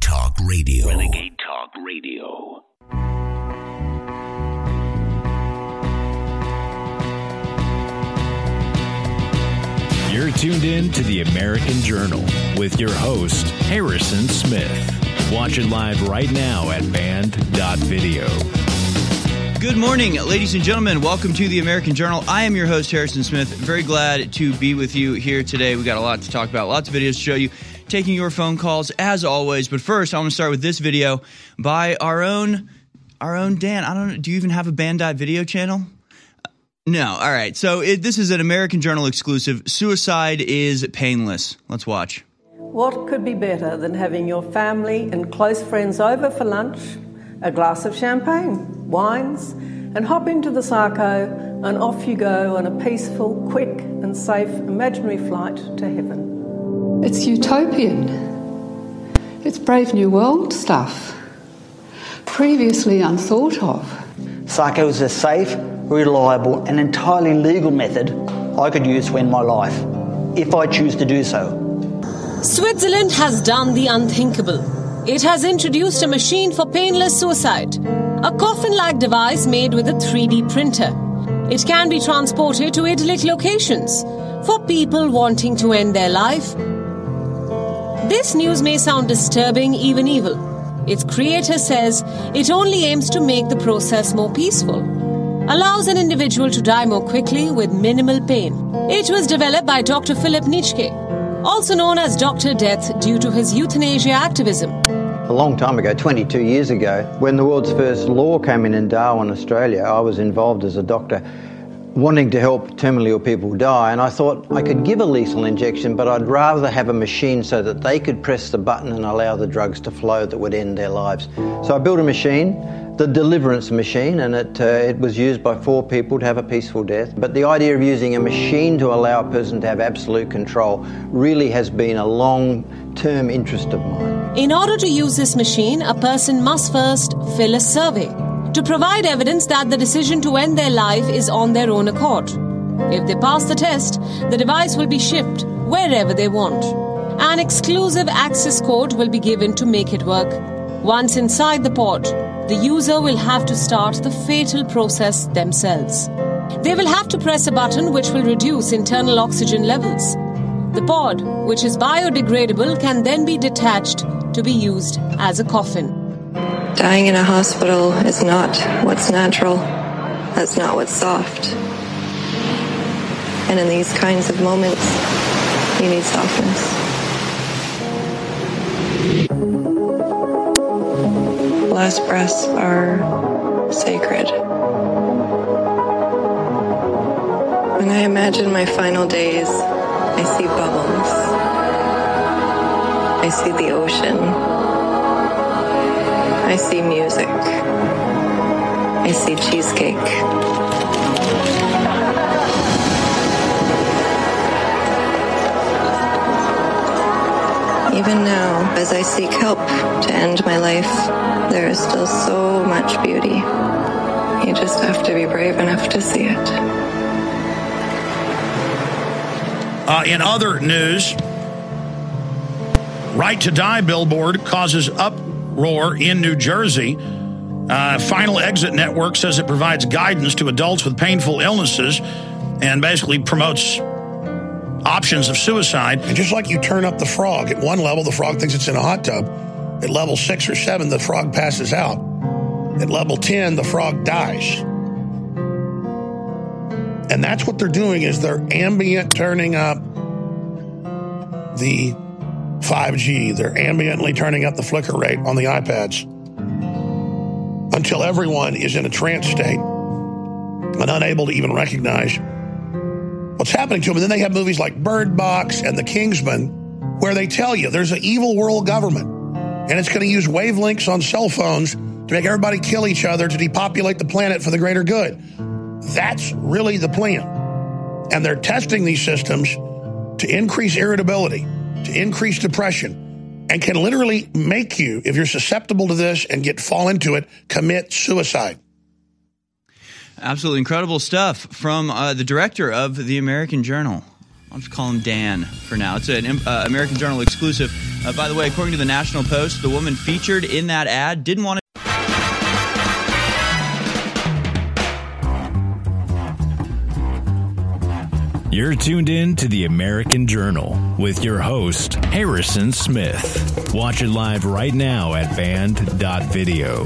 Renegade Talk Radio. Renegade Talk Radio. You're tuned in to the American Journal with your host, Harrison Smith. Watch it live right now at band.video. Good morning, ladies and gentlemen. Welcome to the American Journal. I am your host, Harrison Smith. Very glad to be with you here today. We got a lot to talk about, lots of videos to show you, taking your phone calls as always. But first, I want to start with this video by our own our own Dan. I don't. Do you even have a band.video channel? Uh, no. All right. So it, this is an American Journal exclusive. Suicide is painless. Let's watch. What could be better than having your family and close friends over for lunch, a glass of champagne, wines, and hop into the Sarco and off you go on a peaceful, quick, and safe imaginary flight to heaven? It's utopian. It's Brave New World stuff. Previously unthought of. Sarco is a safe, reliable, and entirely legal method I could use to end my life, if I choose to do so. Switzerland has done the unthinkable. It has introduced a machine for painless suicide, a coffin like device made with a 3D printer. It can be transported to idyllic locations for people wanting to end their life. This news may sound disturbing, even evil. Its creator says it only aims to make the process more peaceful allows an individual to die more quickly with minimal pain. It was developed by Dr. Philip Nitschke, also known as Dr. Death due to his euthanasia activism. A long time ago, 22 years ago, when the world's first law came in in Darwin, Australia, I was involved as a doctor wanting to help terminally people die, and I thought I could give a lethal injection, but I'd rather have a machine so that they could press the button and allow the drugs to flow that would end their lives. So I built a machine, the deliverance machine, and it, uh, it was used by four people to have a peaceful death. But the idea of using a machine to allow a person to have absolute control really has been a long term interest of mine. In order to use this machine, a person must first fill a survey to provide evidence that the decision to end their life is on their own accord. If they pass the test, the device will be shipped wherever they want. An exclusive access code will be given to make it work. Once inside the pod, the user will have to start the fatal process themselves. They will have to press a button which will reduce internal oxygen levels. The pod, which is biodegradable, can then be detached to be used as a coffin. Dying in a hospital is not what's natural. That's not what's soft. And in these kinds of moments, you need softness. Last breaths are sacred. When I imagine my final days, I see bubbles. I see the ocean. I see music. I see cheesecake. Even now, as I seek help to end my life, there is still so much beauty. You just have to be brave enough to see it. Uh, in other news, Right to Die billboard causes uproar in New Jersey. Uh, Final Exit Network says it provides guidance to adults with painful illnesses and basically promotes options of suicide. And just like you turn up the frog, at one level, the frog thinks it's in a hot tub. At level six or seven, the frog passes out. At level 10, the frog dies. And that's what they're doing is they're ambient turning up the 5G. They're ambiently turning up the flicker rate on the iPads until everyone is in a trance state and unable to even recognize what's happening to them. And then they have movies like Bird Box and The Kingsman where they tell you there's an evil world government and it's going to use wavelengths on cell phones to make everybody kill each other to depopulate the planet for the greater good. That's really the plan. And they're testing these systems to increase irritability, to increase depression, and can literally make you, if you're susceptible to this and get fall into it, commit suicide. Absolutely incredible stuff from uh, the director of the American Journal. I'll just call him Dan for now. It's an uh, American Journal exclusive. Uh, by the way, according to the National Post, the woman featured in that ad didn't want to. You're tuned in to the American Journal with your host, Harrison Smith. Watch it live right now at band.video.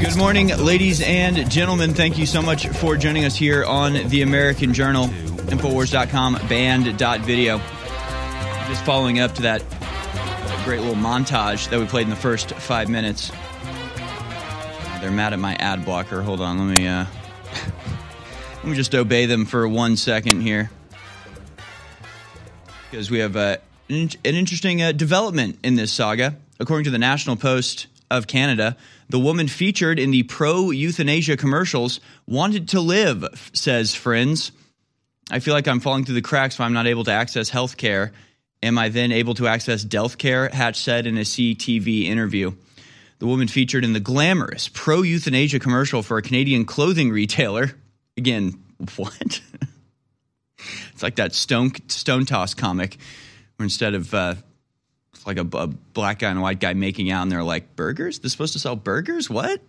Good morning, ladies and gentlemen. Thank you so much for joining us here on the American Journal, Infowars.com, band.video. Just following up to that great little montage that we played in the first five minutes. They're mad at my ad blocker. Hold on, let me uh, let me just obey them for one second here, because we have uh, an, an interesting uh, development in this saga. According to the National Post of Canada, the woman featured in the pro euthanasia commercials wanted to live, says Friends. I feel like I'm falling through the cracks if I'm not able to access health care. Am I then able to access death care? Hatch said in a CTV interview. The woman featured in the glamorous pro euthanasia commercial for a Canadian clothing retailer. Again, what? it's like that stone stone toss comic where instead of uh, like a, a, black guy and a white guy making out, and they're like, "Burgers? They're supposed to sell burgers? What?"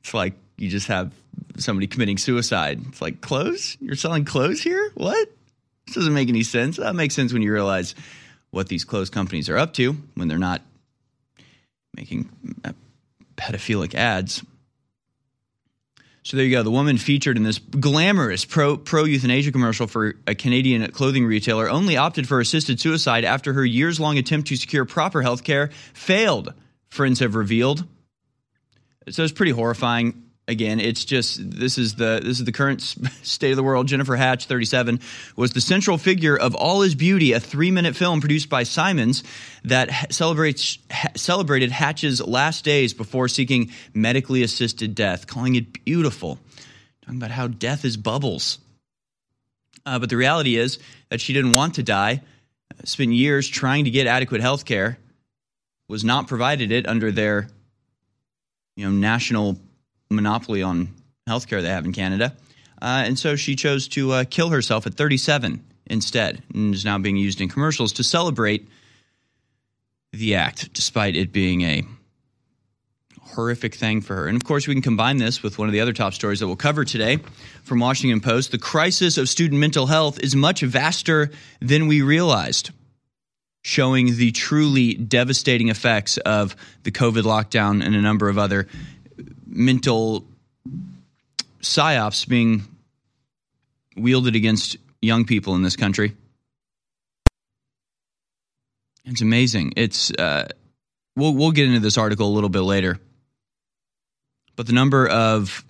It's like you just have somebody committing suicide. It's like clothes. You're selling clothes here? What? This doesn't make any sense. That makes sense when you realize what these clothes companies are up to when they're not making uh, pedophilic ads. So there you go. The woman featured in this glamorous pro pro euthanasia commercial for a Canadian clothing retailer only opted for assisted suicide after her years long attempt to secure proper health care failed. Friends have revealed. So it's pretty horrifying. Again, it's just this is the this is the current state of the world. Jennifer Hatch, 37, was the central figure of All Is Beauty, a three-minute film produced by Simons that celebrates celebrated Hatch's last days before seeking medically assisted death, calling it beautiful, talking about how death is bubbles. Uh, but the reality is that she didn't want to die. Spent years trying to get adequate health care, was not provided it under their you know national monopoly on healthcare they have in Canada. Uh, and so she chose to uh, kill herself at 37 instead, and is now being used in commercials to celebrate the act, despite it being a horrific thing for her. And of course, we can combine this with one of the other top stories that we'll cover today from Washington Post. The crisis of student mental health is much vaster than we realized, showing the truly devastating effects of the COVID lockdown and a number of other mental psyops being wielded against young people in this country. It's amazing. It's uh, we'll we'll get into this article a little bit later, but the number of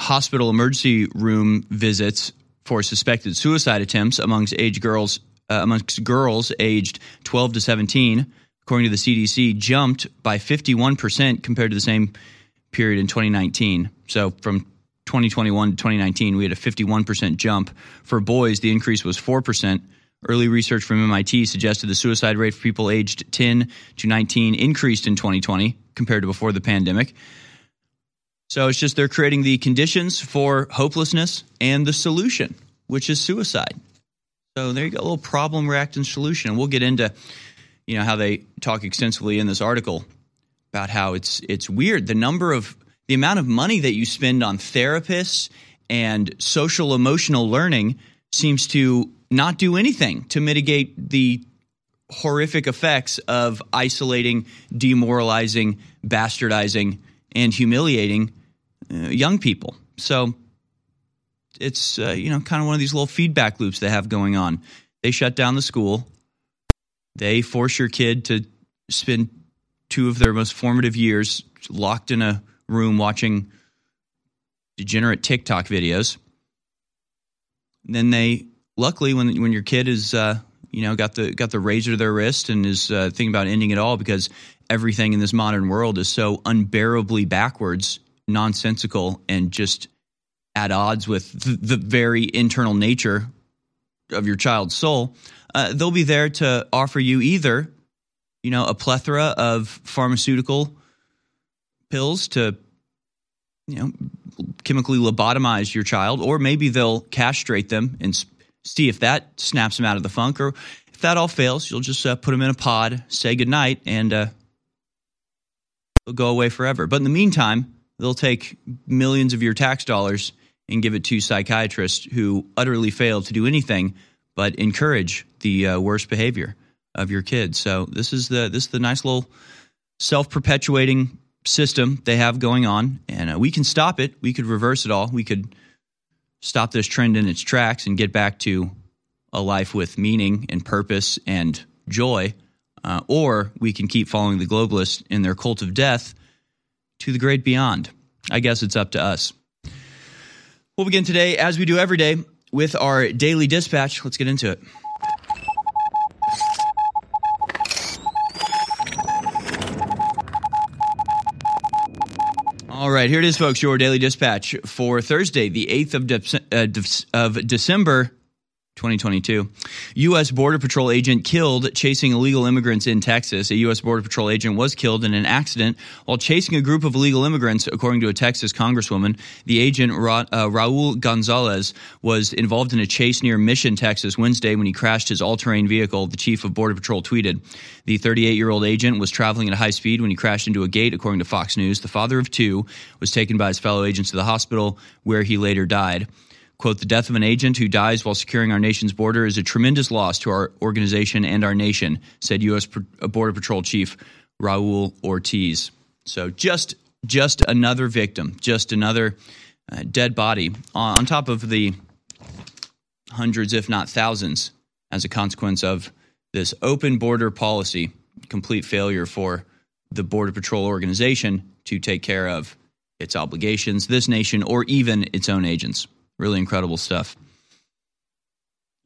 hospital emergency room visits for suspected suicide attempts amongst age girls uh, amongst girls aged 12 to 17, according to the CDC, jumped by 51 percent compared to the same period in 2019. So from 2021 to 2019, we had a 51% jump. For boys, the increase was 4%. Early research from MIT suggested the suicide rate for people aged 10 to 19 increased in 2020 compared to before the pandemic. So it's just they're creating the conditions for hopelessness and the solution, which is suicide. So there you go, a little problem, react, and solution. We'll get into, you know, how they talk extensively in this article about how it's it's weird the number of the amount of money that you spend on therapists and social emotional learning seems to not do anything to mitigate the horrific effects of isolating, demoralizing, bastardizing, and humiliating uh, young people. So it's uh, you know kind of one of these little feedback loops they have going on. They shut down the school. They force your kid to spend two of their most formative years locked in a room watching degenerate TikTok videos. And then they, luckily, when when your kid is, uh, you know, got the got the razor to their wrist and is uh, thinking about ending it all because everything in this modern world is so unbearably backwards, nonsensical, and just at odds with the, the very internal nature of your child's soul. Uh, they'll be there to offer you either you know, a plethora of pharmaceutical pills to, you know, chemically lobotomize your child, or maybe they'll castrate them and see if that snaps them out of the funk, or if that all fails, you'll just uh, put them in a pod, say goodnight, and uh, they'll go away forever. But in the meantime, they'll take millions of your tax dollars and give it to psychiatrists who utterly fail to do anything but encourage the uh, worst behavior of your kids. So this is the this is the nice little self perpetuating system they have going on, and uh, we can stop it. We could reverse it all. We could stop this trend in its tracks and get back to a life with meaning and purpose and joy. Uh, or we can keep following the globalists in their cult of death to the great beyond. I guess it's up to us. We'll begin today, as we do every day, with our daily dispatch. Let's get into it. All right, here it is, folks. Your daily dispatch for Thursday, the 8th of, de- uh, de- of December, 2022. U.S. Border Patrol agent killed chasing illegal immigrants in Texas. A U.S. Border Patrol agent was killed in an accident while chasing a group of illegal immigrants, according to a Texas congresswoman. The agent, Ra- uh, Raul Gonzalez, was involved in a chase near Mission, Texas, Wednesday when he crashed his all terrain vehicle, the chief of Border Patrol tweeted. The 38 year old agent was traveling at high speed when he crashed into a gate, according to Fox News. The father of two was taken by his fellow agents to the hospital, where he later died. Quote, the death of an agent who dies while securing our nation's border is a tremendous loss to our organization and our nation, said U.S. Uh, border Patrol Chief Raul Ortiz. So just just another victim, just another uh, dead body on, on top of the hundreds, if not thousands, as a consequence of this open border policy, complete failure for the Border Patrol organization to take care of its obligations, this nation, or even its own agents. Really incredible stuff.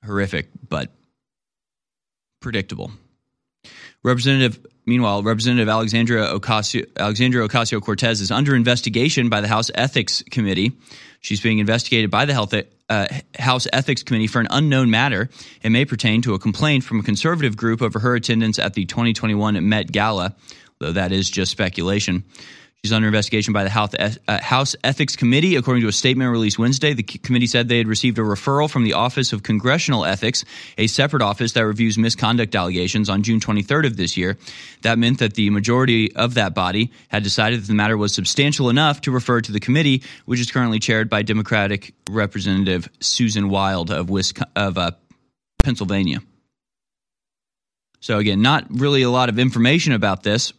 Horrific, but predictable. Representative, meanwhile, Representative Alexandria Ocasio, Alexandria Ocasio Cortez is under investigation by the House Ethics Committee. She's being investigated by the Health, uh, House Ethics Committee for an unknown matter. It may pertain to a complaint from a conservative group over her attendance at the 2021 Met Gala, though that is just speculation. She's under investigation by the uh, House Ethics Committee. According to a statement released Wednesday, the committee said they had received a referral from the Office of Congressional Ethics, a separate office that reviews misconduct allegations, on June 23rd of this year. That meant that the majority of that body had decided that the matter was substantial enough to refer to the committee, which is currently chaired by Democratic Representative Susan Wild of, Wisconsin, of uh, Pennsylvania. So, again, not really a lot of information about this,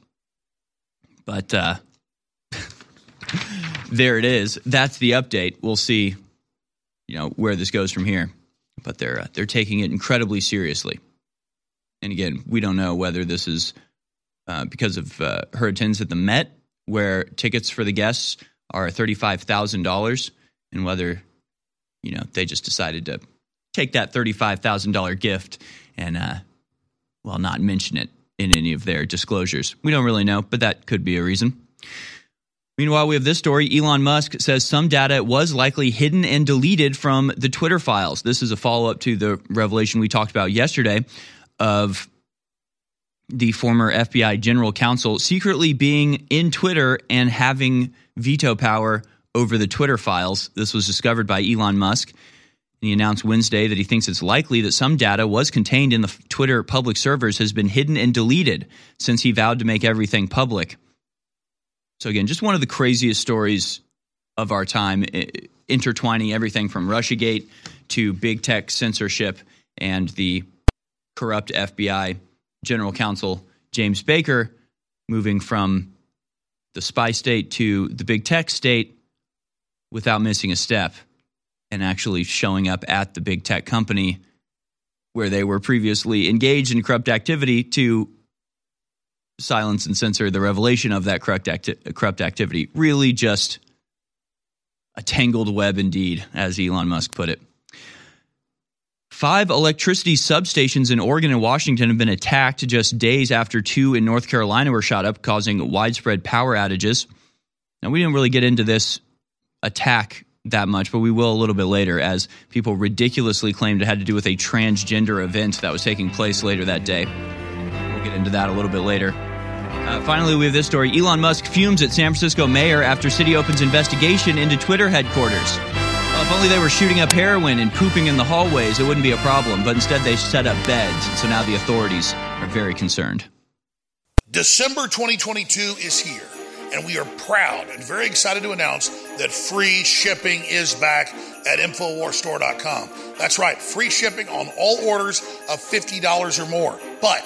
but. Uh, there it is. That's the update. We'll see, you know, where this goes from here. But they're uh, they're taking it incredibly seriously. And again, we don't know whether this is uh, because of uh, her attendance at the Met, where tickets for the guests are thirty five thousand dollars, and whether you know they just decided to take that thirty five thousand dollar gift and uh, well not mention it in any of their disclosures. We don't really know, but that could be a reason. Meanwhile, we have this story. Elon Musk says some data was likely hidden and deleted from the Twitter files. This is a follow up to the revelation we talked about yesterday of the former FBI general counsel secretly being in Twitter and having veto power over the Twitter files. This was discovered by Elon Musk. He announced Wednesday that he thinks it's likely that some data was contained in the Twitter public servers has been hidden and deleted since he vowed to make everything public. So, again, just one of the craziest stories of our time, intertwining everything from Russiagate to big tech censorship and the corrupt FBI general counsel, James Baker, moving from the spy state to the big tech state without missing a step and actually showing up at the big tech company where they were previously engaged in corrupt activity to silence and censor the revelation of that corrupt, acti- corrupt activity. Really just a tangled web indeed, as Elon Musk put it. Five electricity substations in Oregon and Washington have been attacked just days after two in North Carolina were shot up, causing widespread power outages. Now, we didn't really get into this attack that much, but we will a little bit later as people ridiculously claimed it had to do with a transgender event that was taking place later that day. We'll get into that a little bit later. Uh, finally, we have this story. Elon Musk fumes at San Francisco mayor after city opens investigation into Twitter headquarters. Well, if only they were shooting up heroin and pooping in the hallways, it wouldn't be a problem. But instead, they set up beds. So now the authorities are very concerned. December 2022 is here, and we are proud and very excited to announce that free shipping is back at InfoWarsStore.com. That's right, free shipping on all orders of $50 or more. But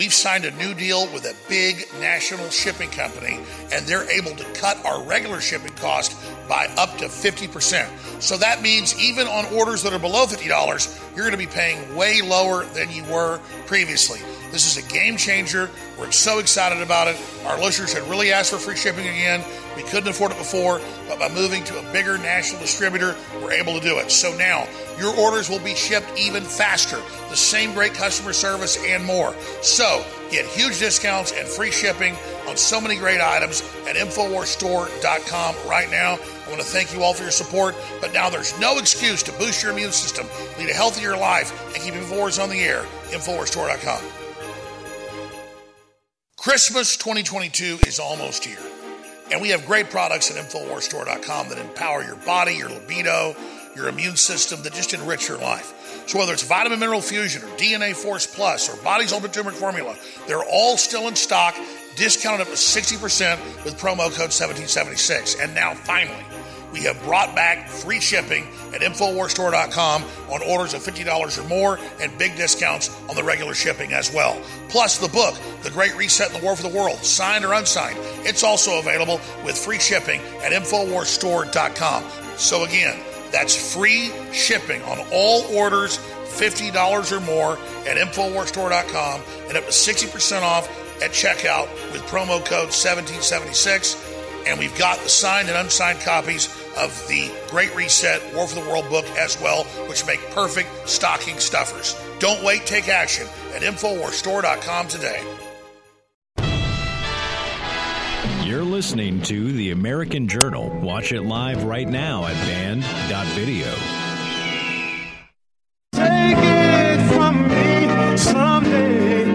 we've signed a new deal with a big national shipping company, and they're able to cut our regular shipping cost by up to 50%. So that means even on orders that are below $50, you're going to be paying way lower than you were previously. This is a game changer. We're so excited about it. Our listeners had really asked for free shipping again. We couldn't afford it before, but by moving to a bigger national distributor, we're able to do it. So now your orders will be shipped even faster, the same great customer service and more. So get huge discounts and free shipping on so many great items at InfoWarsStore.com right now. I want to thank you all for your support, but now there's no excuse to boost your immune system, lead a healthier life, and keep InfoWars on the air. InfoWarsStore.com. Christmas 2022 is almost here, and we have great products at InfoWarsStore.com that empower your body, your libido, your immune system, that just enrich your life. So whether it's Vitamin Mineral Fusion or DNA Force Plus or Body's Ultimate Turmeric Formula, they're all still in stock, discounted up to 60% with promo code 1776. And now, finally, we have brought back free shipping at InfoWarsStore.com on orders of $50 or more and big discounts on the regular shipping as well. Plus, the book, The Great Reset and the War for the World, signed or unsigned, it's also available with free shipping at InfoWarsStore.com. So, again, that's free shipping on all orders $50 or more at InfoWarsStore.com and up to 60% off at checkout with promo code 1776. And we've got the signed and unsigned copies of the Great Reset War for the World book as well, which make perfect stocking stuffers. Don't wait, take action at InfoWarsStore.com today. You're listening to The American Journal. Watch it live right now at band.video. Take it from me someday.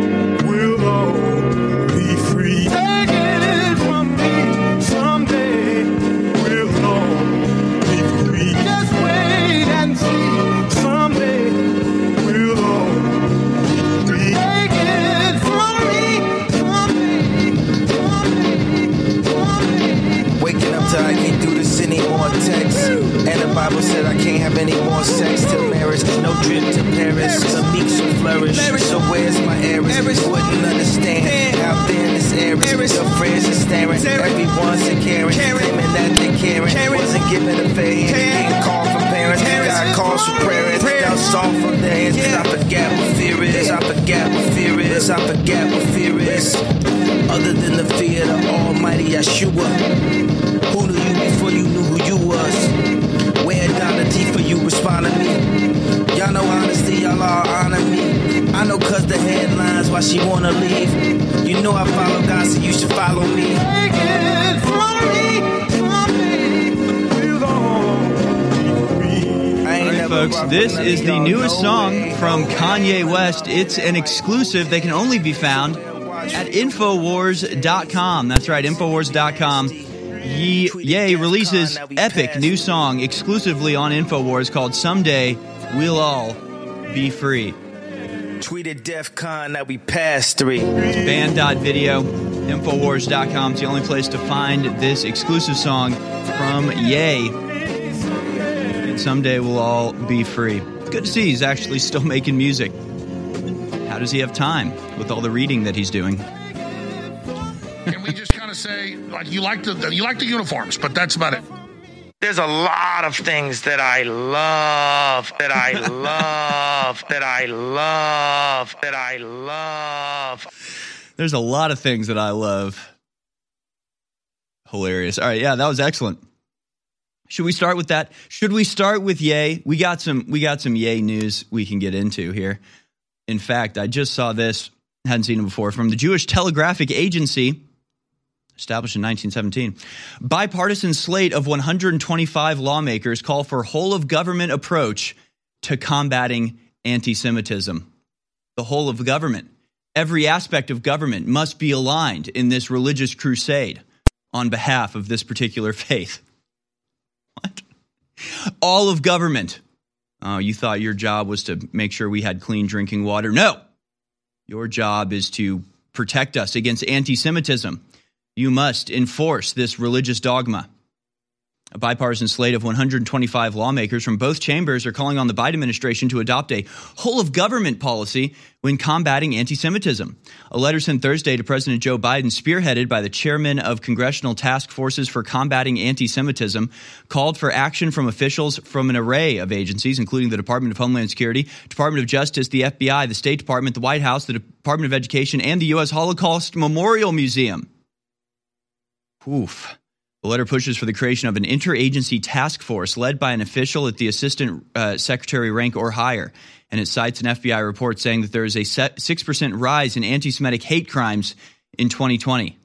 Bible said I can't have any more sex till marriage. No trip to Paris. The meeks will flourish. So where's my heiress? You wouldn't understand. Out there in this area, your friends are staring. Everyone's a Karen. Claiming that they caring. Wasn't given a fair hand. Getting called from parents. Got calls from prayers. Got song from their hands. I forget what fear is. I forget what fear is. I forget what fear is. Other than the fear of the Almighty Yeshua. Who knew you before you knew who you was? Respond to me? Y'all know honesty, y'all all honor me. I know cause the headlines why she wanna leave. You know I follow God, so you should follow me. Take it from me someday. We'll all be free. I ain't All right, never folks, this is the newest song from. Kanye West. It's an exclusive. They can only be found at Infowars.com. That's right, Infowars.com. Ye, Ye releases epic new song exclusively on Infowars called Someday We'll All Be Free. Tweeted DEF CON that we passed three. Band.video, Infowars.com. It's the only place to find this exclusive song from Ye. And someday we'll all be free. Good to see he's actually still making music. How does he have time with all the reading that he's doing? Can we just kind of say, like, you like the you like the uniforms, but that's about it. There's a lot of things that I love, that I love, that I love, that I love. There's a lot of things that I love. Hilarious. All right, yeah, that was excellent. Should we start with that? Should we start with Ye? We got some we got some Ye news we can get into here. In fact, I just saw this, hadn't seen it before, from the Jewish Telegraphic Agency, established in 1917. Bipartisan slate of 125 lawmakers call for whole of government approach to combating anti-Semitism. The whole of government. Every aspect of government must be aligned in this religious crusade on behalf of this particular faith. What? All of government. Oh, you thought your job was to make sure we had clean drinking water? No. Your job is to protect us against anti Semitism. You must enforce this religious dogma. A bipartisan slate of 125 lawmakers from both chambers are calling on the Biden administration to adopt a whole of government policy when combating anti Semitism. A letter sent Thursday to President Joe Biden, spearheaded by the chairman of congressional task forces for combating anti Semitism, called for action from officials from an array of agencies, including the Department of Homeland Security, Department of Justice, the FBI, the State Department, the White House, the Department of Education, and the U.S. Holocaust Memorial Museum. Oof. The letter pushes for the creation of an interagency task force led by an official at the assistant uh, secretary rank or higher. And it cites an FBI report saying that there is a 6% rise in anti Semitic hate crimes in 2020.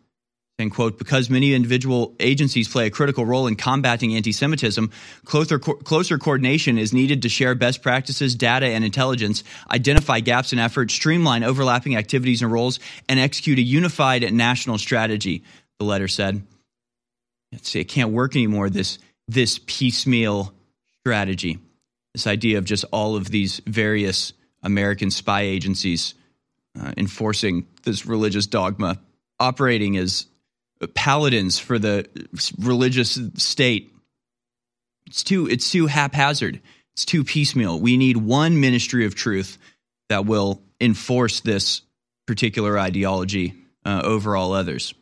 And quote, because many individual agencies play a critical role in combating anti Semitism, closer, co- closer coordination is needed to share best practices, data, and intelligence, identify gaps in effort, streamline overlapping activities and roles, and execute a unified national strategy, the letter said it can't work anymore. This this piecemeal strategy, this idea of just all of these various American spy agencies uh, enforcing this religious dogma, operating as paladins for the religious state. It's too it's too haphazard. It's too piecemeal. We need one ministry of truth that will enforce this particular ideology uh, over all others.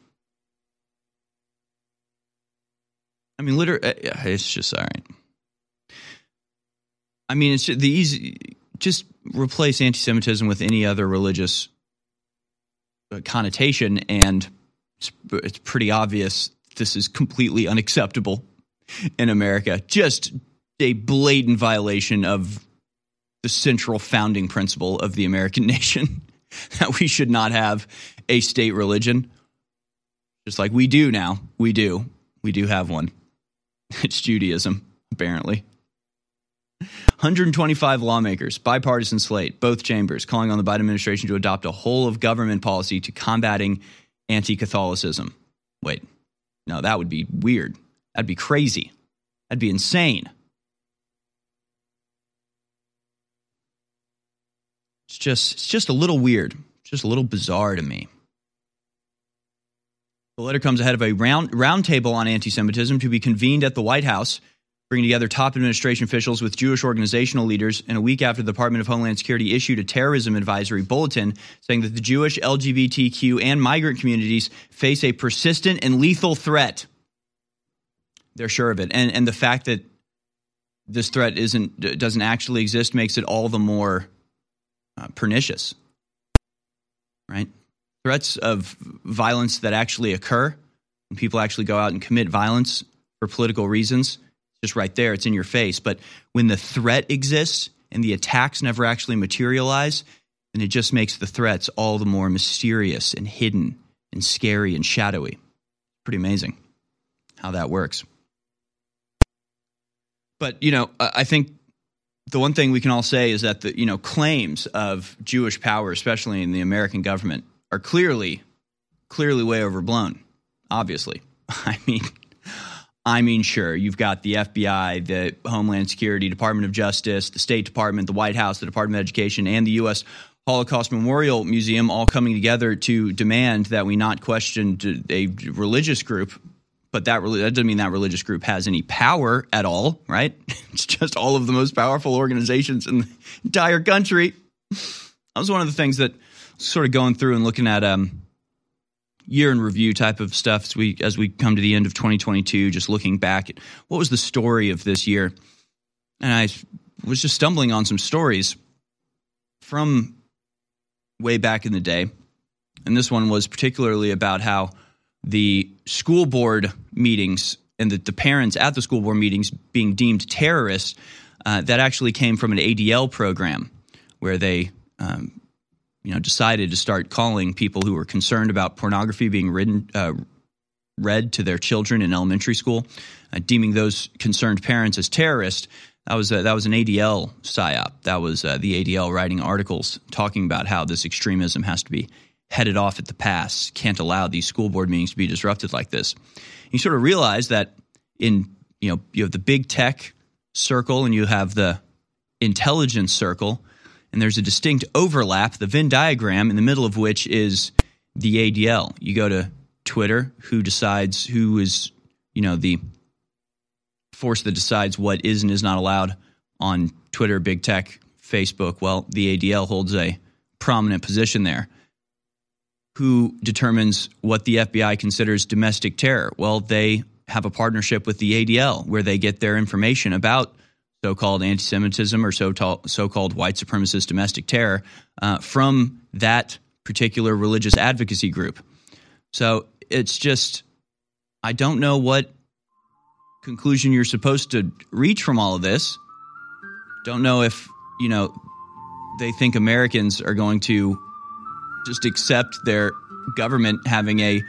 I mean, literally, it's just all right. I mean, it's the easy. Just replace anti-Semitism with any other religious uh, connotation, and it's, it's pretty obvious this is completely unacceptable in America. Just a blatant violation of the central founding principle of the American nation that we should not have a state religion. Just like we do now, we do. We do have one. It's Judaism, apparently. 125 lawmakers, bipartisan slate, both chambers, calling on the Biden administration to adopt a whole of government policy to combating anti Catholicism. Wait, no, that would be weird. That'd be crazy. That'd be insane. It's just, it's just a little weird, just a little bizarre to me. The letter comes ahead of a round roundtable on anti-Semitism to be convened at the White House, bringing together top administration officials with Jewish organizational leaders. And a week after the Department of Homeland Security issued a terrorism advisory bulletin saying that the Jewish, LGBTQ, and migrant communities face a persistent and lethal threat. They're sure of it, and and the fact that this threat isn't doesn't actually exist makes it all the more uh, pernicious, right? Threats of violence that actually occur, when people actually go out and commit violence for political reasons, just right there, it's in your face. But when the threat exists and the attacks never actually materialize, then it just makes the threats all the more mysterious and hidden and scary and shadowy. Pretty amazing how that works. But, you know, I think the one thing we can all say is that the, you know, claims of Jewish power, especially in the American government, are clearly clearly way overblown obviously. I mean i mean sure you've got the fbi the homeland security department of justice the state department the white house the department of education and the us holocaust memorial museum all coming together to demand that we not question a religious group but that, that doesn't mean that religious group has any power at all right? It's just all of the most powerful organizations in the entire country. That was one of the things that sort of going through and looking at um, year in review type of stuff as we as we come to the end of 2022, just looking back at what was the story of this year, and I was just stumbling on some stories from way back in the day, and this one was particularly about how the school board meetings and the, the parents at the school board meetings being deemed terrorists. Uh, that actually came from an ADL program where they um, you know, decided to start calling people who were concerned about pornography being written, uh, read to their children in elementary school, uh, deeming those concerned parents as terrorists. That was uh, that was an ADL psyop. That was uh, the ADL writing articles talking about how this extremism has to be headed off at the pass. Can't allow these school board meetings to be disrupted like this. You sort of realize that in you know you have the big tech circle and you have the intelligence circle, and there's a distinct overlap. The Venn diagram in the middle of which is the ADL. You go to Twitter, who decides who is you know the force that decides what is and is not allowed on Twitter, big tech, Facebook. Well, the ADL holds a prominent position there. Who determines what the FBI considers domestic terror? Well, they have a partnership with the ADL where they get their information about so called anti Semitism or so called white supremacist domestic terror uh, from that particular religious advocacy group. So it's just, I don't know what conclusion you're supposed to reach from all of this. Don't know if, you know, they think Americans are going to just accept their government having a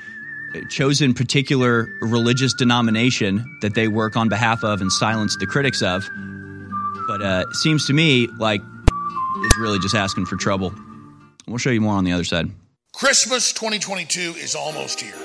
chosen particular religious denomination that they work on behalf of and silence the critics of. But uh, it seems to me like is really just asking for trouble. We'll show you more on the other side. Christmas 2022 is almost here.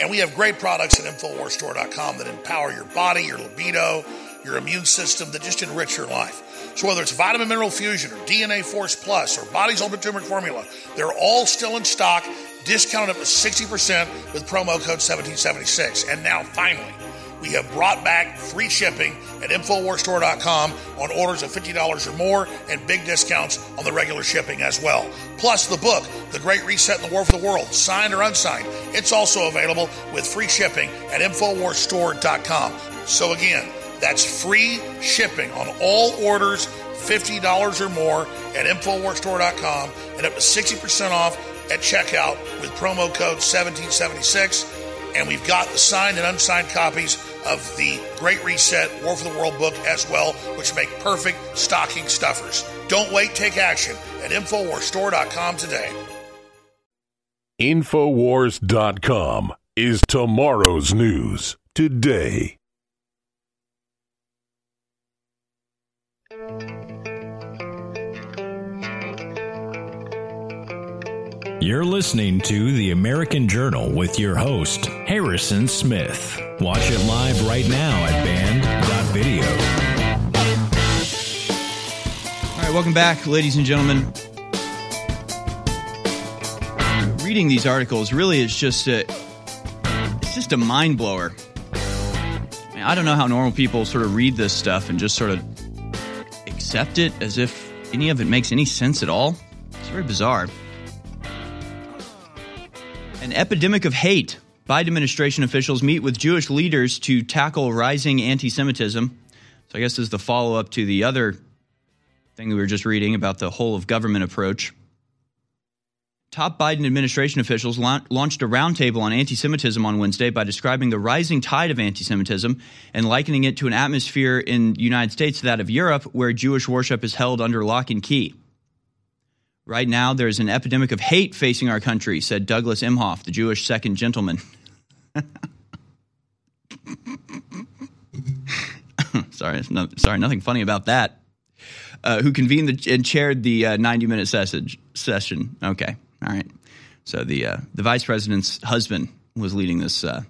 And we have great products at InfoWarsStore.com that empower your body, your libido, your immune system, that just enrich your life. So whether it's Vitamin Mineral Fusion or DNA Force Plus or Body's Ultimate Turmeric Formula, they're all still in stock, discounted up to 60% with promo code 1776. And now, finally, we have brought back free shipping at InfoWarsStore.com on orders of $50 or more and big discounts on the regular shipping as well. Plus, the book, The Great Reset and the War for the World, signed or unsigned, it's also available with free shipping at InfoWarsStore.com. So, again, that's free shipping on all orders $50 or more at InfoWarsStore.com and up to 60% off at checkout with promo code 1776. And we've got the signed and unsigned copies of the Great Reset War for the World book as well, which make perfect stocking stuffers. Don't wait, take action at InfoWarsStore.com today. Infowars.com is tomorrow's news today. You're listening to The American Journal with your host, Harrison Smith. Watch it live right now at band.video. All right, welcome back, ladies and gentlemen. Reading these articles really is just a it's just a mind blower. I, mean, I don't know how normal people sort of read this stuff and just sort of accept it as if any of it makes any sense at all. It's very bizarre. An epidemic of hate. Biden administration officials meet with Jewish leaders to tackle rising anti Semitism. So, I guess this is the follow up to the other thing that we were just reading about the whole of government approach. Top Biden administration officials la- launched a roundtable on anti Semitism on Wednesday by describing the rising tide of anti Semitism and likening it to an atmosphere in the United States, that of Europe, where Jewish worship is held under lock and key. Right now, there's an epidemic of hate facing our country, said Douglas Emhoff, the Jewish second gentleman. sorry, no, sorry, nothing funny about that. Uh, who convened the, and chaired the uh, 90 minute session. Okay, all right. So the uh, the vice president's husband was leading this uh,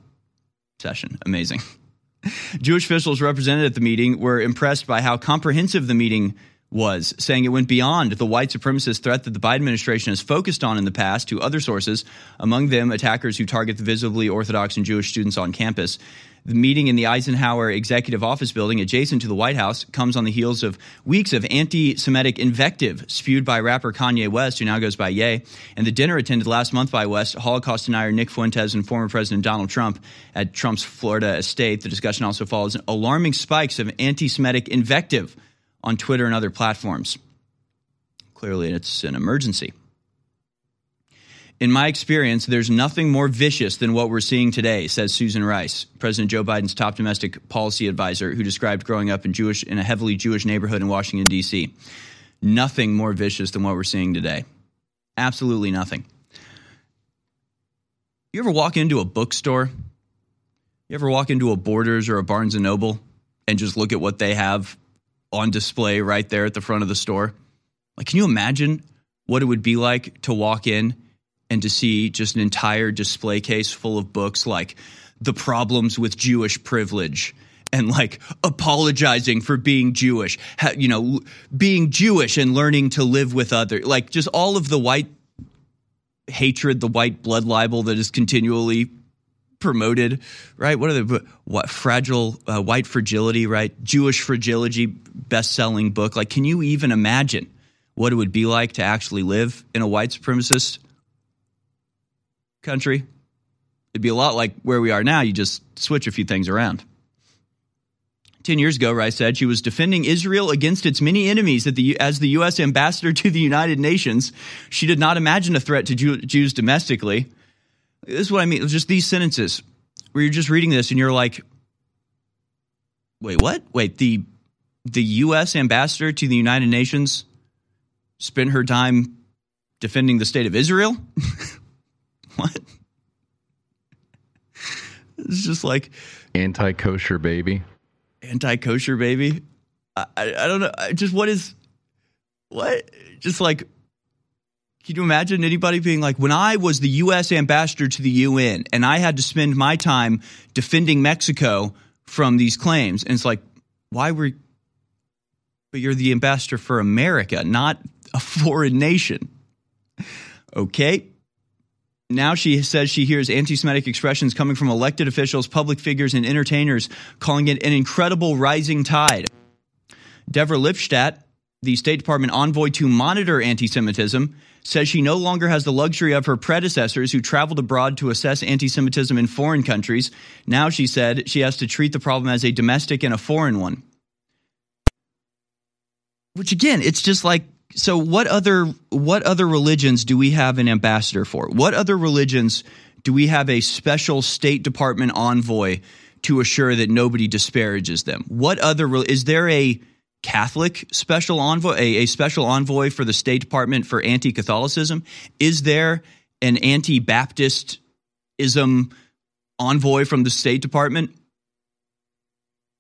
session. Amazing. Jewish officials represented at the meeting were impressed by how comprehensive the meeting was, saying it went beyond the white supremacist threat that the Biden administration has focused on in the past to other sources, among them attackers who target the visibly Orthodox and Jewish students on campus. The meeting in the Eisenhower Executive Office building adjacent to the White House comes on the heels of weeks of anti Semitic invective spewed by rapper Kanye West, who now goes by Ye, and the dinner attended last month by West, Holocaust denier Nick Fuentes, and former President Donald Trump at Trump's Florida estate. The discussion also follows alarming spikes of anti Semitic invective on Twitter and other platforms. Clearly, it's an emergency. In my experience, there's nothing more vicious than what we're seeing today, says Susan Rice, President Joe Biden's top domestic policy advisor, who described growing up in Jewish in a heavily Jewish neighborhood in Washington D.C. Nothing more vicious than what we're seeing today. Absolutely nothing. You ever walk into a bookstore? You ever walk into a Borders or a Barnes and Noble and just look at what they have on display right there at the front of the store. Like, can you imagine what it would be like to walk in and to see just an entire display case full of books like The Problems with Jewish Privilege and like apologizing for being Jewish, you know, being Jewish and learning to live with other, like just all of the white hatred, the white blood libel that is continually promoted, right? What are the what fragile uh, white fragility, right? Jewish fragility, best-selling book. Like, can you even imagine what it would be like to actually live in a white supremacist country? It'd be a lot like where we are now. You just switch a few things around. 10 years ago, Rice said she was defending Israel against its many enemies the, as the U.S. ambassador to the United Nations. She did not imagine a threat to Jew, Jews domestically. This is what I mean. It's just these sentences where you're just reading this and you're like, wait, what? Wait, the, the U.S. ambassador to the United Nations spent her time defending the state of Israel? what? It's just like anti kosher baby anti kosher baby. I, I, I don't know. I just what is what? Just like, can you imagine anybody being like, when I was the U.S. ambassador to the UN and I had to spend my time defending Mexico from these claims, and it's like, why were? But you're the ambassador for America, not a foreign nation. Okay. Now she says she hears anti Semitic expressions coming from elected officials, public figures, and entertainers, calling it an incredible rising tide. Deborah Lipstadt, the State Department envoy to monitor anti Semitism, says she no longer has the luxury of her predecessors who traveled abroad to assess anti Semitism in foreign countries. Now, she said, she has to treat the problem as a domestic and a foreign one. Which, again, it's just like so what other what other religions do we have an ambassador for? What other religions do we have a special State Department envoy to assure that nobody disparages them? What other is there a Catholic special envoy, a, a special envoy for the State Department for anti-Catholicism? Is there an anti-Baptistism envoy from the State Department?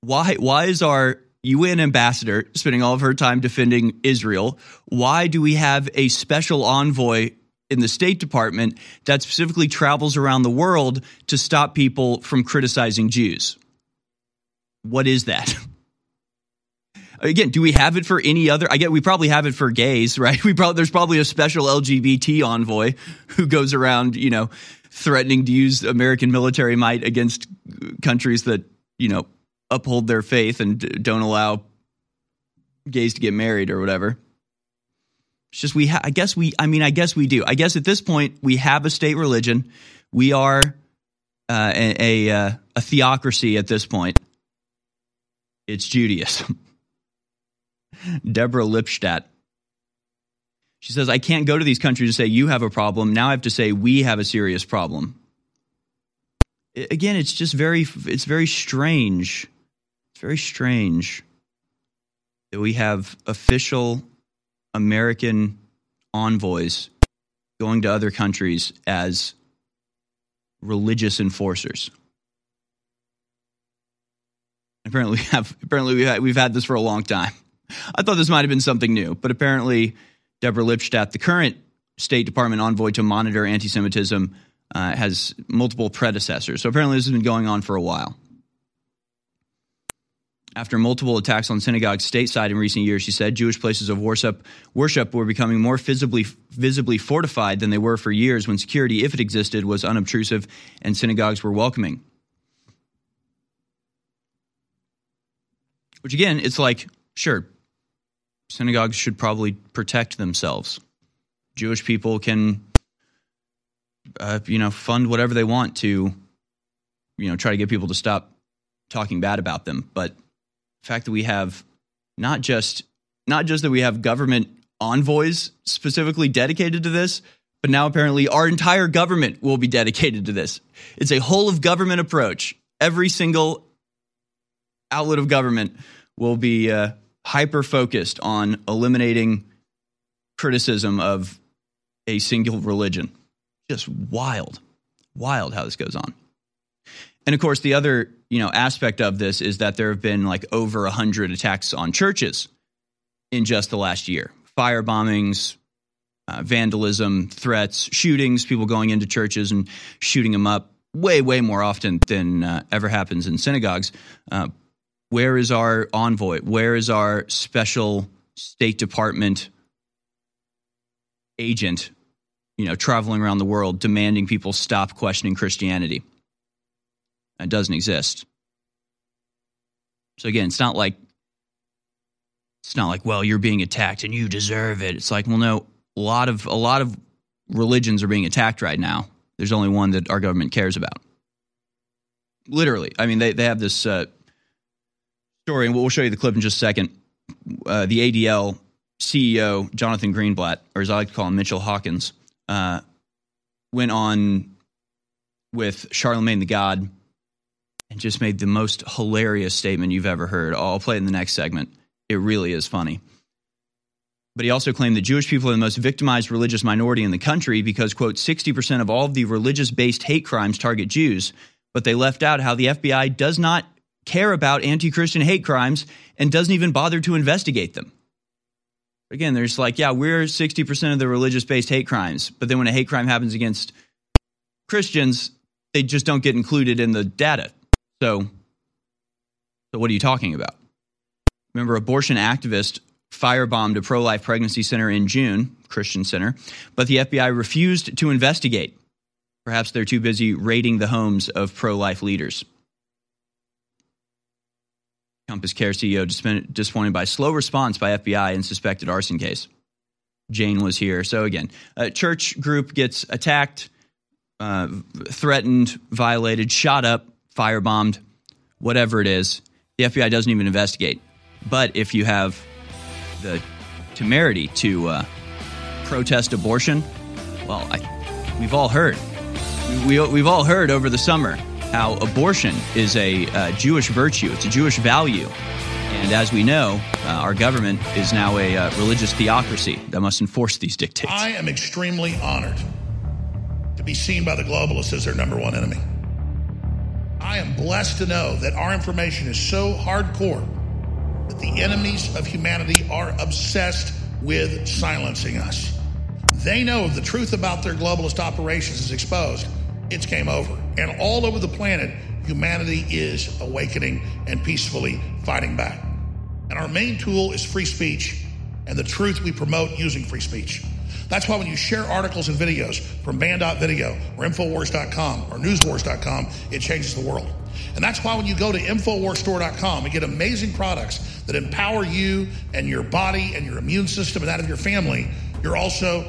Why why is our UN ambassador spending all of her time defending Israel. Why do we have a special envoy in the State Department that specifically travels around the world to stop people from criticizing Jews? What is that? Again, do we have it for any other? I get we probably have it for gays, right? We probably there's probably a special LGBT envoy who goes around, you know, threatening to use American military might against countries that you know uphold their faith and don't allow gays to get married or whatever. It's just we. Ha- I guess we. I mean, I guess we do. I guess at this point we have a state religion. We are uh, a a, uh, a theocracy at this point. It's Judaism. Deborah Lipstadt. She says, I can't go to these countries to say you have a problem. Now I have to say we have a serious problem. Again, it's just very it's very strange It's very strange that we have official American envoys going to other countries as religious enforcers. Apparently, we have apparently we have, we've had this for a long time. I thought this might have been something new, but apparently, Deborah Lipstadt, the current State Department envoy to monitor anti-Semitism, uh, has multiple predecessors. So apparently, this has been going on for a while. After multiple attacks on synagogues stateside in recent years, she said Jewish places of worship, worship were becoming more visibly, visibly fortified than they were for years when security, if it existed, was unobtrusive and synagogues were welcoming. Which again, it's like, sure, synagogues should probably protect themselves. Jewish people can, uh, you know, fund whatever they want to, you know, try to get people to stop talking bad about them. But the fact that we have not just not just that we have government envoys specifically dedicated to this, but now apparently our entire government will be dedicated to this. It's a whole of government approach. Every single outlet of government will be uh, hyper focused on eliminating criticism of a single religion. Just wild, wild how this goes on. And of course, the other you know aspect of this is that there have been like over a hundred attacks on churches in just the last year: fire bombings, uh, vandalism, threats, shootings, people going into churches and shooting them up. Way, way more often than uh, ever happens in synagogues. Uh, where is our envoy? Where is our special State Department agent? You know, traveling around the world demanding people stop questioning Christianity. It doesn't exist. So again, it's not like it's not like, well, you're being attacked and you deserve it. It's like, well, no, a lot of a lot of religions are being attacked right now. There's only one that our government cares about. Literally, I mean, they they have this uh, story, and we'll show you the clip in just a second. Uh, the ADL CEO Jonathan Greenblatt, or as I like to call him, Mitchell Hawkins, uh, went on with Charlemagne the God and just made the most hilarious statement you've ever heard. I'll play it in the next segment. It really is funny. But he also claimed that Jewish people are the most victimized religious minority in the country because, quote, 60% of all of the religious based hate crimes target Jews. But they left out how the FBI does not care about anti Christian hate crimes and doesn't even bother to investigate them. Again, there's like, yeah, we're 60% of the religious based hate crimes. But then when a hate crime happens against Christians, they just don't get included in the data. So, so what are you talking about? Remember, abortion activist firebombed a pro life pregnancy center in June, Christian center, but the FBI refused to investigate. Perhaps they're too busy raiding the homes of pro life leaders. CompassCare CEO disappointed by slow response by FBI in suspected arson case. Jane was here. So again, a church group gets attacked, uh, threatened, violated, shot up, firebombed, whatever it is. The FBI doesn't even investigate. But if you have the temerity to uh, protest abortion, well, I, we've all heard. We, we've all heard over the summer how abortion is a uh, Jewish virtue, it's a Jewish value. And as we know, uh, our government is now a uh, religious theocracy that must enforce these dictates. I am extremely honored to be seen by the globalists as their number one enemy. I am blessed to know that our information is so hardcore that the enemies of humanity are obsessed with silencing us. They know the truth about their globalist operations is exposed, it's game over. And all over the planet, humanity is awakening and peacefully fighting back. And our main tool is free speech and the truth we promote using free speech. That's why when you share articles and videos from band.video or Infowars.com or Newswars.com, it changes the world. And that's why when you go to InfoWarsStore.com and get amazing products that empower you and your body and your immune system and that of your family, you're also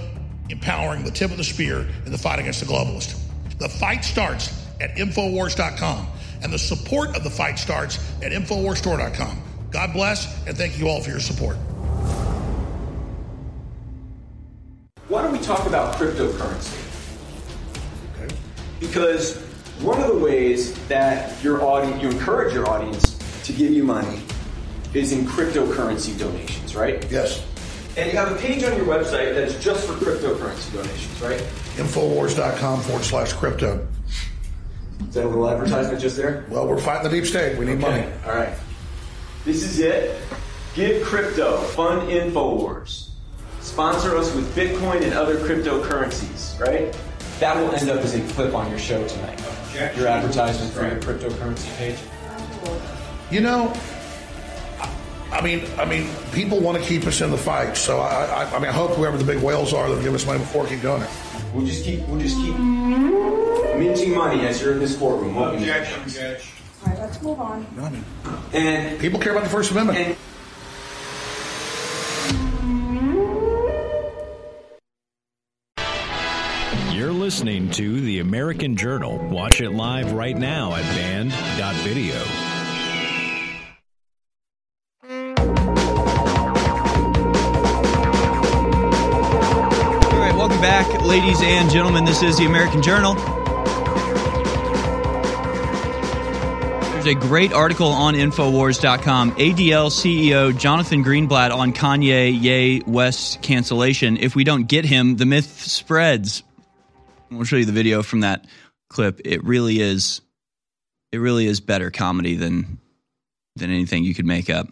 empowering the tip of the spear in the fight against the globalist. The fight starts at Infowars.com, and the support of the fight starts at InfoWarsStore.com. God bless, and thank you all for your support. Why don't we talk about cryptocurrency? Okay. Because one of the ways that your audience, you encourage your audience to give you money is in cryptocurrency donations, right? Yes. And you have a page on your website that's just for cryptocurrency donations, right? Infowars.com forward slash crypto. Is that a little advertisement just there? Well, we're fighting the deep state. We need Okay, money. All right. This is it. Give crypto. Fund Infowars. Sponsor us with Bitcoin and other cryptocurrencies, right? That will end up as a clip on your show tonight. Your advertisement for your cryptocurrency page. You know, I mean, I mean, people want to keep us in the fight. So I, I, I mean, I hope whoever the big whales are that give us money before we keep doing it. We'll just keep we'll just keep minting money as you're in this courtroom. won't we? All right, let's move on. No, I mean, And people care about the First Amendment. You're listening to The American Journal. Watch it live right now at band.video. ladies and gentlemen. This is the American Journal. There's a great article on Infowars.com. ADL CEO Jonathan Greenblatt on Kanye Ye West cancellation. If we don't get him, the myth spreads. We'll show you the video from that clip. It really is it really is better comedy than than anything you could make up.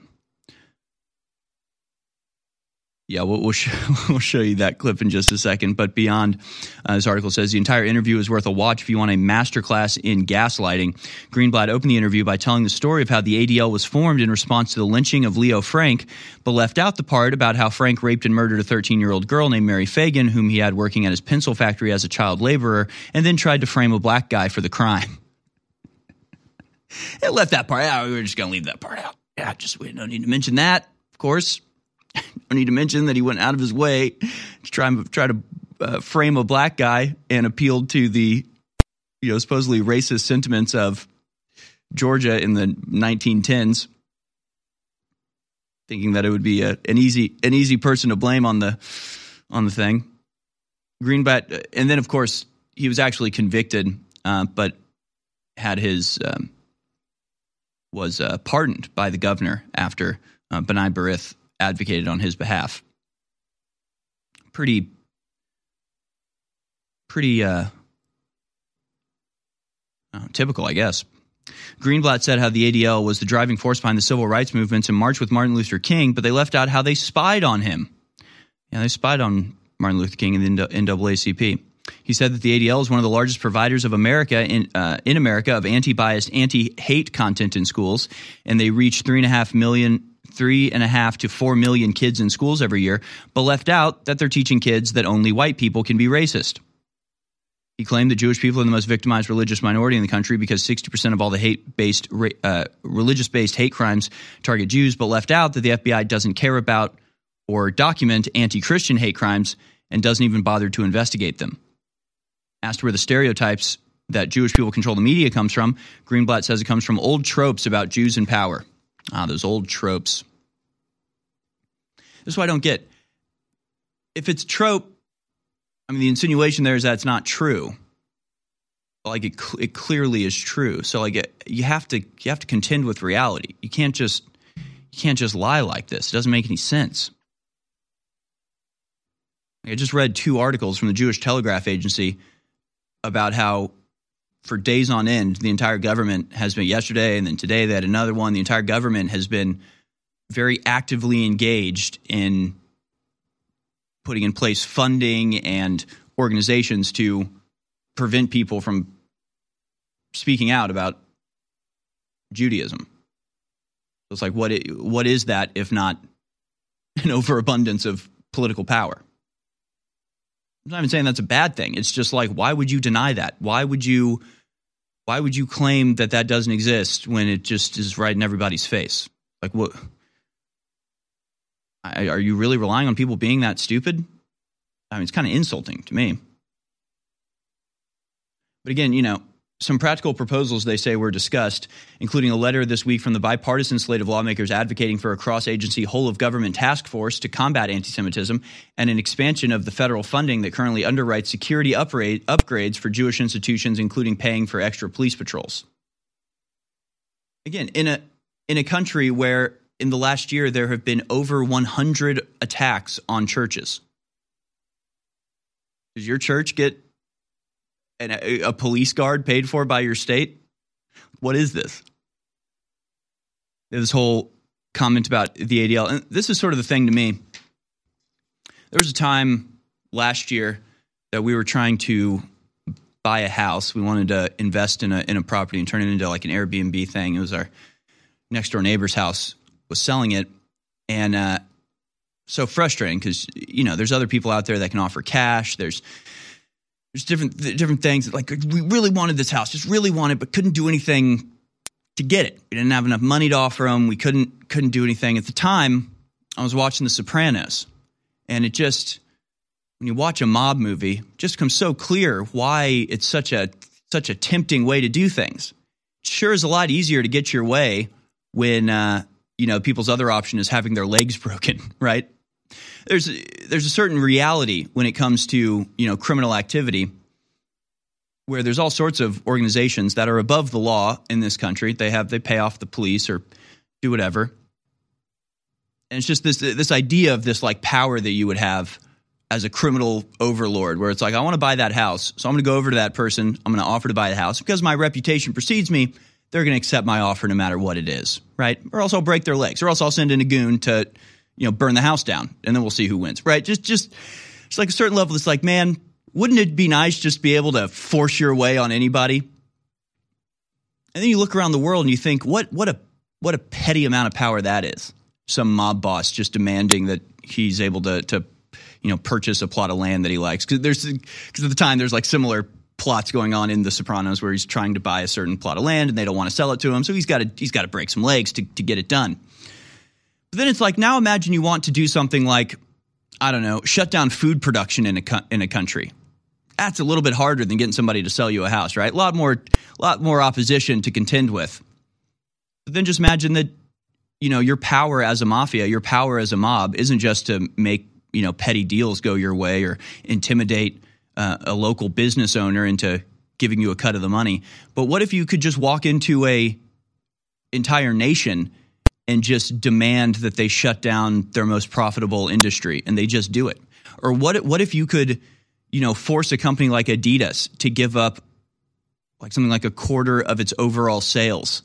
Yeah, we'll we'll, sh- we'll show you that clip in just a second. But beyond, uh, this article says the entire interview is worth a watch if you want a masterclass in gaslighting. Greenblatt opened the interview by telling the story of how the ADL was formed in response to the lynching of Leo Frank, but left out the part about how Frank raped and murdered a 13 year old girl named Mary Fagan, whom he had working at his pencil factory as a child laborer, and then tried to frame a black guy for the crime. it left that part out. We were just going to leave that part out. Yeah, just we don't need to mention that, of course. don't need to mention that he went out of his way to try try to uh, frame a black guy and appealed to the you know supposedly racist sentiments of Georgia in the 1910s, thinking that it would be a, an easy an easy person to blame on the on the thing. Greenblatt, and then of course he was actually convicted, uh, but had his um, was uh, pardoned by the governor after uh, Barith advocated on his behalf. Pretty, pretty uh, uh, typical, I guess. Greenblatt said how the ADL was the driving force behind the civil rights movements and marched with Martin Luther King, but they left out how they spied on him. Yeah, they spied on Martin Luther King and the NAACP. He said that the ADL is one of the largest providers of America in uh, in America of anti-biased, anti-hate content in schools, and they reach three and a half million three and a half to four million kids in schools every year, but left out that they're teaching kids that only white people can be racist. He claimed that Jewish people are the most victimized religious minority in the country because 60% of all the hate based, uh, religious based hate crimes target Jews, but left out that the FBI doesn't care about or document anti Christian hate crimes and doesn't even bother to investigate them. Asked where the stereotypes that Jewish people control the media comes from, Greenblatt says it comes from old tropes about Jews in power. Ah, those old tropes. This is what I don't get. If it's trope, I mean, the insinuation there is that it's not true. Like it, it clearly is true. So like it, you have to you have to contend with reality. You can't just you can't just lie like this. It doesn't make any sense. I just read two articles from the Jewish Telegraph Agency about how for days on end, the entire government has been yesterday and then today had another one. The entire government has been very actively engaged in putting in place funding and organizations to prevent people from speaking out about Judaism. It's like what what is that if not an overabundance of political power? I'm not even saying that's a bad thing. It's just like, why would you deny that? Why would you, why would you claim that that doesn't exist when it just is right in everybody's face? Like, what? Are you really relying on people being that stupid? I mean, it's kind of insulting to me. But again, you know, some practical proposals they say were discussed, including a letter this week from the bipartisan slate of lawmakers advocating for a cross agency whole of government task force to combat anti Semitism and an expansion of the federal funding that currently underwrites security upgrade, upgrades for Jewish institutions, including paying for extra police patrols. Again, in a, in a country where in the last year there have been over 100 attacks on churches. Does your church get an, a, a police guard paid for by your state? What is this? This whole comment about the ADL. And this is sort of the thing to me. There was a time last year that we were trying to buy a house. We wanted to invest in a in a property and turn it into like an Airbnb thing. It was our next door neighbor's house was selling it, and uh, so frustrating because you know there's other people out there that can offer cash. There's there's different different things like we really wanted this house, just really wanted, but couldn't do anything to get it. We didn't have enough money to offer them. We couldn't couldn't do anything at the time. I was watching The Sopranos, and it just when you watch a mob movie, just comes so clear why it's such a such a tempting way to do things. It sure is a lot easier to get your way when uh, you know people's other option is having their legs broken, right? There's there's a certain reality when it comes to you know criminal activity where there's all sorts of organizations that are above the law in this country. They have they pay off the police or do whatever. And it's just this this idea of this like power that you would have as a criminal overlord where it's like I want to buy that house. So I'm going to go over to that person. I'm going to offer to buy the house because my reputation precedes me. they're going to accept my offer no matter what it is, right? Or else I'll break their legs, or else I'll send in a goon to, you know, burn the house down, and then we'll see who wins, right? Just, just, it's like a certain level. It's like, man, wouldn't it be nice just to be able to force your way on anybody? And then you look around the world and you think, what, what a, what a petty amount of power that is. Some mob boss just demanding that he's able to, to, you know, purchase a plot of land that he likes. Because there's, because at the time there's like similar plots going on in The Sopranos where he's trying to buy a certain plot of land and they don't want to sell it to him, so he's got to he's got to break some legs to to get it done. But then it's like now imagine you want to do something like I don't know, shut down food production in a in a country. That's a little bit harder than getting somebody to sell you a house, right? A lot more lot more opposition to contend with. But then just imagine that you know your power as a mafia, your power as a mob isn't just to make you know petty deals go your way or intimidate uh, a local business owner into giving you a cut of the money. But what if you could just walk into a entire nation and just demand that they shut down their most profitable industry and they just do it? Or what what if you could, you know, force a company like Adidas to give up like something like a quarter of its overall sales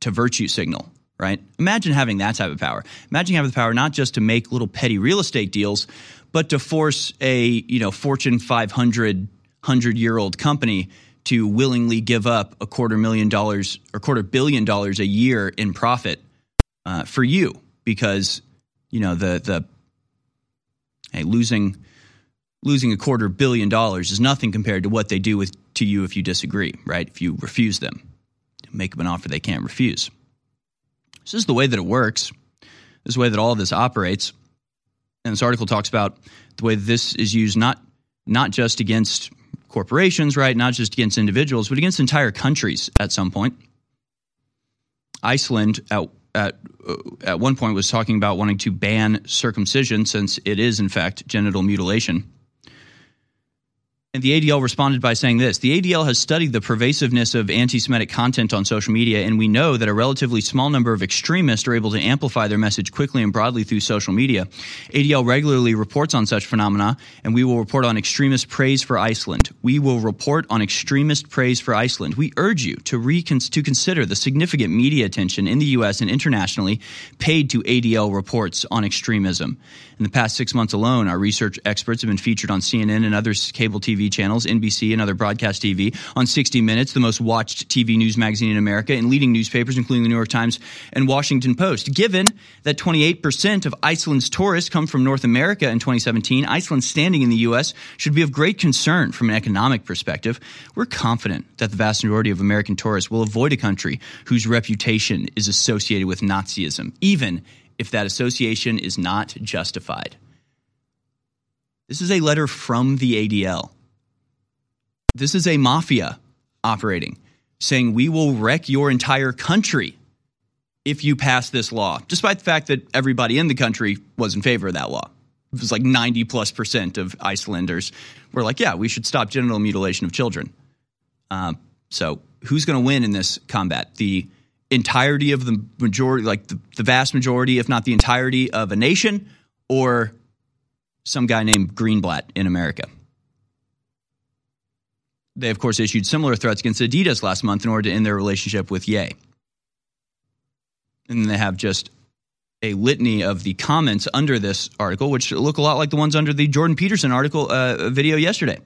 to Virtue Signal, right? Imagine having that type of power. Imagine having the power not just to make little petty real estate deals, but to force a you know Fortune 500 hundred year old company to willingly give up a quarter million dollars or quarter billion dollars a year in profit uh, for you because you know the the hey losing losing a quarter billion dollars is nothing compared to what they do with to you if you disagree right if you refuse them make them an offer they can't refuse this is the way that it works this is the way that all this operates and this article talks about the way this is used not not just against corporations, right? Not just against individuals, but against entire countries at some point. Iceland at at, at one point was talking about wanting to ban circumcision since it is in fact genital mutilation. And the ADL responded by saying this The ADL has studied the pervasiveness of anti Semitic content on social media, and we know that a relatively small number of extremists are able to amplify their message quickly and broadly through social media. ADL regularly reports on such phenomena, and we will report on extremist praise for Iceland. We will report on extremist praise for Iceland. We urge you to, recon- to consider the significant media attention in the U.S. and internationally paid to ADL reports on extremism. In the past six months alone, our research experts have been featured on CNN and other cable TV channels, NBC and other broadcast TV, on 60 Minutes, the most watched TV news magazine in America, and leading newspapers, including the New York Times and Washington Post. Given that 28% of Iceland's tourists come from North America in 2017, Iceland's standing in the U.S. should be of great concern from an economic perspective. We're confident that the vast majority of American tourists will avoid a country whose reputation is associated with Nazism, even if that association is not justified. This is a letter from the ADL. This is a mafia operating, saying we will wreck your entire country if you pass this law, despite the fact that everybody in the country was in favor of that law. It was like 90 plus percent of Icelanders were like, yeah, we should stop genital mutilation of children. Um, so, who's going to win in this combat? The entirety of the majority, like the, the vast majority, if not the entirety of a nation, or some guy named Greenblatt in America. They, of course, issued similar threats against Adidas last month in order to end their relationship with Ye. And they have just a litany of the comments under this article, which look a lot like the ones under the Jordan Peterson article uh, video yesterday.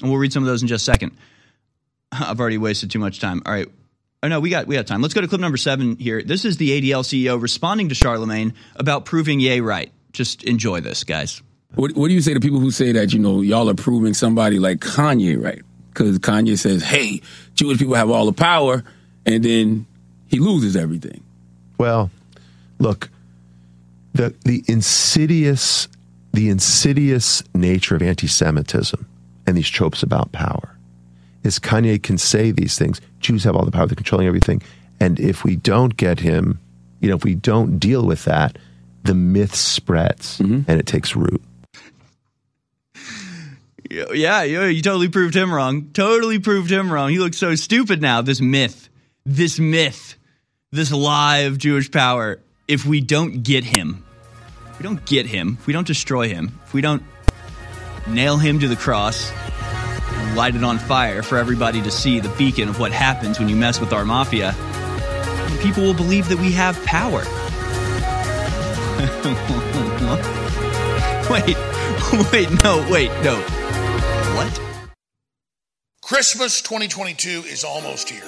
And we'll read some of those in just a second. I've already wasted too much time. All right. Oh no, we got we got time. Let's go to clip number seven here. This is the ADL CEO responding to Charlemagne about proving Ye right. Just enjoy this, guys. What, what do you say to people who say that you know y'all are proving somebody like Kanye right? Because Kanye says, "Hey, Jewish people have all the power," and then he loses everything. Well, look, the the insidious the insidious nature of anti-Semitism and these tropes about power is Kanye can say these things. Jews have all the power; they're controlling everything. And if we don't get him, you know, if we don't deal with that, the myth spreads mm-hmm. and it takes root. Yeah, you, you totally proved him wrong. Totally proved him wrong. He looks so stupid now. This myth, this myth, this lie of Jewish power. If we don't get him, if we don't get him, if we don't destroy him, if we don't nail him to the cross, light it on fire for everybody to see the beacon of what happens when you mess with our mafia, people will believe that we have power. wait, wait, no, wait, no. Christmas 2022 is almost here.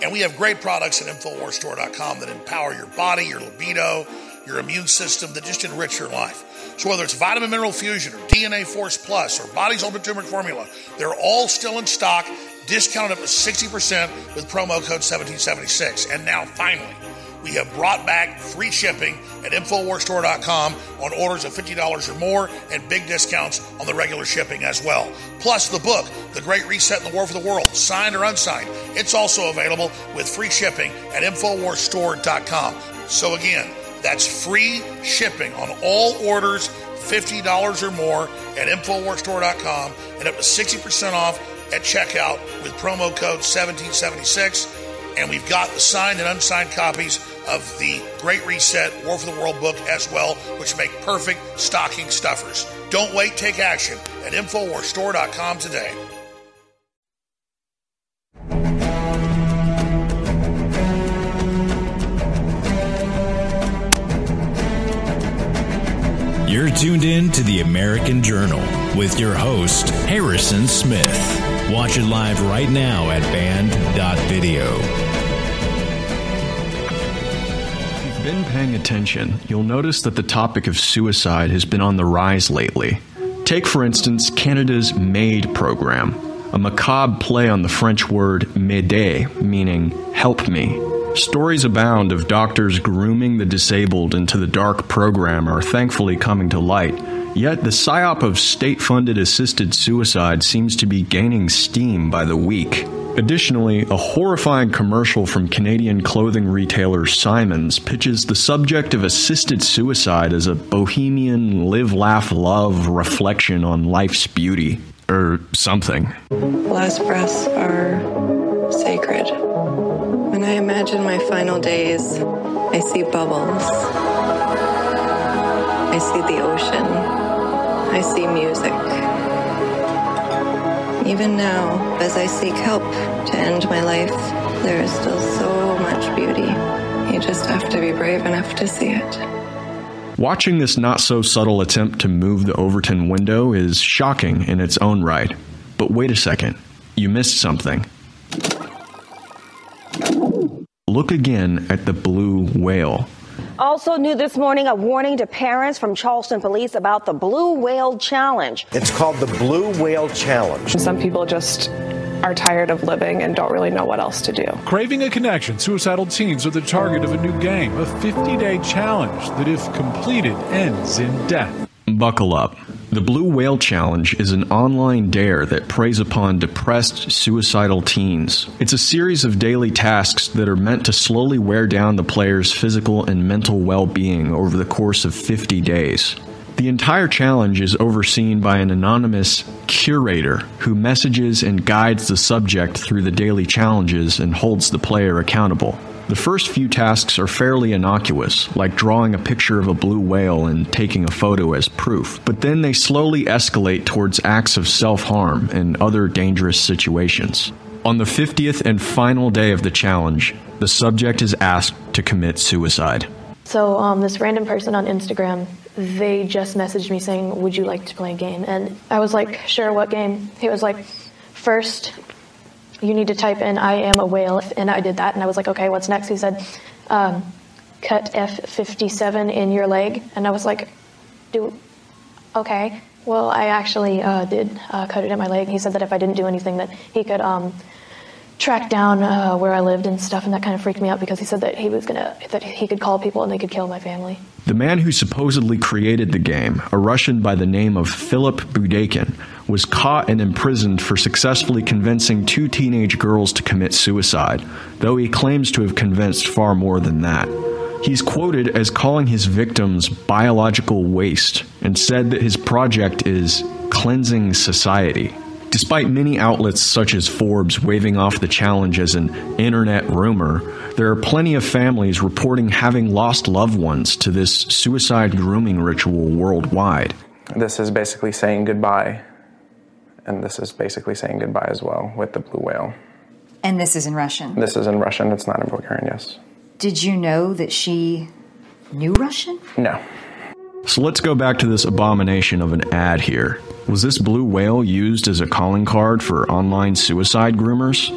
And we have great products at InfoWarsStore.com that empower your body, your libido, your immune system, that just enrich your life. So whether it's Vitamin Mineral Fusion or DNA Force Plus or Body's Ultimate Turmeric Formula, they're all still in stock, discounted up to 60% with promo code 1776. And now, finally, we have brought back free shipping at InfoWarsStore.com on orders of $50 or more and big discounts on the regular shipping as well. Plus, the book, The Great Reset and the War for the World, signed or unsigned, it's also available with free shipping at InfoWarsStore.com. So, again, that's free shipping on all orders $50 or more at InfoWarsStore.com and up to 60% off at checkout with promo code 1776. And we've got the signed and unsigned copies of the Great Reset War for the World book as well, which make perfect stocking stuffers. Don't wait, take action at InfoWarsStore.com today. You're tuned in to the American Journal with your host, Harrison Smith. Watch it live right now at band.video. been paying attention, you'll notice that the topic of suicide has been on the rise lately. Take, for instance, Canada's MAID program, a macabre play on the French word m'aider, meaning help me. Stories abound of doctors grooming the disabled into the dark program are thankfully coming to light. Yet the psyop of state funded assisted suicide seems to be gaining steam by the week. Additionally, a horrifying commercial from Canadian clothing retailer Simons pitches the subject of assisted suicide as a bohemian live, laugh, love reflection on life's beauty. Or something. Last breaths are sacred. When I imagine my final days, I see bubbles. I see the ocean. I see music. Even now, as I seek help to end my life, there is still so much beauty. You just have to be brave enough to see it. Watching this not so subtle attempt to move the Overton window is shocking in its own right. But wait a second, you missed something. Look again at the blue whale. Also new this morning, a warning to parents from Charleston police about the Blue Whale Challenge. It's called the Blue Whale Challenge. Some people just are tired of living and don't really know what else to do. Craving a connection, suicidal teens are the target of a new game, a 50 day challenge that, if completed, ends in death. Buckle up. The Blue Whale Challenge is an online dare that preys upon depressed, suicidal teens. It's a series of daily tasks that are meant to slowly wear down the player's physical and mental well being over the course of 50 days. The entire challenge is overseen by an anonymous curator who messages and guides the subject through the daily challenges and holds the player accountable. The first few tasks are fairly innocuous, like drawing a picture of a blue whale and taking a photo as proof, but then they slowly escalate towards acts of self harm and other dangerous situations. On the 50th and final day of the challenge, the subject is asked to commit suicide. So, um, this random person on Instagram, they just messaged me saying, Would you like to play a game? And I was like, Sure, what game? He was like, First, you need to type in I am a whale. And I did that. And I was like, okay, what's next? He said, um, cut F57 in your leg. And I was like, do, okay. Well, I actually uh, did uh, cut it in my leg. He said that if I didn't do anything, that he could um, track down uh, where I lived and stuff. And that kind of freaked me out because he said that he was gonna that he could call people and they could kill my family. The man who supposedly created the game, a Russian by the name of Philip Budeikin, was caught and imprisoned for successfully convincing two teenage girls to commit suicide, though he claims to have convinced far more than that. He's quoted as calling his victims biological waste and said that his project is cleansing society. Despite many outlets such as Forbes waving off the challenge as an internet rumor, there are plenty of families reporting having lost loved ones to this suicide grooming ritual worldwide. This is basically saying goodbye and this is basically saying goodbye as well with the blue whale. And this is in Russian. This is in Russian, it's not in Bulgarian, yes. Did you know that she knew Russian? No. So let's go back to this abomination of an ad here. Was this blue whale used as a calling card for online suicide groomers?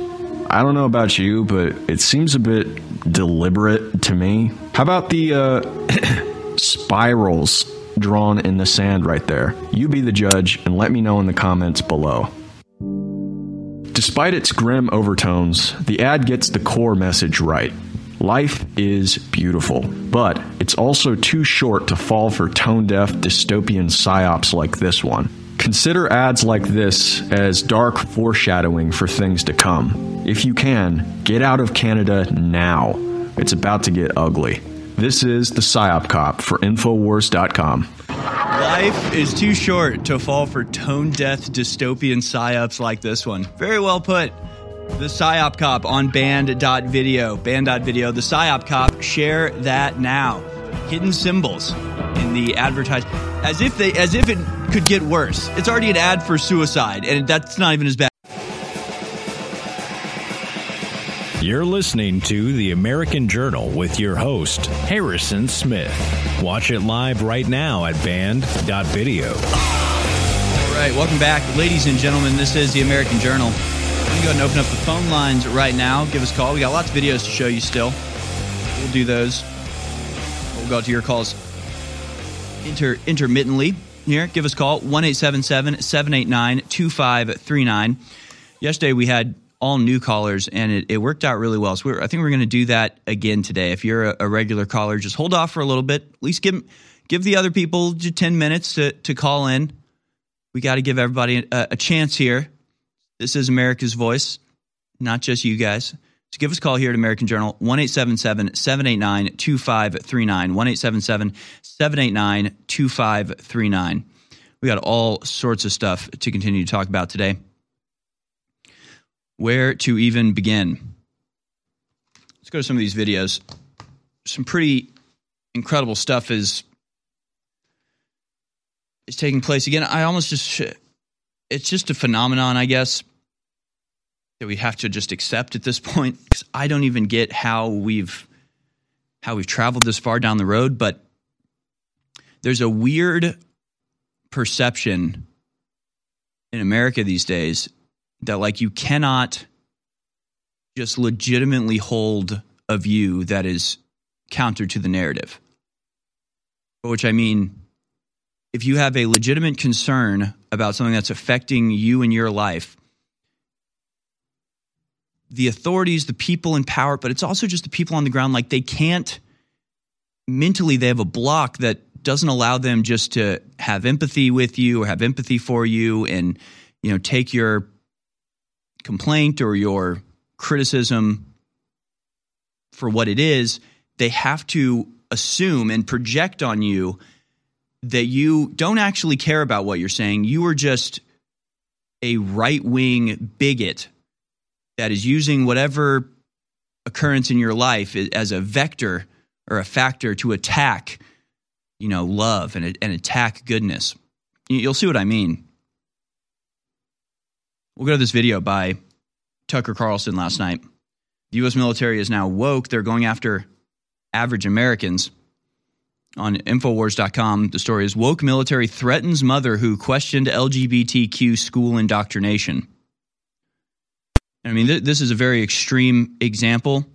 I don't know about you, but it seems a bit deliberate to me. How about the uh, spirals drawn in the sand right there? You be the judge and let me know in the comments below. Despite its grim overtones, the ad gets the core message right. Life is beautiful, but it's also too short to fall for tone deaf dystopian psyops like this one. Consider ads like this as dark foreshadowing for things to come. If you can, get out of Canada now. It's about to get ugly. This is the PSYOP Cop for Infowars.com. Life is too short to fall for tone deaf dystopian psyops like this one. Very well put. The PSYOP Cop on band.video. Band.video. The PSYOP Cop. Share that now. Hidden symbols in the advertise as if they as if it could get worse. It's already an ad for suicide, and that's not even as bad. You're listening to the American Journal with your host, Harrison Smith. Watch it live right now at band.video. All right, welcome back, ladies and gentlemen. This is the American Journal. I'm going to go ahead and open up the phone lines right now. Give us a call. We got lots of videos to show you still. We'll do those. We'll go to your calls inter- intermittently here. Give us a call 1 789 2539. Yesterday we had all new callers and it, it worked out really well. So I think we're going to do that again today. If you're a, a, regular caller, just hold off for a little bit. At least give give the other people 10 minutes to, to call in. We got to give everybody a, a chance here. This is America's voice, not just you guys. So give us a call here at American Journal, 1 789 2539. 1 789 2539. We got all sorts of stuff to continue to talk about today. Where to even begin? Let's go to some of these videos. Some pretty incredible stuff is is taking place again. I almost just it's just a phenomenon, I guess, that we have to just accept at this point I don't even get how we've how we've traveled this far down the road, but there's a weird perception in America these days that like you cannot just legitimately hold a view that is counter to the narrative. Which I mean if you have a legitimate concern about something that's affecting you and your life, the authorities, the people in power, but it's also just the people on the ground, like they can't mentally, they have a block that doesn't allow them just to have empathy with you or have empathy for you and, you know, take your complaint or your criticism for what it is. They have to assume and project on you that you don't actually care about what you're saying. You are just a right wing bigot that is using whatever occurrence in your life as a vector or a factor to attack, you know, love and, and attack goodness. You'll see what I mean. We'll go to this video by Tucker Carlson last night. The U.S. military is now woke. They're going after average Americans on Infowars.com. The story is Woke Military Threatens Mother Who Questioned LGBTQ School Indoctrination. I mean, th- this is a very extreme example,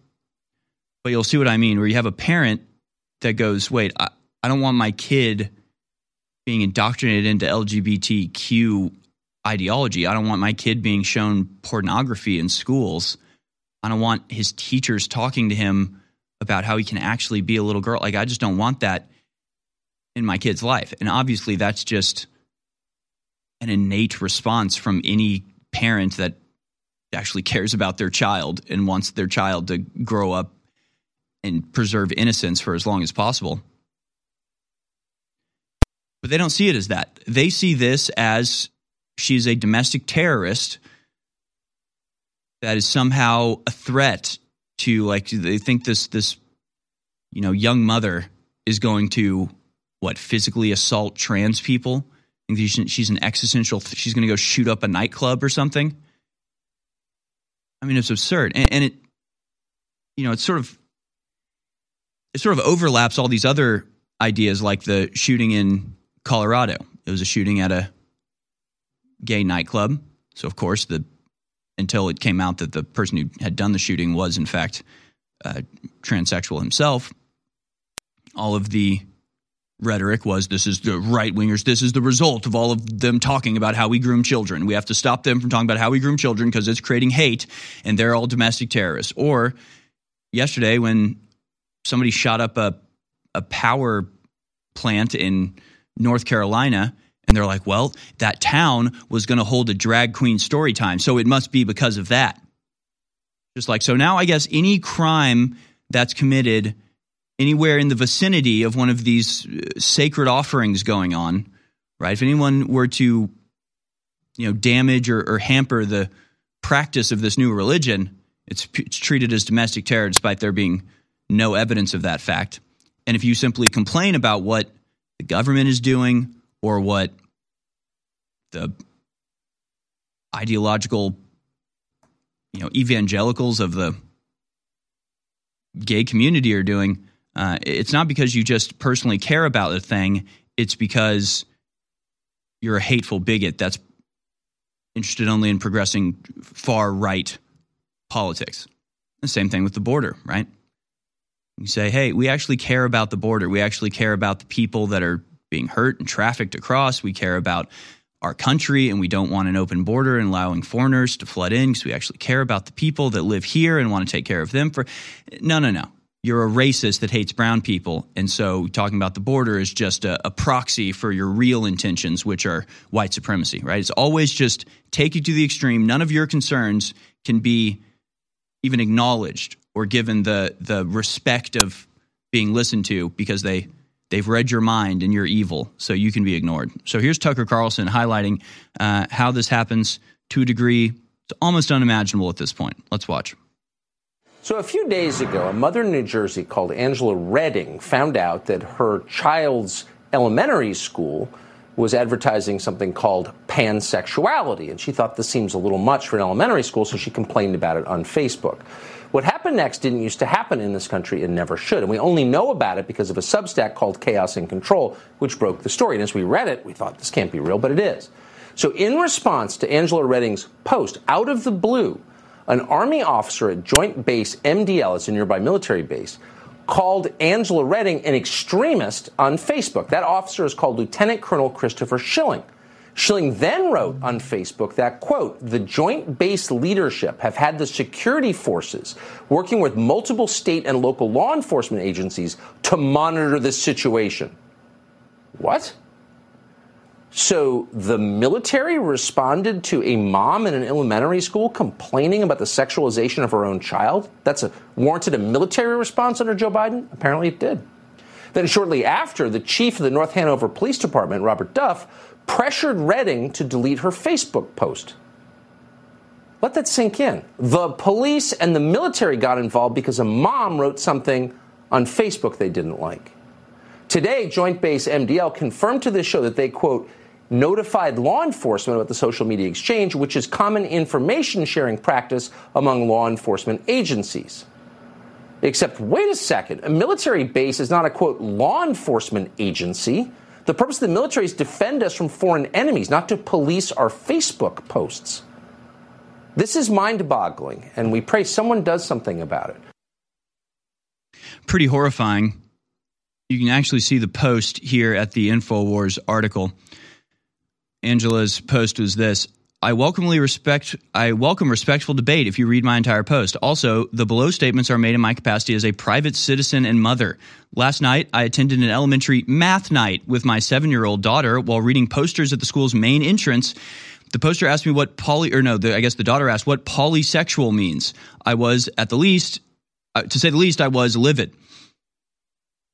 but you'll see what I mean, where you have a parent that goes, Wait, I, I don't want my kid being indoctrinated into LGBTQ ideology. I don't want my kid being shown pornography in schools. I don't want his teachers talking to him about how he can actually be a little girl. Like, I just don't want that in my kid's life. And obviously, that's just an innate response from any parent that actually cares about their child and wants their child to grow up and preserve innocence for as long as possible. But they don't see it as that. They see this as she's a domestic terrorist that is somehow a threat to like they think this this you know young mother is going to what physically assault trans people she's an existential. She's going to go shoot up a nightclub or something. I mean, it's absurd, and, and it, you know, it's sort of, it sort of overlaps all these other ideas, like the shooting in Colorado. It was a shooting at a gay nightclub. So of course, the until it came out that the person who had done the shooting was in fact uh, transsexual himself, all of the rhetoric was this is the right wingers. This is the result of all of them talking about how we groom children. We have to stop them from talking about how we groom children because it's creating hate and they're all domestic terrorists. Or yesterday when somebody shot up a a power plant in North Carolina and they're like, well, that town was going to hold a drag queen story time, so it must be because of that. Just like so now I guess any crime that's committed anywhere in the vicinity of one of these uh, sacred offerings going on, right? If anyone were to you know damage or, or hamper the practice of this new religion, it's, it's treated as domestic terror despite there being no evidence of that fact. And if you simply complain about what the government is doing or what the ideological you know evangelicals of the gay community are doing uh, it's not because you just personally care about the thing. It's because you're a hateful bigot that's interested only in progressing far right politics. The same thing with the border right? You say hey we actually care about the border. We actually care about the people that are being hurt and trafficked across. We care about our country and we don't want an open border and allowing foreigners to flood in because we actually care about the people that live here and want to take care of them for no no no you're a racist that hates brown people and so talking about the border is just a, a proxy for your real intentions which are white supremacy right it's always just take you to the extreme none of your concerns can be even acknowledged or given the the respect of being listened to because they They've read your mind and you're evil, so you can be ignored. So here's Tucker Carlson highlighting uh, how this happens to a degree it's almost unimaginable at this point. Let's watch. So, a few days ago, a mother in New Jersey called Angela Reading found out that her child's elementary school was advertising something called pansexuality. And she thought this seems a little much for an elementary school, so she complained about it on Facebook. What happened next didn't used to happen in this country and never should. And we only know about it because of a Substack called Chaos and Control, which broke the story. And as we read it, we thought this can't be real, but it is. So, in response to Angela Reading's post, out of the blue, an Army officer at Joint Base MDL, it's a nearby military base, called Angela Reading an extremist on Facebook. That officer is called Lieutenant Colonel Christopher Schilling. Schilling then wrote on Facebook that, quote, the joint base leadership have had the security forces working with multiple state and local law enforcement agencies to monitor this situation. What? So the military responded to a mom in an elementary school complaining about the sexualization of her own child? That's a warranted a military response under Joe Biden? Apparently it did. Then shortly after, the chief of the North Hanover Police Department, Robert Duff, pressured Reading to delete her Facebook post. Let that sink in. The police and the military got involved because a mom wrote something on Facebook they didn't like. Today, Joint Base MDL confirmed to this show that they, quote, notified law enforcement about the social media exchange, which is common information sharing practice among law enforcement agencies. Except, wait a second, a military base is not a, quote, law enforcement agency. The purpose of the military is to defend us from foreign enemies, not to police our Facebook posts. This is mind boggling, and we pray someone does something about it. Pretty horrifying. You can actually see the post here at the InfoWars article. Angela's post was this I welcomely respect I welcome respectful debate if you read my entire post. Also, the below statements are made in my capacity as a private citizen and mother. Last night, I attended an elementary math night with my 7-year-old daughter while reading posters at the school's main entrance. The poster asked me what poly or no, the, I guess the daughter asked what polysexual means. I was at the least uh, to say the least I was livid.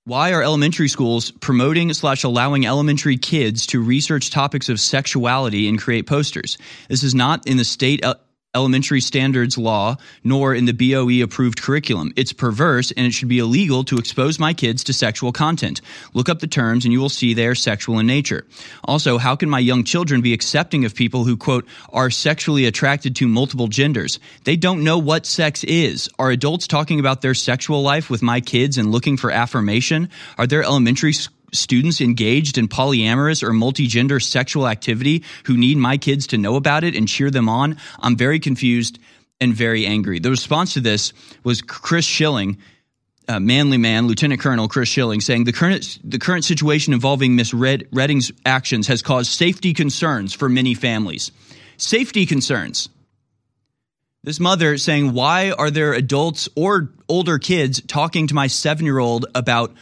Why are elementary schools promoting slash allowing elementary kids to research topics of sexuality and create posters? This is not in the state uh, elementary standards law nor in the BOE approved curriculum. It's perverse and it should be illegal to expose my kids to sexual content. Look up the terms and you will see they are sexual in nature. Also, how can my young children be accepting of people who, quote, are sexually attracted to multiple genders? They don't know what sex is. Are adults talking about their sexual life with my kids and looking for affirmation? Are there elementary students engaged in polyamorous or multigender sexual activity who need my kids to know about it and cheer them on? I'm very confused and very angry. The response to this was Chris Schilling, uh, manly man, Lieutenant Colonel Chris Schilling, saying the current the current situation involving Miss Red, Reading's actions has caused safety concerns for many families. Safety concerns. This mother saying, "Why are there adults or older kids talking to my seven year old about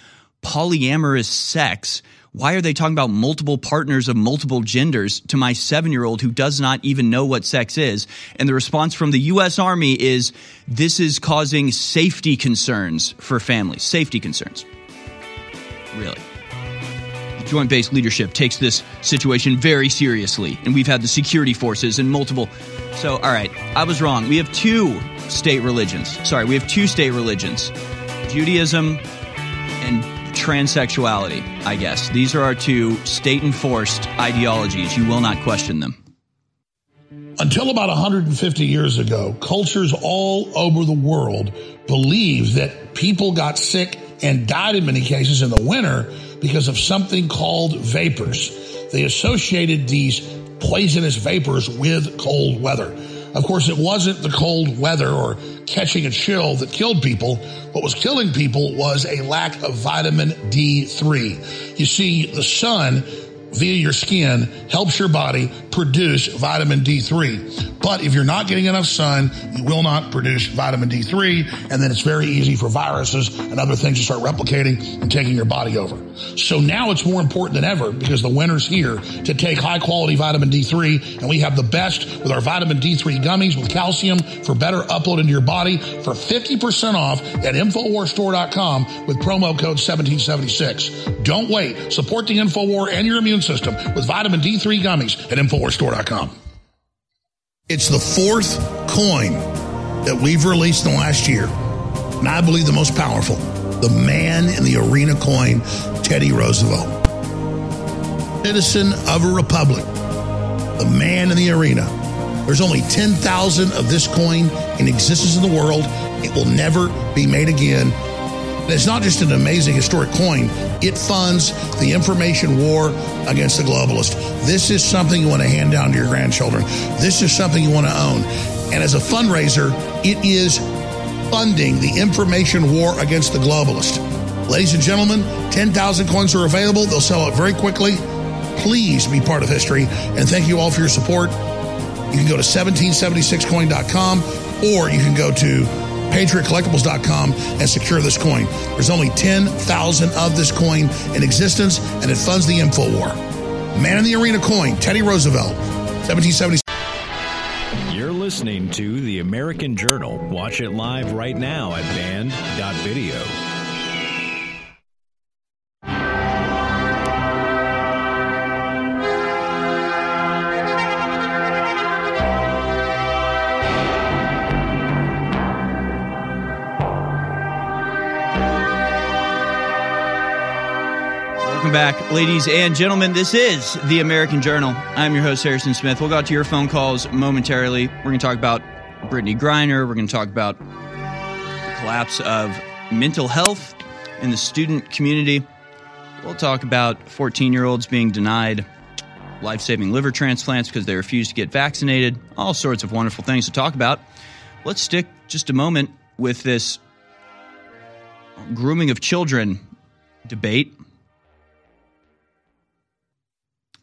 polyamorous sex?" Why are they talking about multiple partners of multiple genders to my seven year old who does not even know what sex is? And the response from the U.S. Army is this is causing safety concerns for families. Safety concerns. Really. Joint Base leadership takes this situation very seriously, and we've had the security forces and multiple. So, all right, I was wrong. We have two state religions. Sorry, we have two state religions Judaism and transsexuality, I guess. These are our two state enforced ideologies. You will not question them. Until about 150 years ago, cultures all over the world believed that people got sick and died in many cases in the winter because of something called vapors. They associated these poisonous vapors with cold weather. Of course, it wasn't the cold weather or catching a chill that killed people. What was killing people was a lack of vitamin D3. You see, the sun via your skin helps your body produce vitamin D3. But if you're not getting enough sun, you will not produce vitamin D3, and then it's very easy for viruses and other things to start replicating and taking your body over. So now it's more important than ever because the winter's here to take high quality vitamin D3, and we have the best with our vitamin D3 gummies with calcium for better upload into your body for 50% off at InfoWarsStore.com with promo code 1776. Don't wait. Support the InfoWar and your immune system with vitamin D3 gummies at InfoWarsStore.com. It's the fourth coin that we've released in the last year, and I believe the most powerful. The man in the arena coin, Teddy Roosevelt. Citizen of a republic. The man in the arena. There's only 10,000 of this coin in existence in the world. It will never be made again. It's not just an amazing historic coin, it funds the information war against the globalist. This is something you want to hand down to your grandchildren. This is something you want to own. And as a fundraiser, it is funding the information war against the globalist. Ladies and gentlemen, 10,000 coins are available. They'll sell out very quickly. Please be part of history. And thank you all for your support. You can go to 1776coin.com or you can go to patriotcollectibles.com and secure this coin. There's only 10,000 of this coin in existence and it funds the info war. Man in the Arena coin, Teddy Roosevelt, 1776. You're listening to The American Journal. Watch it live right now at band.video. Welcome back, ladies and gentlemen. This is the American Journal. I'm your host, Harrison Smith. We'll go out to your phone calls momentarily. We're going to talk about Brittney Griner. We're going to talk about the collapse of mental health in the student community. We'll talk about 14 year olds being denied life saving liver transplants because they refuse to get vaccinated. All sorts of wonderful things to talk about. Let's stick just a moment with this grooming of children debate.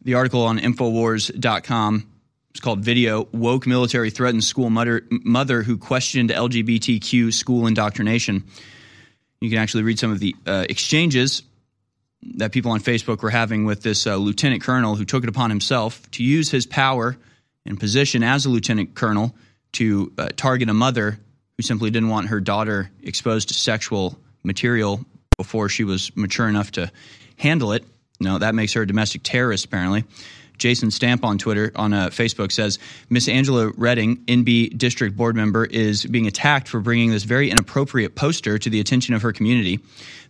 The article on Infowars.com is called Video Woke Military Threatens School Mother, Mother Who Questioned LGBTQ School Indoctrination. You can actually read some of the uh, exchanges that people on Facebook were having with this uh, lieutenant colonel who took it upon himself to use his power and position as a lieutenant colonel to uh, target a mother who simply didn't want her daughter exposed to sexual material before she was mature enough to handle it. No, that makes her a domestic terrorist, apparently. Jason Stamp on Twitter, on uh, Facebook, says Miss Angela Reading, NB district board member, is being attacked for bringing this very inappropriate poster to the attention of her community.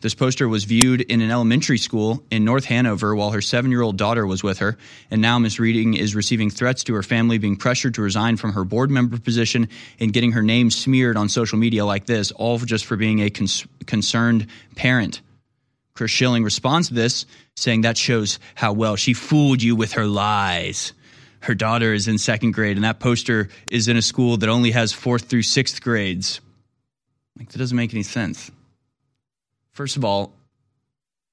This poster was viewed in an elementary school in North Hanover while her seven year old daughter was with her. And now Miss Reading is receiving threats to her family, being pressured to resign from her board member position and getting her name smeared on social media like this, all just for being a cons- concerned parent. Chris Schilling responds to this, saying that shows how well she fooled you with her lies. Her daughter is in second grade, and that poster is in a school that only has fourth through sixth grades. Like, that doesn't make any sense. First of all,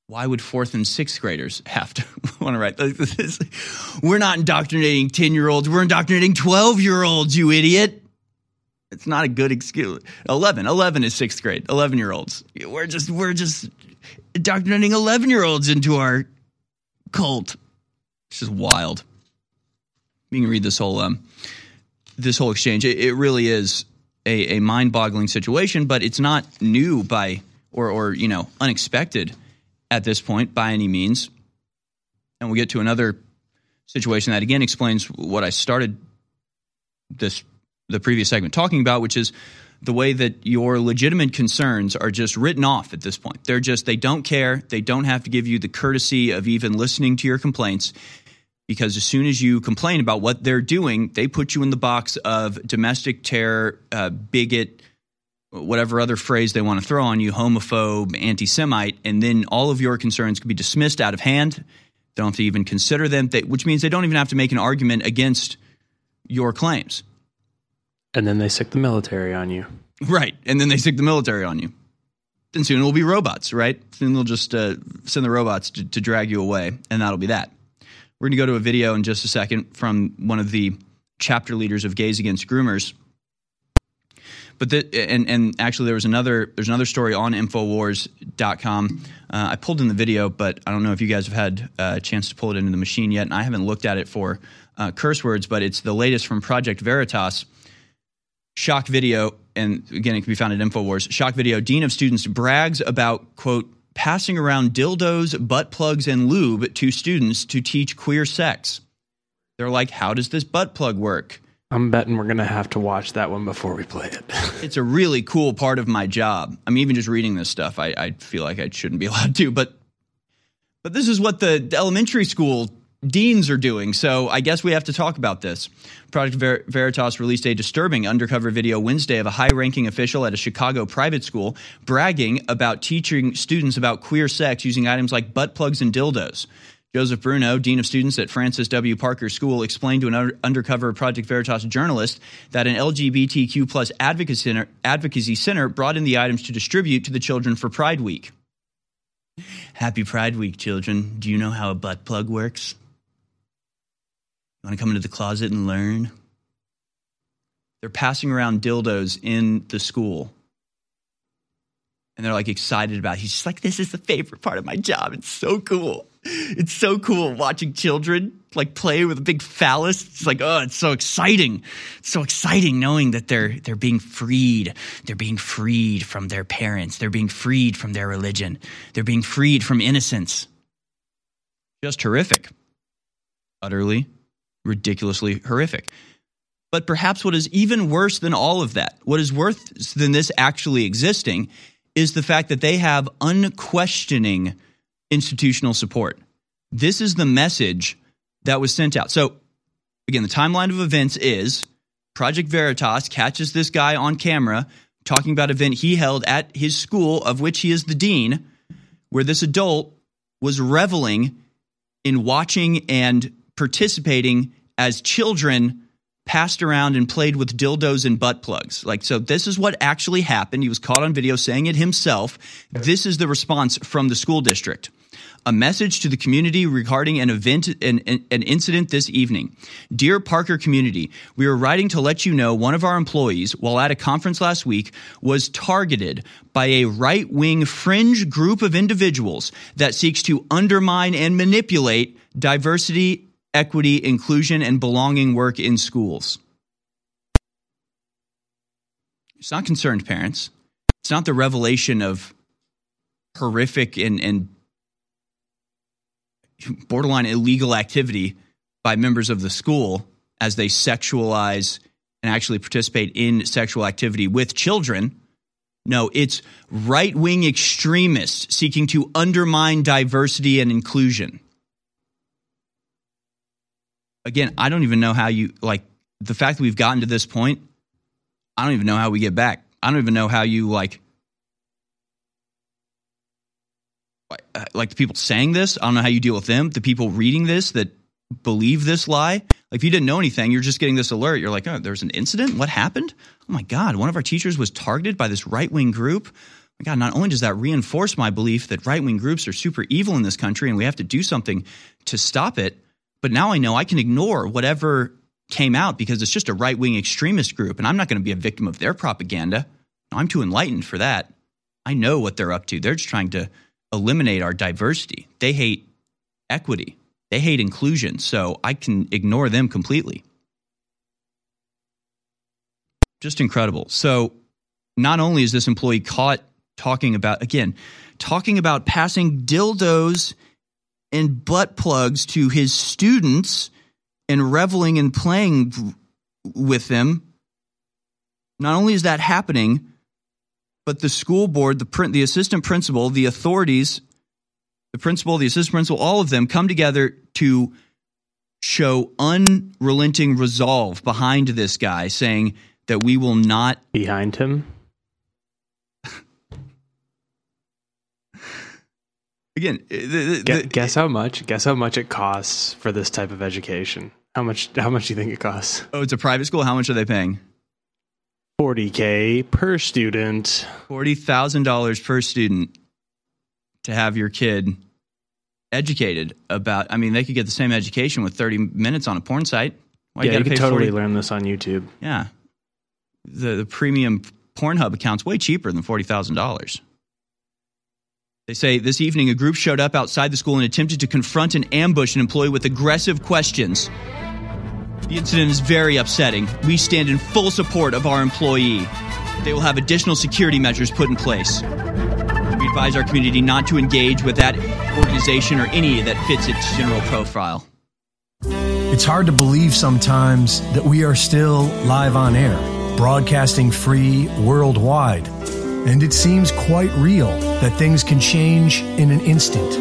why would fourth and sixth graders have to want to write this? We're not indoctrinating 10 year olds, we're indoctrinating 12 year olds, you idiot. It's not a good excuse. 11, 11 is sixth grade, 11 year olds. We're just, we're just indoctrinating 11 year olds into our cult. It's just wild. You can read this whole, um, this whole exchange. It, it really is a, a mind boggling situation, but it's not new by or, or you know unexpected at this point by any means. And we'll get to another situation that again explains what I started this the previous segment talking about, which is the way that your legitimate concerns are just written off at this point. They're just they don't care. They don't have to give you the courtesy of even listening to your complaints because as soon as you complain about what they're doing, they put you in the box of domestic terror, uh, bigot, whatever other phrase they want to throw on you, homophobe, anti Semite, and then all of your concerns could be dismissed out of hand. They don't have to even consider them, they, which means they don't even have to make an argument against your claims. And then they stick the military on you. Right. And then they stick the military on you. And soon it will be robots, right? Soon they'll just uh, send the robots to, to drag you away, and that'll be that. We're going to go to a video in just a second from one of the chapter leaders of Gays Against Groomers but the, and and actually there was another there's another story on infowars.com. Uh, I pulled in the video, but I don't know if you guys have had a chance to pull it into the machine yet, and I haven't looked at it for uh, curse words, but it's the latest from Project Veritas. Shock video, and again, it can be found at Infowars. Shock video: Dean of Students brags about quote passing around dildos, butt plugs, and lube to students to teach queer sex. They're like, "How does this butt plug work?" I'm betting we're going to have to watch that one before we play it. it's a really cool part of my job. I'm even just reading this stuff. I, I feel like I shouldn't be allowed to, but but this is what the elementary school deans are doing. So I guess we have to talk about this. Project Ver- Veritas released a disturbing undercover video Wednesday of a high-ranking official at a Chicago private school bragging about teaching students about queer sex using items like butt plugs and dildos. Joseph Bruno, Dean of Students at Francis W. Parker School, explained to an undercover Project Veritas journalist that an LGBTQ plus advocacy center, advocacy center brought in the items to distribute to the children for Pride Week. Happy Pride Week, children. Do you know how a butt plug works? You want to come into the closet and learn? They're passing around dildos in the school and they're like excited about it. He's just like, this is the favorite part of my job. It's so cool. It's so cool watching children like play with a big phallus. It's like, oh, it's so exciting. It's so exciting knowing that they're they're being freed. They're being freed from their parents. They're being freed from their religion. They're being freed from innocence. Just horrific. Utterly, ridiculously horrific. But perhaps what is even worse than all of that, what is worse than this actually existing, is the fact that they have unquestioning institutional support. This is the message that was sent out. So, again, the timeline of events is Project Veritas catches this guy on camera talking about an event he held at his school, of which he is the dean, where this adult was reveling in watching and participating as children passed around and played with dildos and butt plugs. Like, so this is what actually happened. He was caught on video saying it himself. This is the response from the school district. A message to the community regarding an event, an, an incident this evening. Dear Parker community, we are writing to let you know one of our employees, while at a conference last week, was targeted by a right wing fringe group of individuals that seeks to undermine and manipulate diversity equity, inclusion, and belonging work in schools. It's not concerned parents. It's not the revelation of horrific and, and borderline illegal activity by members of the school as they sexualize and actually participate in sexual activity with children. No, it's right wing extremists seeking to undermine diversity and inclusion. Again, I don't even know how you, like, the fact that we've gotten to this point, I don't even know how we get back. I don't even know how you, like, uh, like the people saying this, I don't know how you deal with them. The people reading this that believe this lie. Like if you didn't know anything, you're just getting this alert. You're like, oh, there's an incident. What happened? Oh my God, one of our teachers was targeted by this right wing group. My God, not only does that reinforce my belief that right wing groups are super evil in this country and we have to do something to stop it, but now I know I can ignore whatever came out because it's just a right wing extremist group and I'm not going to be a victim of their propaganda. I'm too enlightened for that. I know what they're up to. They're just trying to eliminate our diversity. They hate equity. They hate inclusion. So I can ignore them completely. Just incredible. So not only is this employee caught talking about, again, talking about passing dildos and butt plugs to his students and reveling and playing with them. Not only is that happening, but the school board, the print, the assistant principal, the authorities, the principal, the assistant principal, all of them come together to show unrelenting resolve behind this guy, saying that we will not behind him. Again, eh, the, the, guess, guess how much? Guess how much it costs for this type of education? How much? How much do you think it costs? Oh, it's a private school. How much are they paying? 40K per student. $40,000 per student to have your kid educated about. I mean, they could get the same education with 30 minutes on a porn site. Why yeah, you, you could totally 40? learn this on YouTube. Yeah. The, the premium Pornhub account's way cheaper than $40,000. They say this evening a group showed up outside the school and attempted to confront and ambush an employee with aggressive questions. The incident is very upsetting. We stand in full support of our employee. They will have additional security measures put in place. We advise our community not to engage with that organization or any that fits its general profile. It's hard to believe sometimes that we are still live on air, broadcasting free worldwide. And it seems quite real that things can change in an instant.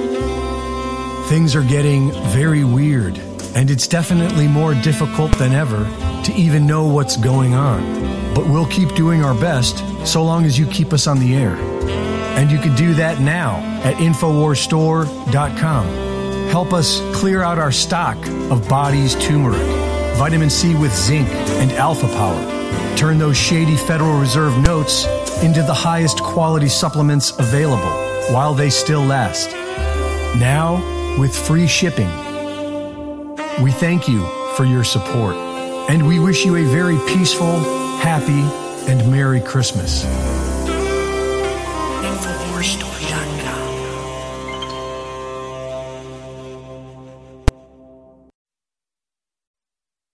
Things are getting very weird and it's definitely more difficult than ever to even know what's going on. But we'll keep doing our best so long as you keep us on the air. And you can do that now at InfoWarsStore.com. Help us clear out our stock of Body's turmeric, vitamin C with zinc, and alpha power. Turn those shady Federal Reserve notes into the highest quality supplements available while they still last. Now, with free shipping we thank you for your support, and we wish you a very peaceful, happy, and Merry Christmas.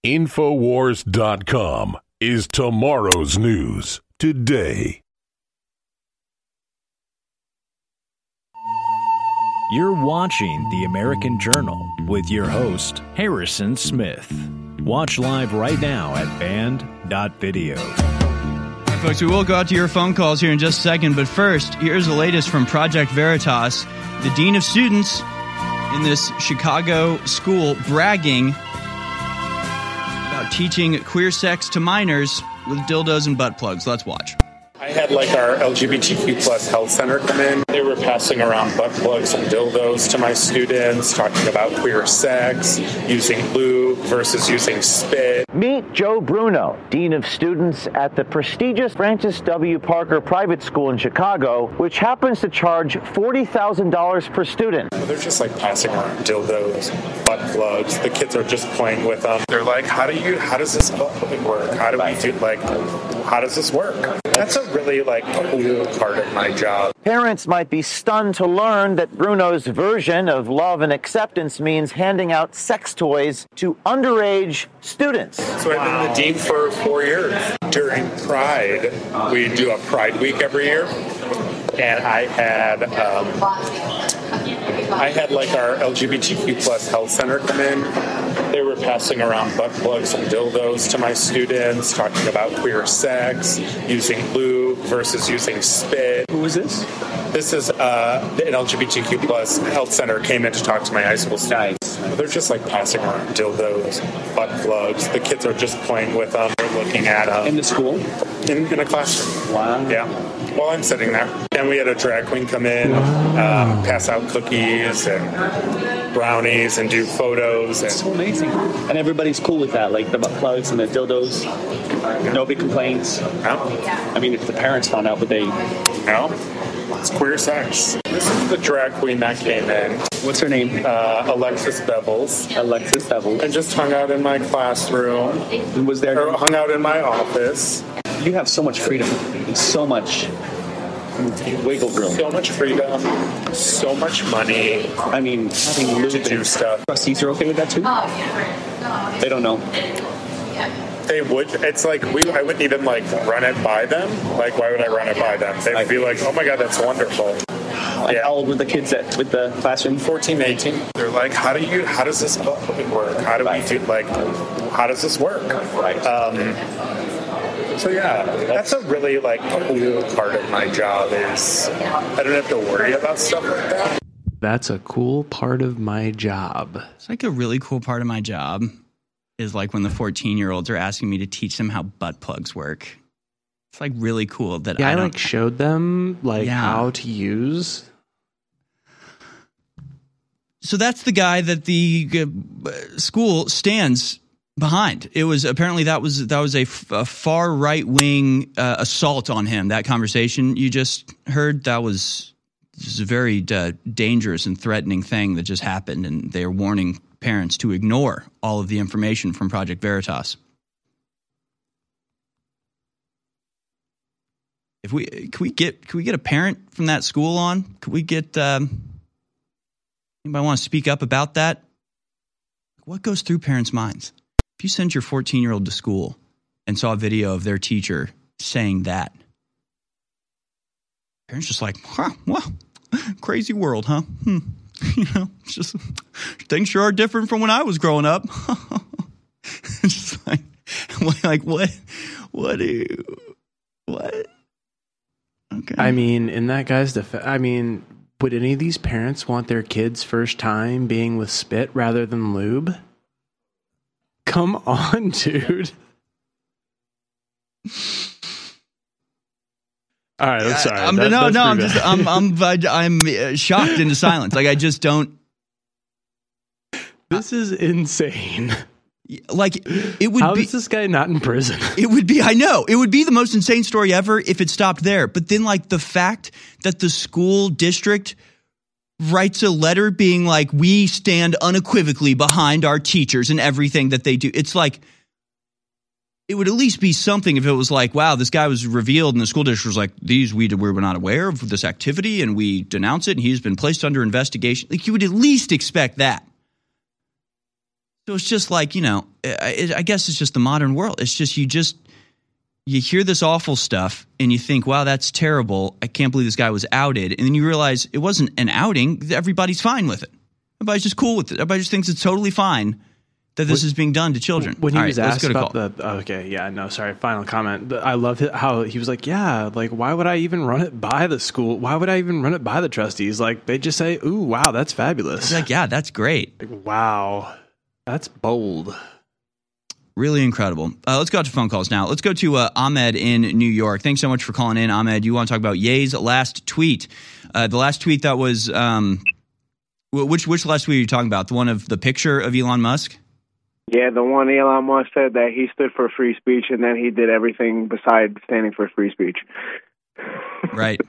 Infowars.com is tomorrow's news today. You're watching The American Journal with your host, Harrison Smith. Watch live right now at band.video. Right, folks, we will go out to your phone calls here in just a second, but first, here's the latest from Project Veritas. The Dean of Students in this Chicago school bragging about teaching queer sex to minors with dildos and butt plugs. Let's watch. I had like our LGBTQ plus health center come in. They were passing around butt plugs and dildos to my students, talking about queer sex, using lube versus using spit. Meet Joe Bruno, Dean of Students at the prestigious Francis W. Parker Private School in Chicago, which happens to charge $40,000 per student. They're just like passing around dildos, butt plugs. The kids are just playing with them. They're like, how do you, how does this butt plug work? How do we do, like, how does this work? That's a really like a cool part of my job. Parents might be stunned to learn that Bruno's version of love and acceptance means handing out sex toys to underage students. So I've been the dean for four years. During Pride, we do a Pride Week every year, and I had um, I had like our LGBTQ plus health center come in. They were passing around butt plugs and dildos to my students, talking about queer sex, using lube versus using spit. Who was this? This is uh, an LGBTQ plus health center came in to talk to my high school students. They're just like passing around dildos, butt plugs. The kids are just playing with them. They're looking at them. In the school? In, in a classroom. Wow. Yeah. While I'm sitting there. And we had a drag queen come in, um, pass out cookies and brownies and do photos. And so amazing. And everybody's cool with that, like the butt plugs and the dildos. No big complaints. No. I mean, if the parents found out, would they? No. It's queer sex. This is the drag queen that came in. What's her name? Uh, Alexis Bevels. Alexis Bevels. And just hung out in my classroom. And was there? Or hung out in my office. You have so much freedom, so much wiggle room. So much freedom, so much money. I mean, having lube to do stuff. Trustees are okay with that too. They don't know. They would. It's like we. I wouldn't even like run it by them. Like, why would I run it by them? They'd be like, "Oh my god, that's wonderful." Like How old were the kids at with the classroom? 14, 18. They're like, "How do you? How does this work? How do we do? Like, how does this work?" Right. Um, so yeah, that's a really like cool part of my job is I don't have to worry about stuff like that. That's a cool part of my job. It's like a really cool part of my job is like when the 14 year olds are asking me to teach them how butt plugs work. It's like really cool that Yeah, I, I like showed them like Yeah. how to use. so that's the guy that the uh, school stands behind. It was apparently that was that was a, f- a far right wing uh, assault on him. That conversation you just heard that was, is a very uh, dangerous and threatening thing that just happened, and they are warning parents to ignore all of the information from Project Veritas. If we can we get can we get a parent from that school on? Could we get um, anybody want to speak up about that? What goes through parents' minds? If you send your 14 year old to school and saw a video of their teacher saying that, parents just like, huh, well, crazy world, huh? Hmm. You know, it's just things sure are different from when I was growing up. Just like, like what, what do you, what? Okay. I mean, in that guy's defense, I mean, would any of these parents want their kids' first time being with spit rather than lube? Come on, dude. All right, I'm sorry. I'm, That- no, that's no, I'm pretty just, bad. I'm, I'm, I'm uh, shocked into silence. Like I just don't. This is insane. Like it would How be. is this guy not in prison? It would be, I know, it would be the most insane story ever if it stopped there. But then, like, the fact that the school district writes a letter being like, we stand unequivocally behind our teachers and everything that they do. It's like, it would at least be something if it was like, wow, this guy was revealed and the school district was like, these, we, we were not aware of this activity and we denounce it and he's been placed under investigation. Like, you would at least expect that. So it's just like, you know, I, I guess it's just the modern world. It's just, you just, you hear this awful stuff and you think, wow, that's terrible. I can't believe this guy was outed. And then you realize it wasn't an outing. Everybody's fine with it. Everybody's just cool with it. Everybody just thinks it's totally fine that this is being done to children. When he All was right, asked about call. the okay, yeah, no, sorry. Final comment. I love how he was like, yeah, like why would I even run it by the school? Why would I even run it by the trustees? Like they just say, ooh, wow, that's fabulous. Like, yeah, that's great. Like, wow, that's bold. Really incredible. Uh, let's go out to phone calls now. Let's go to uh, Ahmed in New York. Thanks so much for calling in, Ahmed. You want to talk about Ye's last tweet? Uh, the last tweet that was um, which which last tweet are you talking about? The one of the picture of Elon Musk. Yeah, the one Elon Musk said that he stood for free speech and then he did everything besides standing for free speech. right?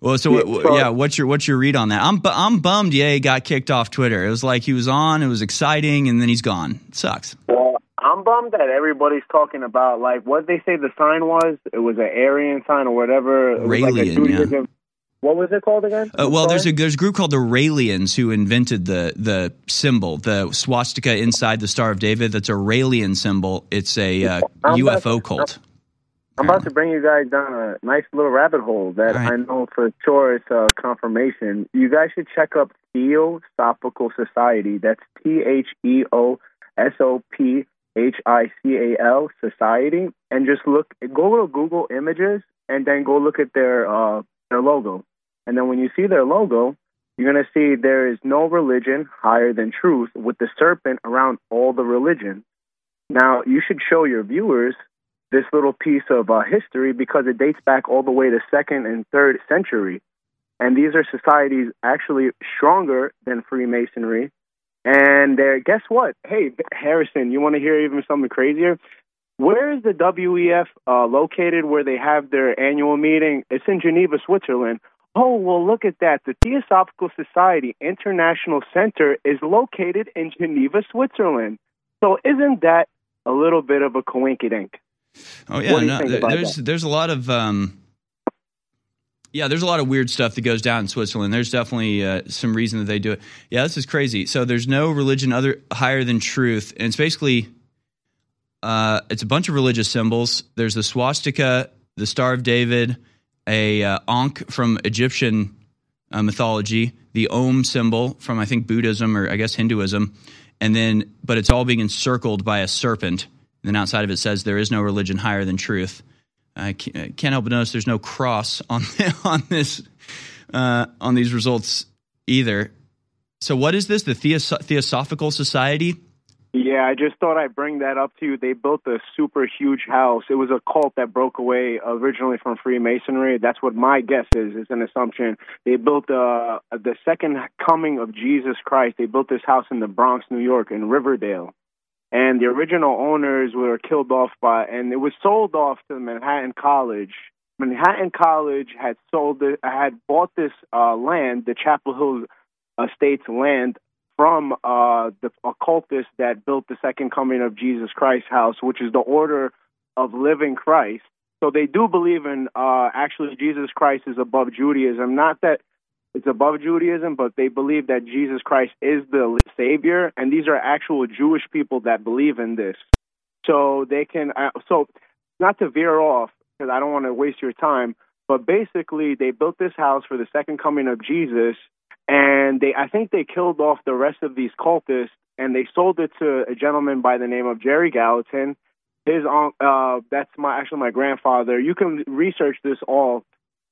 Well, so what, Yeah, so- yeah, what's your what's your read on that? I'm I'm bummed. Ye got kicked off Twitter. It was like he was on, it was exciting, and then he's gone. It sucks. Well, I'm bummed that everybody's talking about like what they say the sign was. It was an Aryan sign or whatever. It was like a Raelian, Judaism- What was it called again? Uh, well, there's a there's a group called the Raelians who invented the the symbol, the swastika inside the Star of David. That's a Raelian symbol. It's a uh, UFO to- cult. I'm about to bring you guys down a nice little rabbit hole that I know for sure is a confirmation. You guys should check up Theosophical Society. That's T H E O S O P H I C A L Society, and just look. Go to Google Images and then go look at their uh, their logo. And then when you see their logo, you're going to see there is no religion higher than truth with the serpent around all the religions. Now, you should show your viewers this little piece of uh, history because it dates back all the way to second and third century. And these are societies actually stronger than Freemasonry. And they're, guess what? Hey, Harrison, you want to hear even something crazier? Where is the WEF uh, located where they have their annual meeting? It's in Geneva, Switzerland. Oh, well, look at that. The Theosophical Society International Center is located in Geneva, Switzerland. So isn't that a little bit of a coinkydink? Oh yeah, no, there's that? there's a lot of um, yeah, there's a lot of weird stuff that goes down in Switzerland. There's definitely uh, some reason that they do it. Yeah, this is crazy. So there's no religion other higher than truth, and it's basically uh, it's a bunch of religious symbols. There's the swastika, the Star of David, a uh, Ankh from Egyptian uh, mythology, the Om symbol from I think Buddhism or I guess Hinduism, and then but it's all being encircled by a serpent. And then outside of it says there is no religion higher than truth. I can't help but notice there's no cross on on this uh, on these results either. So what is this? The Theos- Theosophical Society? Yeah, I just thought I'd bring that up to you. They built a super huge house. It was a cult that broke away originally from Freemasonry. That's what my guess is. It's an assumption. They built uh, the second coming of Jesus Christ. They built this house in the Bronx, New York, in Riverdale, and the original owners were killed off by, and it was sold off to Manhattan College. Manhattan College had sold it, had bought this uh, land, the Chapel Hill Estates land from uh, the occultists that built the second coming of Jesus Christ house, which is the order of living Christ. So they do believe in uh, actually Jesus Christ is above Judaism. Not that it's above Judaism, but they believe that Jesus Christ is the Savior, and these are actual Jewish people that believe in this. So they can. Uh, so not to veer off because I don't want to waste your time, but basically they built this house for the second coming of Jesus, and they I think they killed off the rest of these cultists and they sold it to a gentleman by the name of Jerry Gallatin. His uh, that's my actually my grandfather. You can research this all,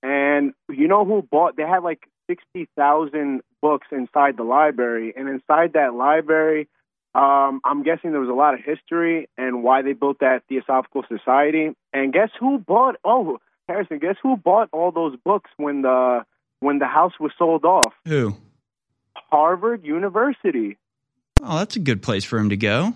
and you know who bought? They had like sixty thousand books inside the library, and inside that library, um, I'm guessing there was a lot of history and why they built that Theosophical Society. And guess who bought? Oh, Harrison, guess who bought all those books when the when the house was sold off. Who? Harvard University. Oh, that's a good place for him to go.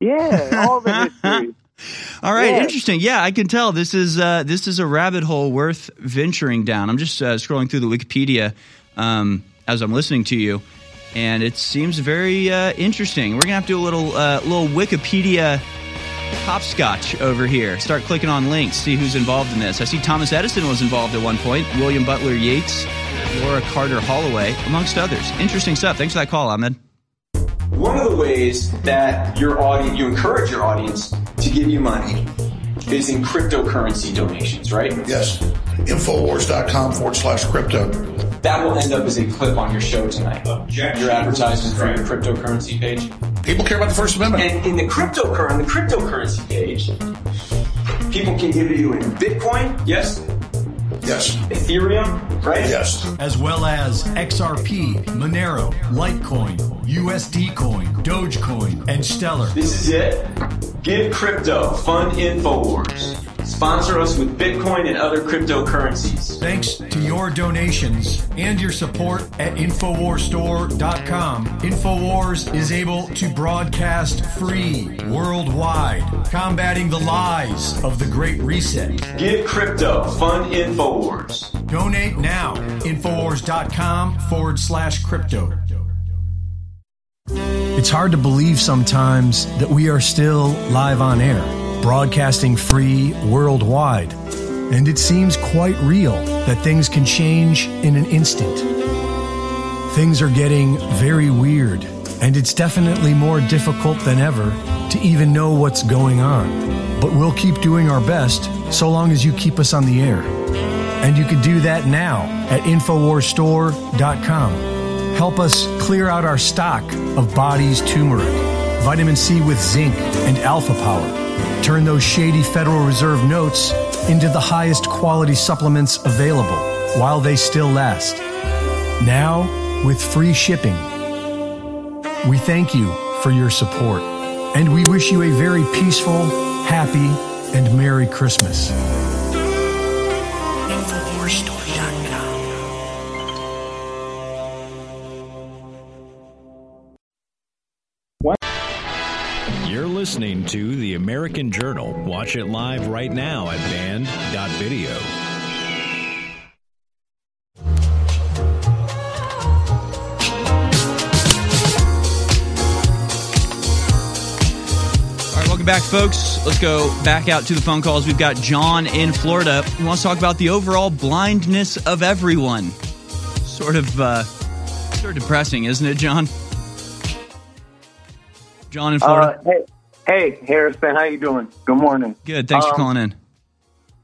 Yeah, all the history. all right, yeah. interesting. Yeah, I can tell this is uh, this is a rabbit hole worth venturing down. I'm just uh, scrolling through the Wikipedia um, as I'm listening to you, and it seems very uh, interesting. We're gonna have to do a little uh, little Wikipedia hopscotch over here. Start clicking on links, see who's involved in this. I see Thomas Edison was involved at one point, William Butler Yeats, Laura Carter Holloway, amongst others. Interesting stuff. Thanks for that call, Ahmed. One of the ways that your audience, you encourage your audience to give you money is in cryptocurrency donations, right? Yes. Infowars.com forward slash crypto. That will end up as a clip on your show tonight. Objection. Your advertisement for your cryptocurrency page. People care about the First Amendment. And in the cryptocurrency, on the cryptocurrency page, people can give to you in Bitcoin, yes? Yes. Ethereum, right? Yes. As well as XRP, Monero, Litecoin, USD Coin, Dogecoin, and Stellar. This is it. Give crypto. Fund InfoWars. Sponsor us with Bitcoin and other cryptocurrencies. Thanks to your donations and your support at InfoWarsStore.com, InfoWars is able to broadcast free worldwide, combating the lies of the Great Reset. Give crypto, fund InfoWars. Donate now, InfoWars.com forward slash crypto. It's hard to believe sometimes that we are still live on air broadcasting free worldwide. And it seems quite real that things can change in an instant. Things are getting very weird, and it's definitely more difficult than ever to even know what's going on. But we'll keep doing our best so long as you keep us on the air. And you can do that now at InfoWarsStore.com. Help us clear out our stock of bodies turmeric vitamin C with zinc, and alpha power. Turn those shady Federal Reserve notes into the highest quality supplements available while they still last. Now, with free shipping. We thank you for your support, and we wish you a very peaceful, happy, and Merry Christmas. Listening to The American Journal. Watch it live right now at band.video. All right, welcome back, folks. Let's go back out to the phone calls. We've got John in Florida. He wants to talk about the overall blindness of everyone. Sort of, uh, sort of depressing, isn't it, John? John in Florida. Uh, hey, hey, Harrison, how you doing? Good morning. Good. Thanks for Um, calling in.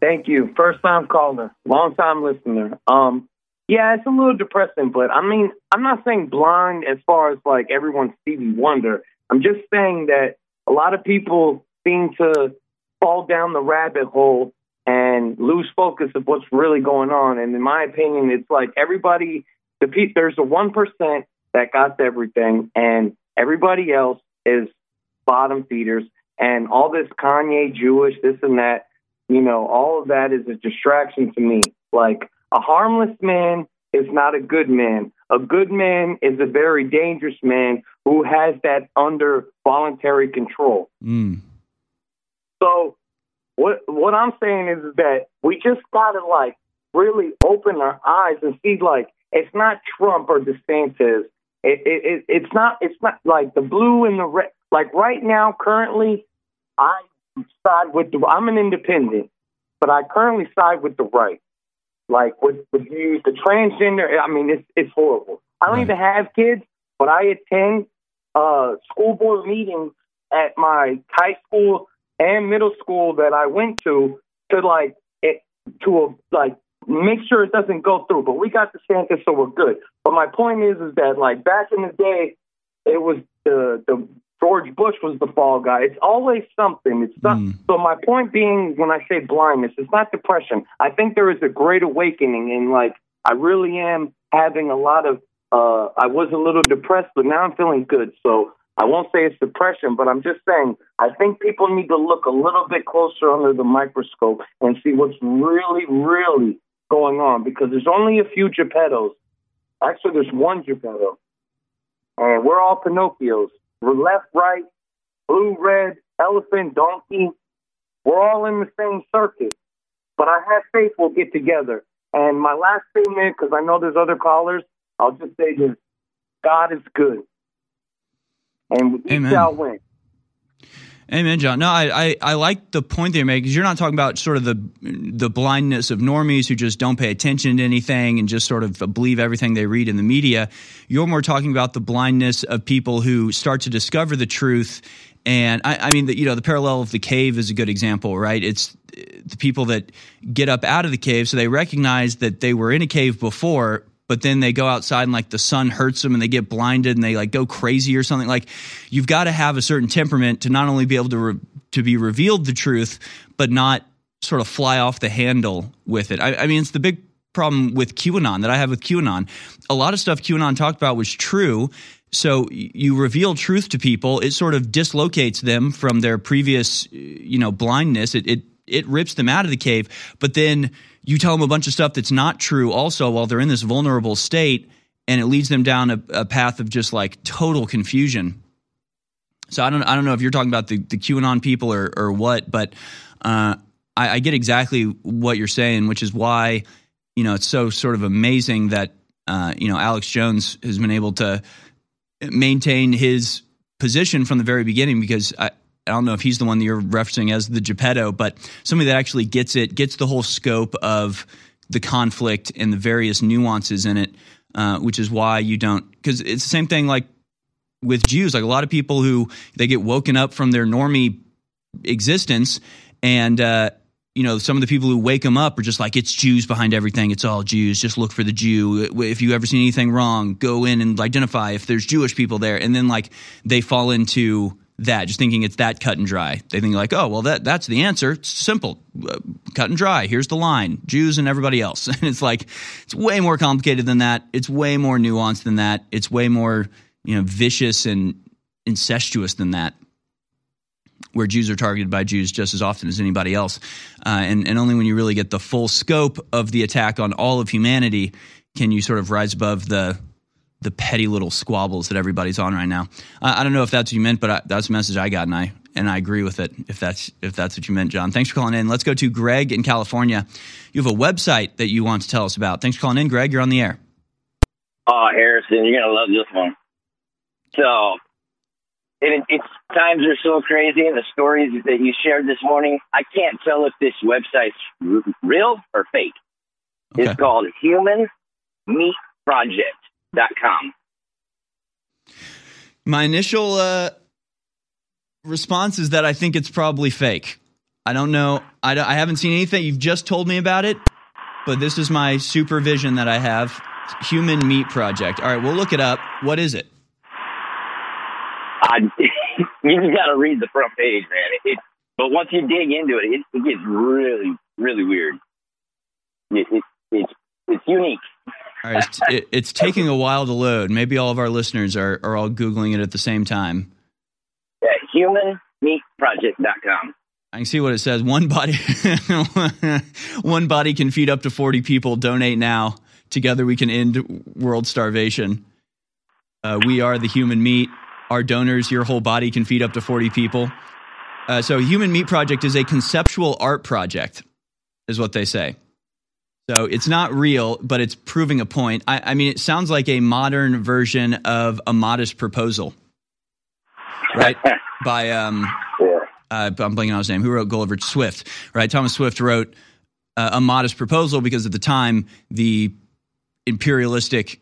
Thank you. First time caller, long time listener. Um, yeah, it's a little depressing, but I mean, I'm not saying blind as far as like everyone's Stevie Wonder. I'm just saying that a lot of people seem to fall down the rabbit hole and lose focus of what's really going on. And in my opinion, it's like everybody, the pe- there's a one percent that got everything, and everybody else is bottom feeders. And all this Kanye Jewish, this and that, you know, all of that is a distraction to me. Like a harmless man is not a good man. A good man is a very dangerous man who has that under voluntary control. Mm. So what what I'm saying is that we just gotta like really open our eyes and see like it's not Trump or DeSantis. It, it, it it's not it's not like the blue and the red. Like right now, currently, I side with the. I'm an independent, but I currently side with the right. Like with with you, the transgender. I mean, it's it's horrible. I don't even have kids, but I attend uh, school board meetings at my high school and middle school that I went to to like it to like make sure it doesn't go through. But we got the DeSantis, so we're good. But my point is, is that like back in the day, it was the the George Bush was the fall guy. It's always something. It's not, so. My point being, when I say blindness, it's not depression. I think there is a great awakening, and like I really am having a lot of. Uh, I was a little depressed, but now I'm feeling good. So I won't say it's depression, but I'm just saying I think people need to look a little bit closer under the microscope and see what's really, really going on because there's only a few Geppettos. Actually, there's one Geppetto, and we're all Pinocchios. We're left, right, blue, red, elephant, donkey. We're all in the same circuit. But I have faith we'll get together. And my last statement, because I know there's other callers, I'll just say this: God is good, and we Amen. shall win. Amen, John. No, I, I, I like the point that you're making because you're not talking about sort of the the blindness of normies who just don't pay attention to anything and just sort of believe everything they read in the media. You're more talking about the blindness of people who start to discover the truth. And I, I mean, the, you know, the parallel of the cave is a good example, right? It's eh, the people that get up out of the cave, so they recognize that they were in a cave before, but then they go outside and like the sun hurts them and they get blinded and they like go crazy or something. Like you've got to have a certain temperament to not only be able to re- to be revealed the truth but not sort of fly off the handle with it. I, I mean it's the big problem with qanon that i have with qanon. A lot of stuff qanon talked about was true so you reveal truth to people it sort of dislocates them from their previous you know blindness. It, it it rips them out of the cave but then you tell them a bunch of stuff that's not true also while they're in this vulnerable state and it leads them down a, a path of just like total confusion. So i don't i don't know if you're talking about the, the qanon people or, or what but uh, I, I get exactly what you're saying which is why you know it's so sort of amazing that uh, you know alex jones has been able to maintain his position from the very beginning because I, I don't know if he's the one that you're referencing as the Geppetto, but somebody that actually gets it, gets the whole scope of the conflict and the various nuances in it, uh, which is why you don't, because it's the same thing like with Jews. Like a lot of people who they get woken up from their normie existence, and uh, you know some of the people who wake them up are just like it's Jews behind everything. It's all Jews. Just look for the Jew. If you ever see anything wrong, go in and identify if there's Jewish people there, and then like they fall into that, just thinking it's that cut and dry. They think like, oh, well, that that's the answer. It's simple, uh, cut and dry. Here's the line: Jews and everybody else. And it's like it's way more complicated than that. It's way more nuanced than that. It's way more you know vicious and incestuous than that. Where Jews are targeted by Jews just as often as anybody else, uh, and and only when you really get the full scope of the attack on all of humanity can you sort of rise above the the petty little squabbles that everybody's on right now. I, I don't know if that's what you meant, but I, that's the message I got, and I and I agree with it. If that's if that's what you meant, John. Thanks for calling in. Let's go to Greg in California. You have a website that you want to tell us about. Thanks for calling in, Greg. You're on the air. Oh, Harrison, you're gonna love this one. So, it, it's times are so crazy, and the stories that you shared this morning, I can't tell if this website's r- real or fake. It's called Human Meat Project.com. My initial uh, response is that I think it's probably fake. I don't know. I, don't- I haven't seen anything. You've just told me about it, but this is my supervision that I have. Human Meat Project. All right, we'll look it up. What is it? I, you just got to read the front page, man. It, it, but once you dig into it, it, it gets really, really weird. It, it, it's it's unique. All right, it's, it, it's taking a while to load. Maybe all of our listeners are, are all Googling it at the same time. Yeah, humanmeatproject.com. I can see what it says. One body, one body can feed up to forty people. Donate now. Together we can end world starvation. Uh, we are the human meat. Our donors, your whole body can feed up to forty people. Uh, so, Human Meat Project is a conceptual art project, is what they say. So it's not real, but it's proving a point. I, I mean, it sounds like a modern version of a modest proposal, right? By um, uh, I'm blanking on his name. Who wrote Gulliver Swift? Right, Thomas Swift wrote uh, a modest proposal because at the time the imperialistic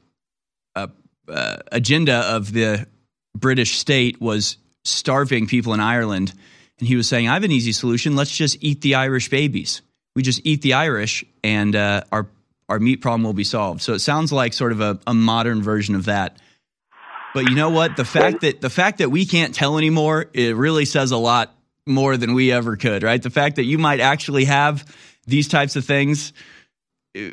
uh, uh, agenda of the British state was starving people in Ireland, and he was saying, "I have an easy solution. Let's just eat the Irish babies. We just eat the Irish, and uh, our our meat problem will be solved." So it sounds like sort of a, a modern version of that. But you know what? The fact that the fact that we can't tell anymore, it really says a lot more than we ever could, right? The fact that you might actually have these types of things uh,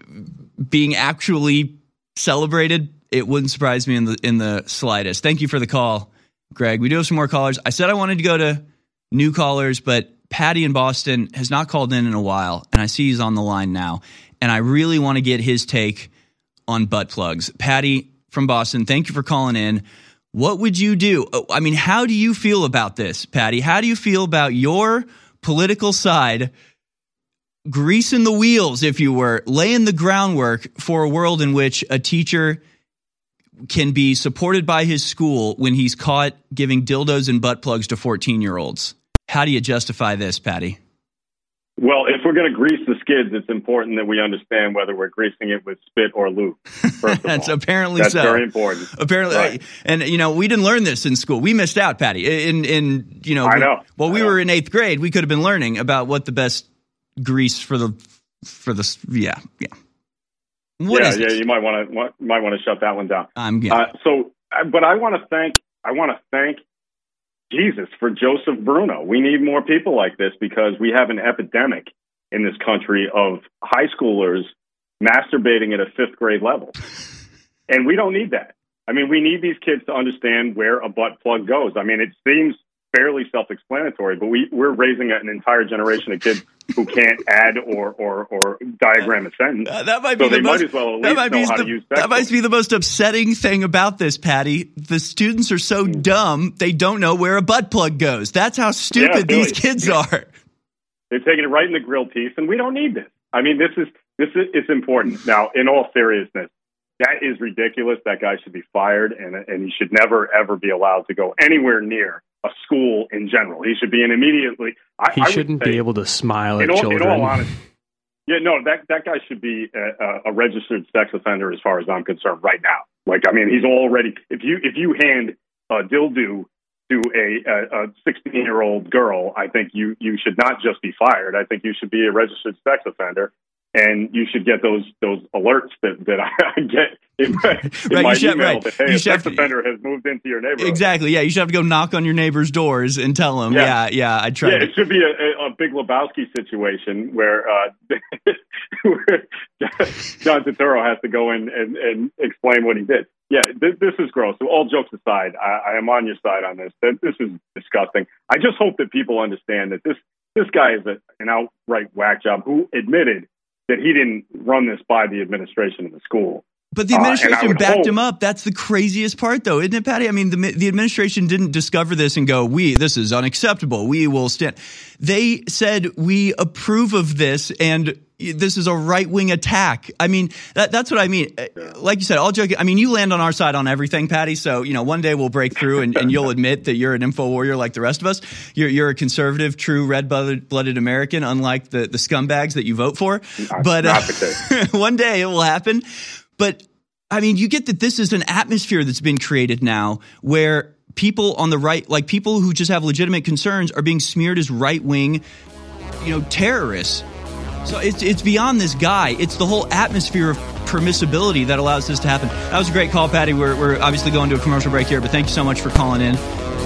being actually celebrated, it wouldn't surprise me in the in the slightest. Thank you for the call, Greg. We do have some more callers. I said I wanted to go to new callers, but Patty in Boston has not called in in a while, and I see he's on the line now, and I really want to get his take on butt plugs. Patty from Boston, thank you for calling in. What would you do? Oh, I mean, how do you feel about this, Patty? How do you feel about your political side greasing the wheels, if you were, laying the groundwork for a world in which a teacher can be supported by his school when he's caught giving dildos and butt plugs to 14 year olds? How do you justify this, Patty? Well, if we're going to grease the skids, it's important that we understand whether we're greasing it with spit or lube. First of That's all. apparently That's so. very important. Apparently, Right. and you know, we didn't learn this in school. We missed out, Patty. In in you know, I know. While we were in eighth grade, we could have been learning about what the best grease for the for the yeah yeah. What yeah, is yeah, this? you might want to might want to shut that one down. I'm yeah. Uh, so, but I want to thank I want to thank Jesus for Joseph Bruno. We need more people like this because we have an epidemic in this country of high schoolers masturbating at a fifth grade level, and we don't need that. I mean, we need these kids to understand where a butt plug goes. I mean, it seems fairly self-explanatory, but we we're raising an entire generation of kids who can't add or or, or diagram a sentence. Uh, that might so be the they most, might as well at that might know be how the, to use sex that might be the most upsetting thing about this, Patty. The students are so dumb they don't know where a butt plug goes. That's how stupid really. these kids are. They're taking it right in the grill teeth, and we don't need this. I mean, this is this is it's important. Now, in all seriousness, that is ridiculous. That guy should be fired, and and he should never ever be allowed to go anywhere near a school in general. He should be in immediately. I, He I shouldn't say- be able to smile at all, children. In all honesty, yeah, no, that that guy should be a, a- a registered sex offender as far as I'm concerned right now. Like, I mean, he's already. If you if you hand a dildo to a a 16 year old girl, I think you you should not just be fired. I think you should be a registered sex offender. And you should get those those alerts that that I get in my, in Right, my you should- email right. that hey, You sex offender has moved into your neighborhood. Exactly. Yeah, you should have to go knock on your neighbor's doors and tell them. Yeah, Yeah. yeah. I tried. Yeah, it should be a, a, a big Lebowski situation where, uh, where John Turturro has to go in and, and explain what he did. Yeah, this, this is gross. So all jokes aside, I, I am on your side on this. That This is disgusting. I just hope that people understand that this this guy is a, an outright whack job who admitted that he didn't run this by the administration of the school. But the Uh, administration would backed hope- him up. That's the craziest part, though, isn't it, Patty? I mean, the the administration didn't discover this and go, "We, this is unacceptable. We will stand." They said, "We approve of this, and this is a right wing attack." I mean, that, that's what I mean. Uh, Like you said, all joking. I mean, you land on our side on everything, Patty. So you know, one day we'll break through, and, and you'll admit that you're an info warrior like the rest of us. You're you're a conservative, true red blooded American, unlike the the scumbags that you vote for. But uh, not one day it will happen. But I mean, you get that this is an atmosphere that's been created now where people on the right, like people who just have legitimate concerns, are being smeared as right wing, you know, terrorists. So it's it's beyond this guy. It's the whole atmosphere of permissibility that allows this to happen. That was a great call, Patty. We're, we're obviously going to a commercial break here, but thank you so much for calling in.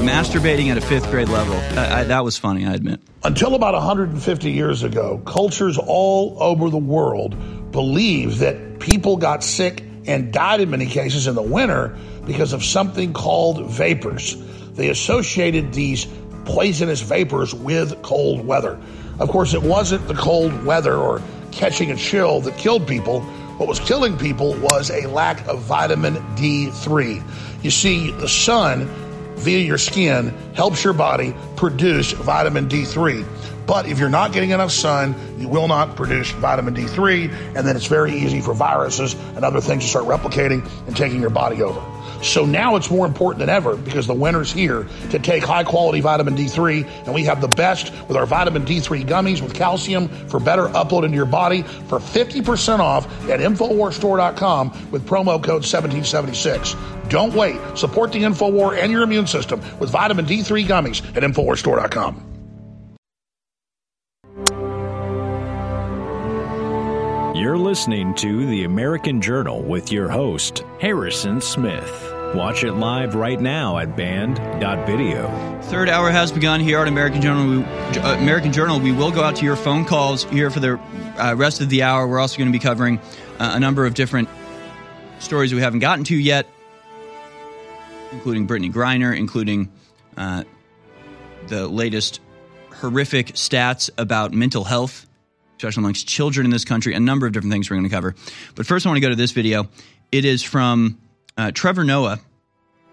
Masturbating at a fifth grade level. I, I, that was funny, I admit. Until about 150 years ago, cultures all over the world believed that people got sick and died in many cases in the winter because of something called vapors. They associated these poisonous vapors with cold weather. Of course, it wasn't the cold weather or catching a chill that killed people. What was killing people was a lack of vitamin D3. You see, the sun via your skin helps your body produce vitamin D3. But if you're not getting enough sun, you will not produce vitamin D3, and then it's very easy for viruses and other things to start replicating and taking your body over. So now it's more important than ever because the winter's here to take high quality vitamin D3, and we have the best with our vitamin D3 gummies with calcium for better upload into your body for 50% off at InfoWarsStore.com with promo code 1776. Don't wait. Support the InfoWar and your immune system with vitamin D3 gummies at InfoWarsStore.com. You're listening to The American Journal with your host, Harrison Smith. Watch it live right now at band.video. Third hour has begun here at American Journal. We, uh, American Journal. We will go out to your phone calls here for the uh, rest of the hour. We're also going to be covering uh, a number of different stories we haven't gotten to yet, including Brittney Griner, including uh, the latest horrific stats about mental health, especially amongst children in this country. A number of different things we're going to cover. But first, I want to go to this video. It is from uh, Trevor Noah,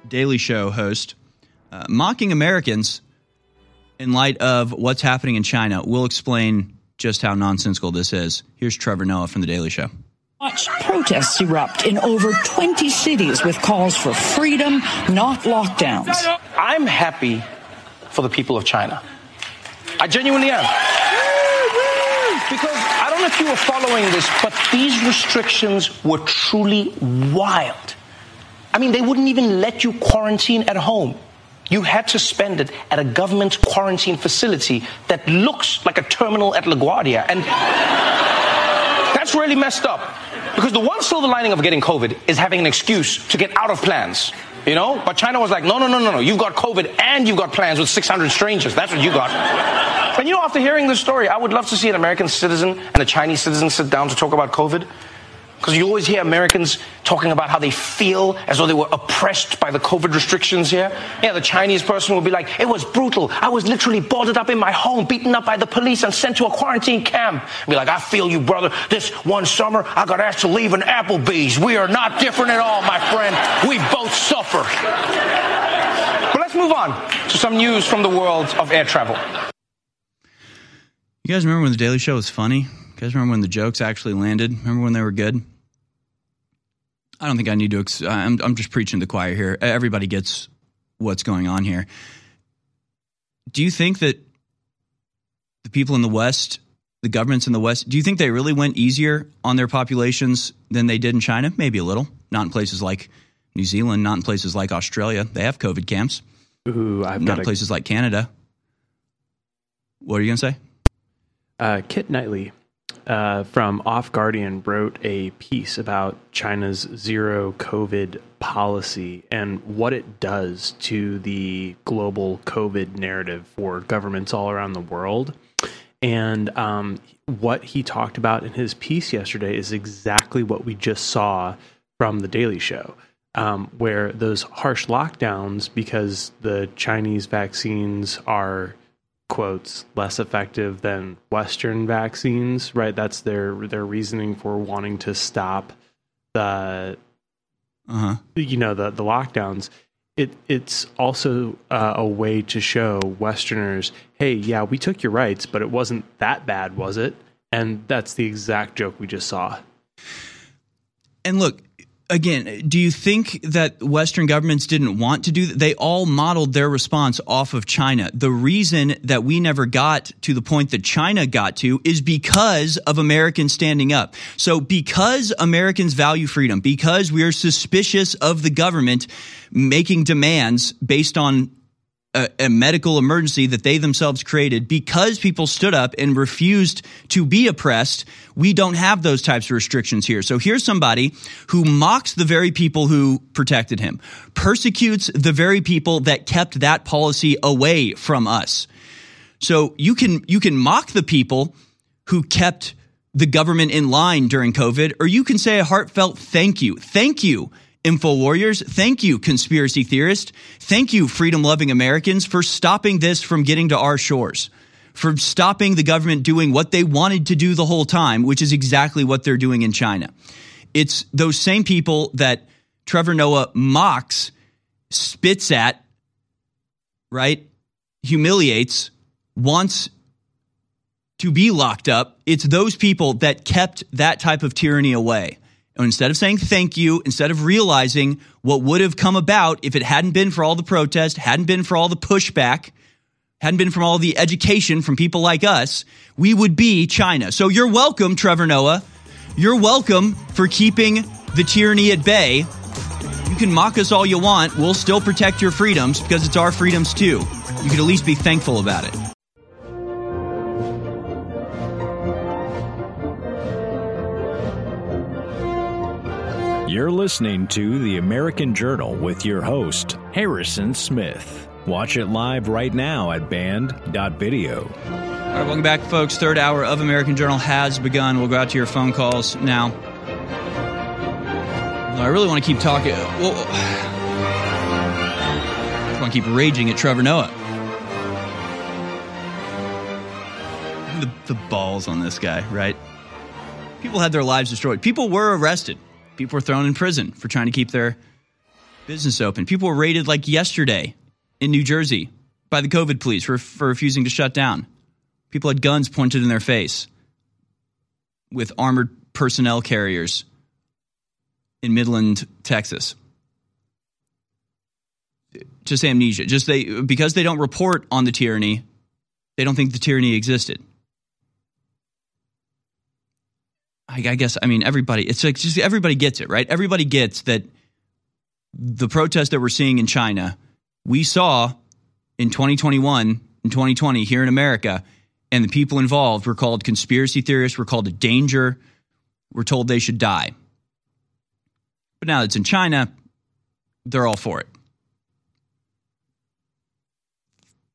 Daily Show host, uh, mocking Americans in light of what's happening in China. We'll explain just how nonsensical this is. Here's Trevor Noah from The Daily Show. Watch protests erupt in over 20 cities with calls for freedom, not lockdowns. I'm happy for the people of China. I genuinely am. Don't know if you were following this, but these restrictions were truly wild. I mean, they wouldn't even let you quarantine at home. You had to spend it at a government quarantine facility that looks like a terminal at LaGuardia. And that's really messed up. Because the one silver lining of getting COVID is having an excuse to get out of plans. You know? But China was like, no, no, no, no, no. You've got COVID and you've got plans with 600 strangers. That's what you got. And you know, after hearing this story, I would love to see an American citizen and a Chinese citizen sit down to talk about COVID. Because you always hear Americans talking about how they feel as though they were oppressed by the COVID restrictions here. Yeah, the Chinese person will be like, it was brutal. I was literally boarded up in my home, beaten up by the police, and sent to a quarantine camp. Be like, I feel you, brother. This one summer, I got asked to leave an Applebee's. We are not different at all, my friend. We both suffer. But let's move on to some news from the world of air travel. You guys remember when The Daily Show was funny? You guys remember when the jokes actually landed? Remember when they were good? I don't think I need to. Ex- I'm, I'm just preaching to the choir here. Everybody gets what's going on here. Do you think that the people in the West, the governments in the West, do you think they really went easier on their populations than they did in China? Maybe a little. Not in places like New Zealand, not in places like Australia. They have COVID camps. Ooh, I've not got in places like Canada. What are you going to say? Uh, Kit Knightley uh, from Off Guardian wrote a piece about China's zero COVID policy and what it does to the global COVID narrative for governments all around the world. And um, what he talked about in his piece yesterday is exactly what we just saw from the Daily Show, um, where those harsh lockdowns, because the Chinese vaccines are quotes less effective than Western vaccines, right? That's their their reasoning for wanting to stop the, uh-huh. you know, the the lockdowns. It it's also uh, a way to show Westerners, hey, yeah, we took your rights, but it wasn't that bad, was it? And that's the exact joke we just saw. And look, again, do you think that Western governments didn't want to do that? They all modeled their response off of China. The reason that we never got to the point that China got to is because of Americans standing up. So because Americans value freedom, because we are suspicious of the government making demands based on a, a, medical emergency that they themselves created because people stood up and refused to be oppressed. We don't have those types of restrictions here. So here's somebody who mocks the very people who protected him, persecutes the very people that kept that policy away from us. So you can you can mock the people who kept the government in line during COVID, or you can say a heartfelt thank you. Thank you Info Warriors. Thank you, conspiracy theorists. Thank you, freedom loving Americans, for stopping this from getting to our shores, for stopping the government doing what they wanted to do the whole time, which is exactly what they're doing in China. It's those same people that Trevor Noah mocks, spits at, right? Humiliates, wants to be locked up. It's those people that kept that type of tyranny away. Instead of saying thank you, instead of realizing what would have come about if it hadn't been for all the protest, hadn't been for all the pushback, hadn't been from all the education from people like us, we would be China. So you're welcome, Trevor Noah. You're welcome for keeping the tyranny at bay. You can mock us all you want. We'll still protect your freedoms because it's our freedoms too. You could at least be thankful about it. You're listening to The American Journal with your host, Harrison Smith. Watch it live right now at band.video. All right, welcome back, folks. Third hour of American Journal has begun. We'll go out to your phone calls now. I really want to keep talking. Well, I want to keep raging at Trevor Noah. The, the balls on this guy, right? People had their lives destroyed. People were arrested. People were thrown in prison for trying to keep their business open. People were raided like yesterday in New Jersey by the COVID police for, for refusing to shut down. People had guns pointed in their face with armored personnel carriers in Midland, Texas. Just amnesia. Just they because they don't report on the tyranny, they don't think the tyranny existed. I, guess I mean everybody. It's like just everybody gets it, right? Everybody gets that the protest that we're seeing in China, we saw in 2021 and 2020 here in America, and the people involved were called conspiracy theorists, were called a danger, were told they should die. But now it's in China, they're all for it.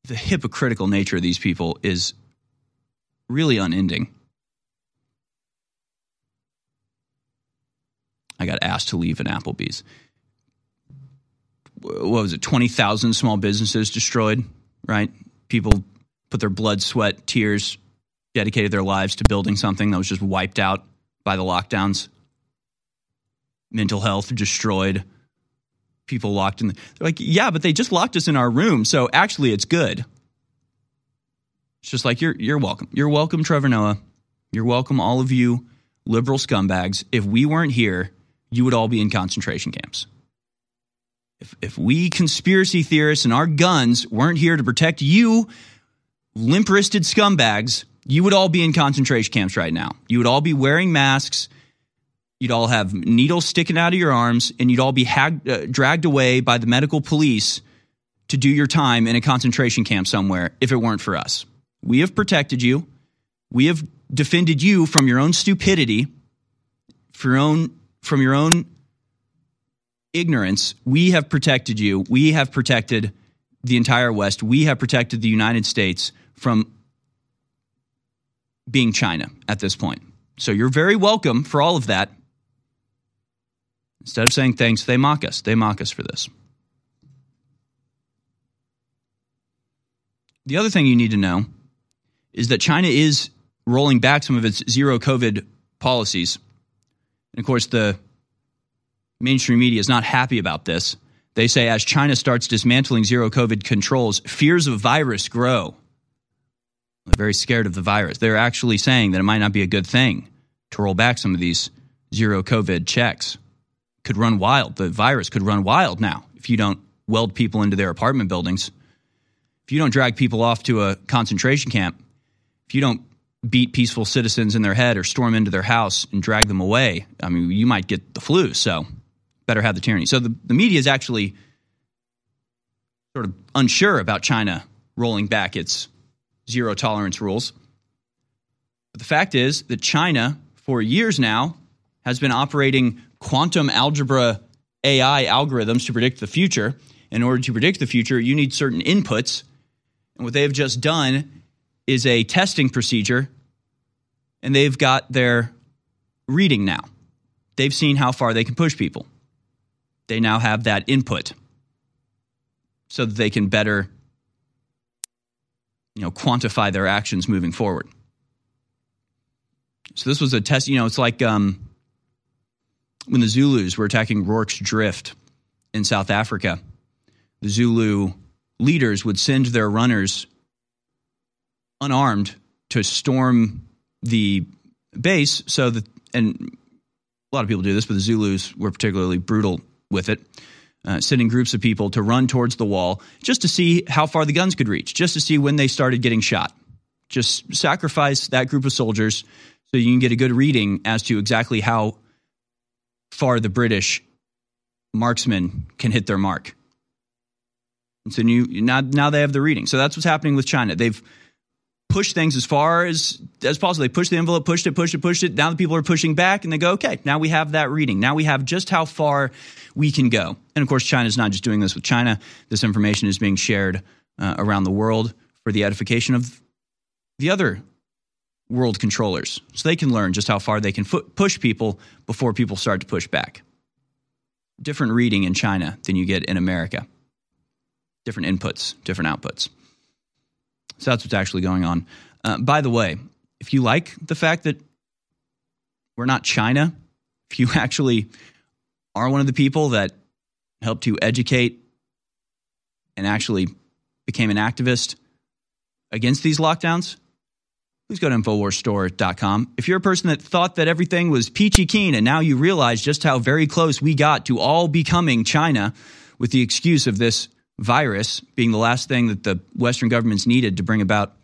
The hypocritical nature of these people is really unending. I got asked to leave an Applebee's. What was it? 20,000 small businesses destroyed, right? People put their blood, sweat, tears, dedicated their lives to building something that was just wiped out by the lockdowns. Mental health destroyed. People locked in. The, they're like, yeah, but they just locked us in our room. So actually, it's good. It's just like, you're, you're welcome. You're welcome, Trevor Noah. You're welcome, all of you liberal scumbags. If we weren't here, you would all be in concentration camps. If, if we conspiracy theorists and our guns weren't here to protect you, limp wristed scumbags, you would all be in concentration camps right now. You would all be wearing masks. You'd all have needles sticking out of your arms, and you'd all be hag- uh, dragged away by the medical police to do your time in a concentration camp somewhere if it weren't for us. We have protected you. We have defended you from your own stupidity, for your own, from your own ignorance. We have protected you. We have protected the entire West. We have protected the United States from being China at this point. So you're very welcome for all of that. Instead of saying thanks, they mock us. They mock us for this. The other thing you need to know is that China is rolling back some of its zero COVID policies. And of course, the mainstream media is not happy about this. They say as China starts dismantling zero COVID controls, fears of virus grow. They're very scared of the virus. They're actually saying that it might not be a good thing to roll back some of these zero COVID checks. Could run wild. The virus could run wild now if you don't weld people into their apartment buildings. If you don't drag people off to a concentration camp, if you don't beat peaceful citizens in their head or storm into their house and drag them away, I mean, you might get the flu. So better have the tyranny. So the, the media is actually sort of unsure about China rolling back its zero tolerance rules. But the fact is that China, for years now, has been operating quantum algebra AI algorithms to predict the future. In order to predict the future, you need certain inputs. And what they have just done is a testing procedure, and they've got their reading now. They've seen how far they can push people. They now have that input so that they can better you know, quantify their actions moving forward. So this was a test. You know, it's like um, when the Zulus were attacking Rorke's Drift in South Africa. The Zulu leaders would send their runners unarmed to storm the base. So that, and a lot of people do this, but the Zulus were particularly brutal with it uh, sending groups of people to run towards the wall just to see how far the guns could reach, just to see when they started getting shot. Just sacrifice that group of soldiers so you can get a good reading as to exactly how far the British marksmen can hit their mark. And so you, now, now they have the reading. So that's what's happening with China. They've push things as far as as possible. They push the envelope, pushed it, pushed it, pushed it. Now the people are pushing back, and they go, okay, now we have that reading. Now we have just how far we can go. And of course, China is not just doing this with China. This information is being shared uh, around the world for the edification of the other world controllers, so they can learn just how far they can push people before people start to push back. Different reading in China than you get in America. Different inputs, different outputs. So that's what's actually going on. Uh, by the way, if you like the fact that we're not China, if you actually are one of the people that helped to educate and actually became an activist against these lockdowns, please go to InfoWarsStore.com. If you're a person that thought that everything was peachy keen and now you realize just how very close we got to all becoming China with the excuse of this virus being the last thing that the Western governments needed to bring about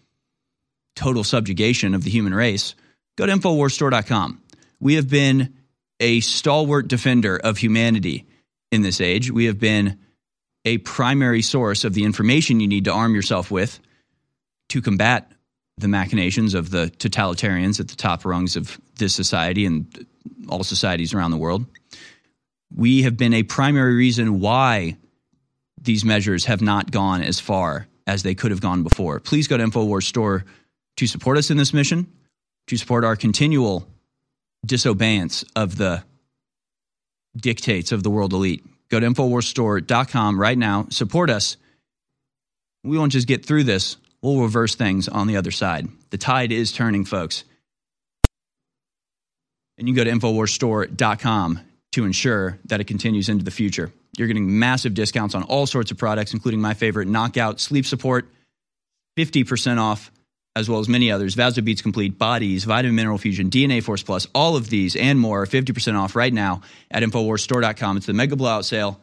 total subjugation of the human race, go to InfoWarsStore.com. We have been a stalwart defender of humanity in this age. We have been a primary source of the information you need to arm yourself with to combat the machinations of the totalitarians at the top rungs of this society and all societies around the world. We have been a primary reason why these measures have not gone as far as they could have gone before. Please go to InfoWars Store to support us in this mission, to support our continual disobeyance of the dictates of the world elite. Go to InfoWarsStore.com right now. Support us. We won't just get through this, we'll reverse things on the other side. The tide is turning, folks. And you can go to InfoWarsStore.com to ensure that it continues into the future. You're getting massive discounts on all sorts of products, including my favorite Knockout Sleep Support, 50% off, as well as many others. Vaso Beats Complete, Bodies, Vitamin Mineral Fusion, DNA Force Plus, all of these and more are 50% off right now at InfoWarsStore.com. It's the mega blowout sale.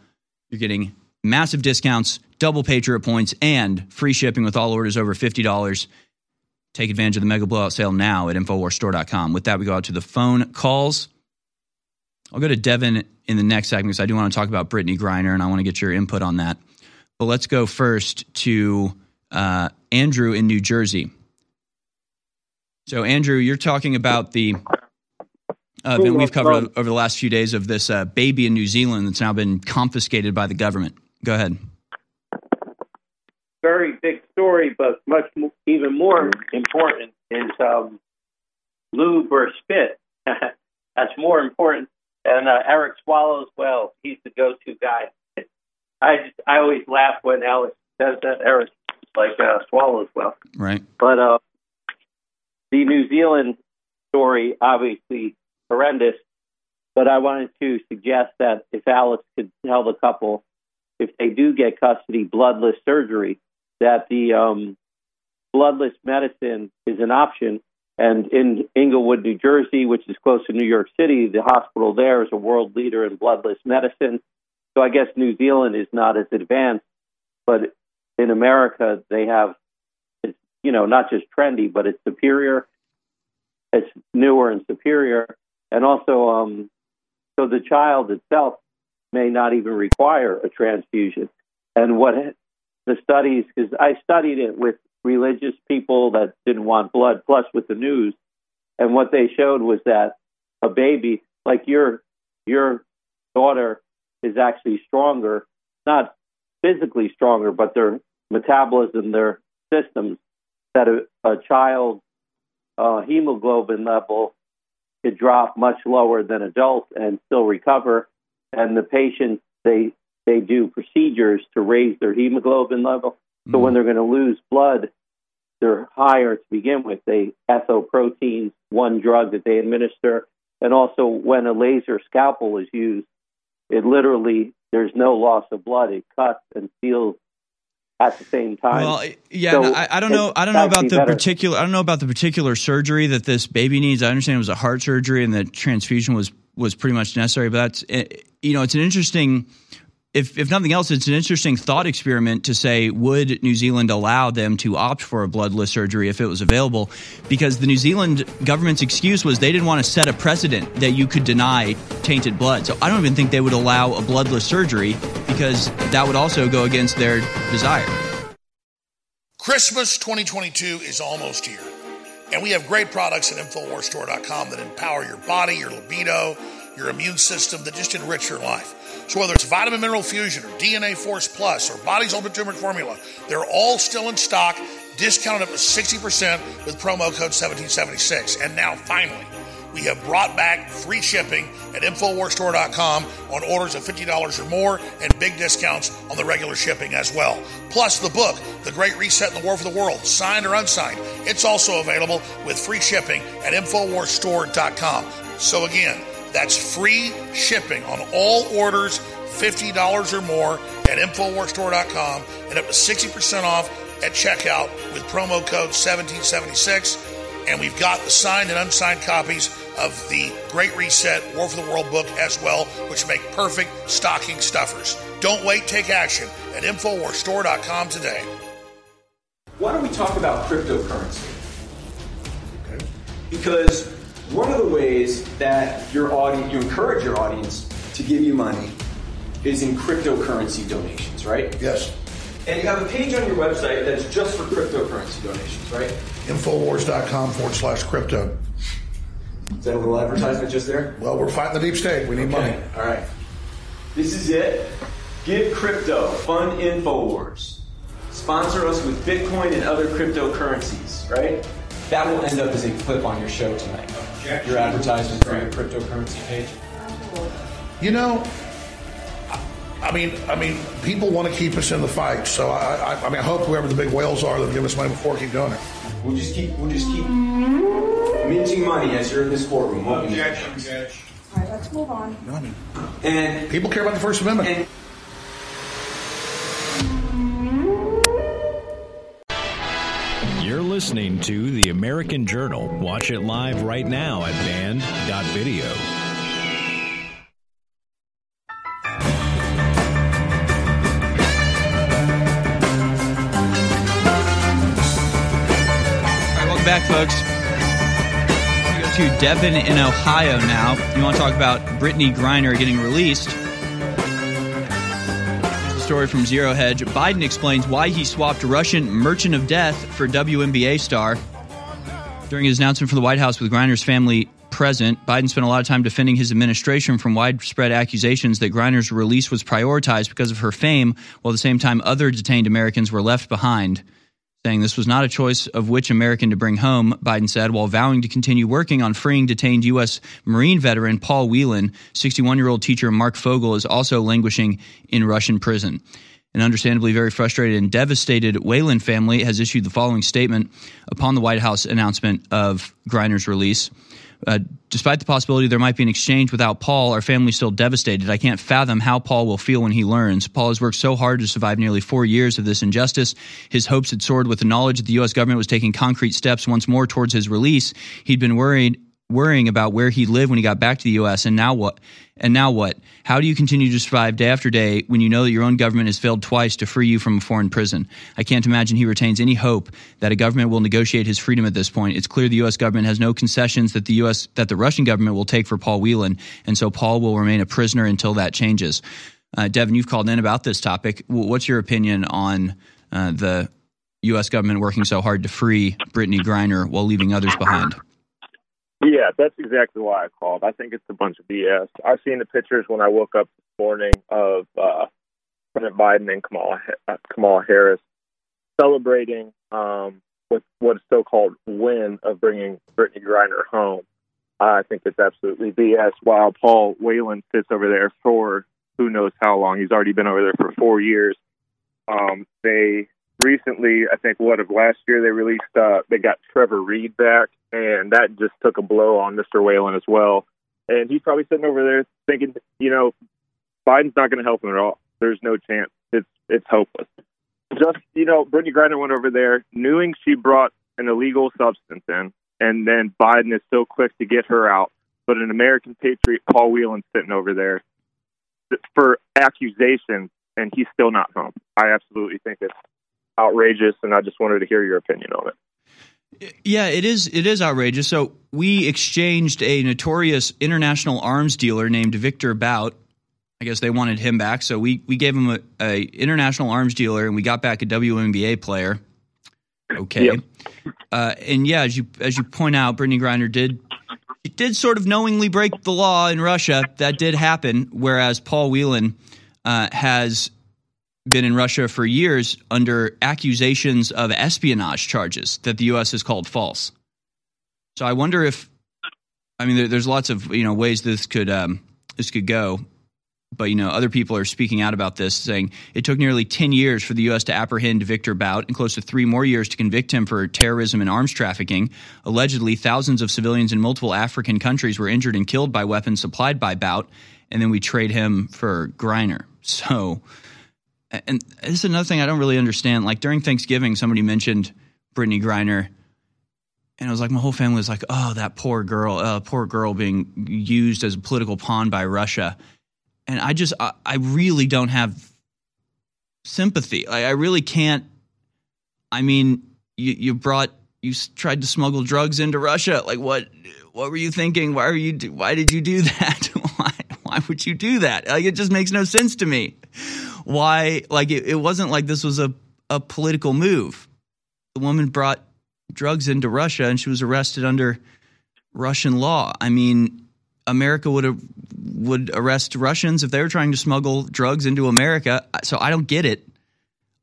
You're getting massive discounts, double Patriot points, and free shipping with all orders over $50. Take advantage of the mega blowout sale now at InfoWarsStore.com. With that, we go out to the phone calls. I'll go to Devin in the next segment because I do want to talk about Brittney Griner and I want to get your input on that. But let's go first to uh, Andrew in New Jersey. So, Andrew, you're talking about the uh, event we've covered over the last few days of this uh, baby in New Zealand that's now been confiscated by the government. Go ahead. Very big story, but much even more important is um, lube or spit. That's more important. And uh, Eric Swallows, well, he's the go-to guy. I just, I always laugh when Alex says that. Eric like uh, Swallows well. Right. But uh, the New Zealand story, obviously horrendous. But I wanted to suggest that if Alex could tell the couple, if they do get custody, bloodless surgery, that the um, bloodless medicine is an option. And in Englewood, New Jersey, which is close to New York City, the hospital there is a world leader in bloodless medicine. So I guess New Zealand is not as advanced, but in America they have, it's you know not just trendy, but it's superior. It's newer and superior, and also um, so the child itself may not even require a transfusion. And what the studies, because I studied it with religious people that didn't want blood, plus with the news, and what they showed was that a baby, like your your daughter, is actually stronger, not physically stronger, but their metabolism, their systems, that a, a child's uh, hemoglobin level could drop much lower than adults and still recover. And the patients, they they do procedures to raise their hemoglobin level. So when they're going to lose blood, they're higher to begin with. They ethoproteins, one drug that they administer, and also when a laser scalpel is used, it literally there's no loss of blood. It cuts and seals at the same time. Well, yeah, So and I, I don't know. I don't know about the better. particular. I don't know about the particular surgery that this baby needs. I understand it was a heart surgery and the transfusion was was pretty much necessary. But that's eh, you know, it's an interesting. If, if nothing else, it's an interesting thought experiment to say, would New Zealand allow them to opt for a bloodless surgery if it was available? Because the New Zealand government's excuse was they didn't want to set a precedent that you could deny tainted blood. So I don't even think they would allow a bloodless surgery because that would also go against their desire. Christmas 2022 is almost here. And we have great products at InfoWarsStore.com that empower your body, your libido, your immune system, that just enrich your life. So whether it's Vitamin Mineral Fusion or DNA Force Plus or Body's Ultimate Turmeric Formula, they're all still in stock, discounted up to 60% with promo code 1776. And now, finally, we have brought back free shipping at InfoWarsStore.com on orders of $50 or more and big discounts on the regular shipping as well. Plus, the book, The Great Reset and the War for the World, signed or unsigned, it's also available with free shipping at InfoWarsStore.com. So, again, that's free shipping on all orders $50 or more at InfoWarsStore.com and up to 60% off at checkout with promo code 1776. And we've got the signed and unsigned copies of the Great Reset War for the World book as well, which make perfect stocking stuffers. Don't wait, take action at InfoWarsStore.com today. Why don't we talk about cryptocurrency? Because one of the ways that your audience, you encourage your audience to give you money is in cryptocurrency donations, right? Yes. And you have a page on your website that's just for cryptocurrency donations, right? Infowars.com forward slash crypto. Is that a little advertisement just there? Well, we're fighting the deep state. We need money. All right. This is it. Give crypto. Fund Infowars. Sponsor us with Bitcoin and other cryptocurrencies, right? That will end up as a clip on your show tonight. Your advertisement for your cryptocurrency page. You know, I- I mean, I mean, people want to keep us in the fight. So I, I, I mean, I hope whoever the big whales are that give us money before keep doing it. We'll just keep, we'll just keep minting money as you're in this courtroom. won't we? All right, let's move on. No, I mean, and people care about the First Amendment. You're listening to The American Journal. Watch it live right now at band.video. Back, folks. We go to Devon in Ohio now. You want to talk about Brittney Griner getting released? Story from Zero Hedge. Biden explains why he swapped Russian Merchant of Death for WNBA star. During his announcement from the White House with Griner's family present, Biden spent a lot of time defending his administration from widespread accusations that Griner's release was prioritized because of her fame, while at the same time other detained Americans were left behind. Saying this was not a choice of which American to bring home, Biden said, while vowing to continue working on freeing detained U.S. Marine veteran Paul Whelan. 61 year old teacher Marc Fogel is also languishing in Russian prison. An understandably very frustrated and devastated Whelan family has issued the following statement upon the White House announcement of Griner's release. Uh, despite the possibility there might be an exchange without Paul, our family's still devastated. I can't fathom how Paul will feel when he learns. Paul has worked so hard to survive nearly four years of this injustice. His hopes had soared with the knowledge that the U.S. government was taking concrete steps once more towards his release. He'd been worried worrying about where he lived when he got back to the U.S. And now what? And now what? How do you continue to survive day after day when you know that your own government has failed twice to free you from a foreign prison? I can't imagine he retains any hope that a government will negotiate his freedom at this point. It's clear the U.S. government has no concessions that the U.S. that the Russian government will take for Paul Whelan, and so Paul will remain a prisoner until that changes. Uh, Devin, you've called in about this topic. What's your opinion on uh, the U.S. government working so hard to free Brittney Griner while leaving others behind? Yeah, that's exactly why I called. I think it's a bunch of BS. I've seen the pictures when I woke up this morning of uh, President Biden and Kamala uh, Kamala Harris celebrating um, with what is so-called win of bringing Brittney Griner home. I think it's absolutely BS. While Paul Whelan sits over there for who knows how long, he's already been over there for four years. Um, they recently, I think, what of last year, they released, uh, they got Trevor Reed back, and that just took a blow on Mr. Whelan as well. And he's probably sitting over there thinking, you know, Biden's not going to help him at all. There's no chance. It's it's hopeless. Just you know, Brittney Griner went over there knowing she brought an illegal substance in, and then Biden is so quick to get her out. But an American patriot, Paul Whelan, sitting over there for accusations, and he's still not home. I absolutely think it's outrageous, and I just wanted to hear your opinion on it. Yeah, it is. It is outrageous. So we exchanged a notorious international arms dealer named Victor Bout. I guess they wanted him back, so we we gave him a, a international arms dealer, and we got back a WNBA player. Okay, yep. uh, and yeah, as you as you point out, Brittney Griner did did sort of knowingly break the law in Russia. That did happen. Whereas Paul Whelan uh, has been in Russia for years under accusations of espionage charges that the U.S. has called false. So I wonder if, I mean, there, there's lots of you know ways this could um, this could go, but you know other people are speaking out about this, saying it took nearly ten years for the U.S. to apprehend Victor Bout and close to three more years to convict him for terrorism and arms trafficking. Allegedly, thousands of civilians in multiple African countries were injured and killed by weapons supplied by Bout, and then we trade him for Griner. So and this is another thing I don't really understand. Like during Thanksgiving, somebody mentioned Brittney Griner, and it was like my whole family was like, "Oh, that poor girl, uh, poor girl being used as a political pawn by Russia." And I just, I, I really don't have sympathy. I really can't. I mean, you, you brought, you tried to smuggle drugs into Russia. Like, what, what were you thinking? Why were you, why did you do that? why, why would you do that? Like, it just makes no sense to me why like it, it wasn't like this was a, a political move. The woman brought drugs into Russia and she was arrested under Russian law. I mean, America would have, would arrest Russians if they were trying to smuggle drugs into America. So I don't get it.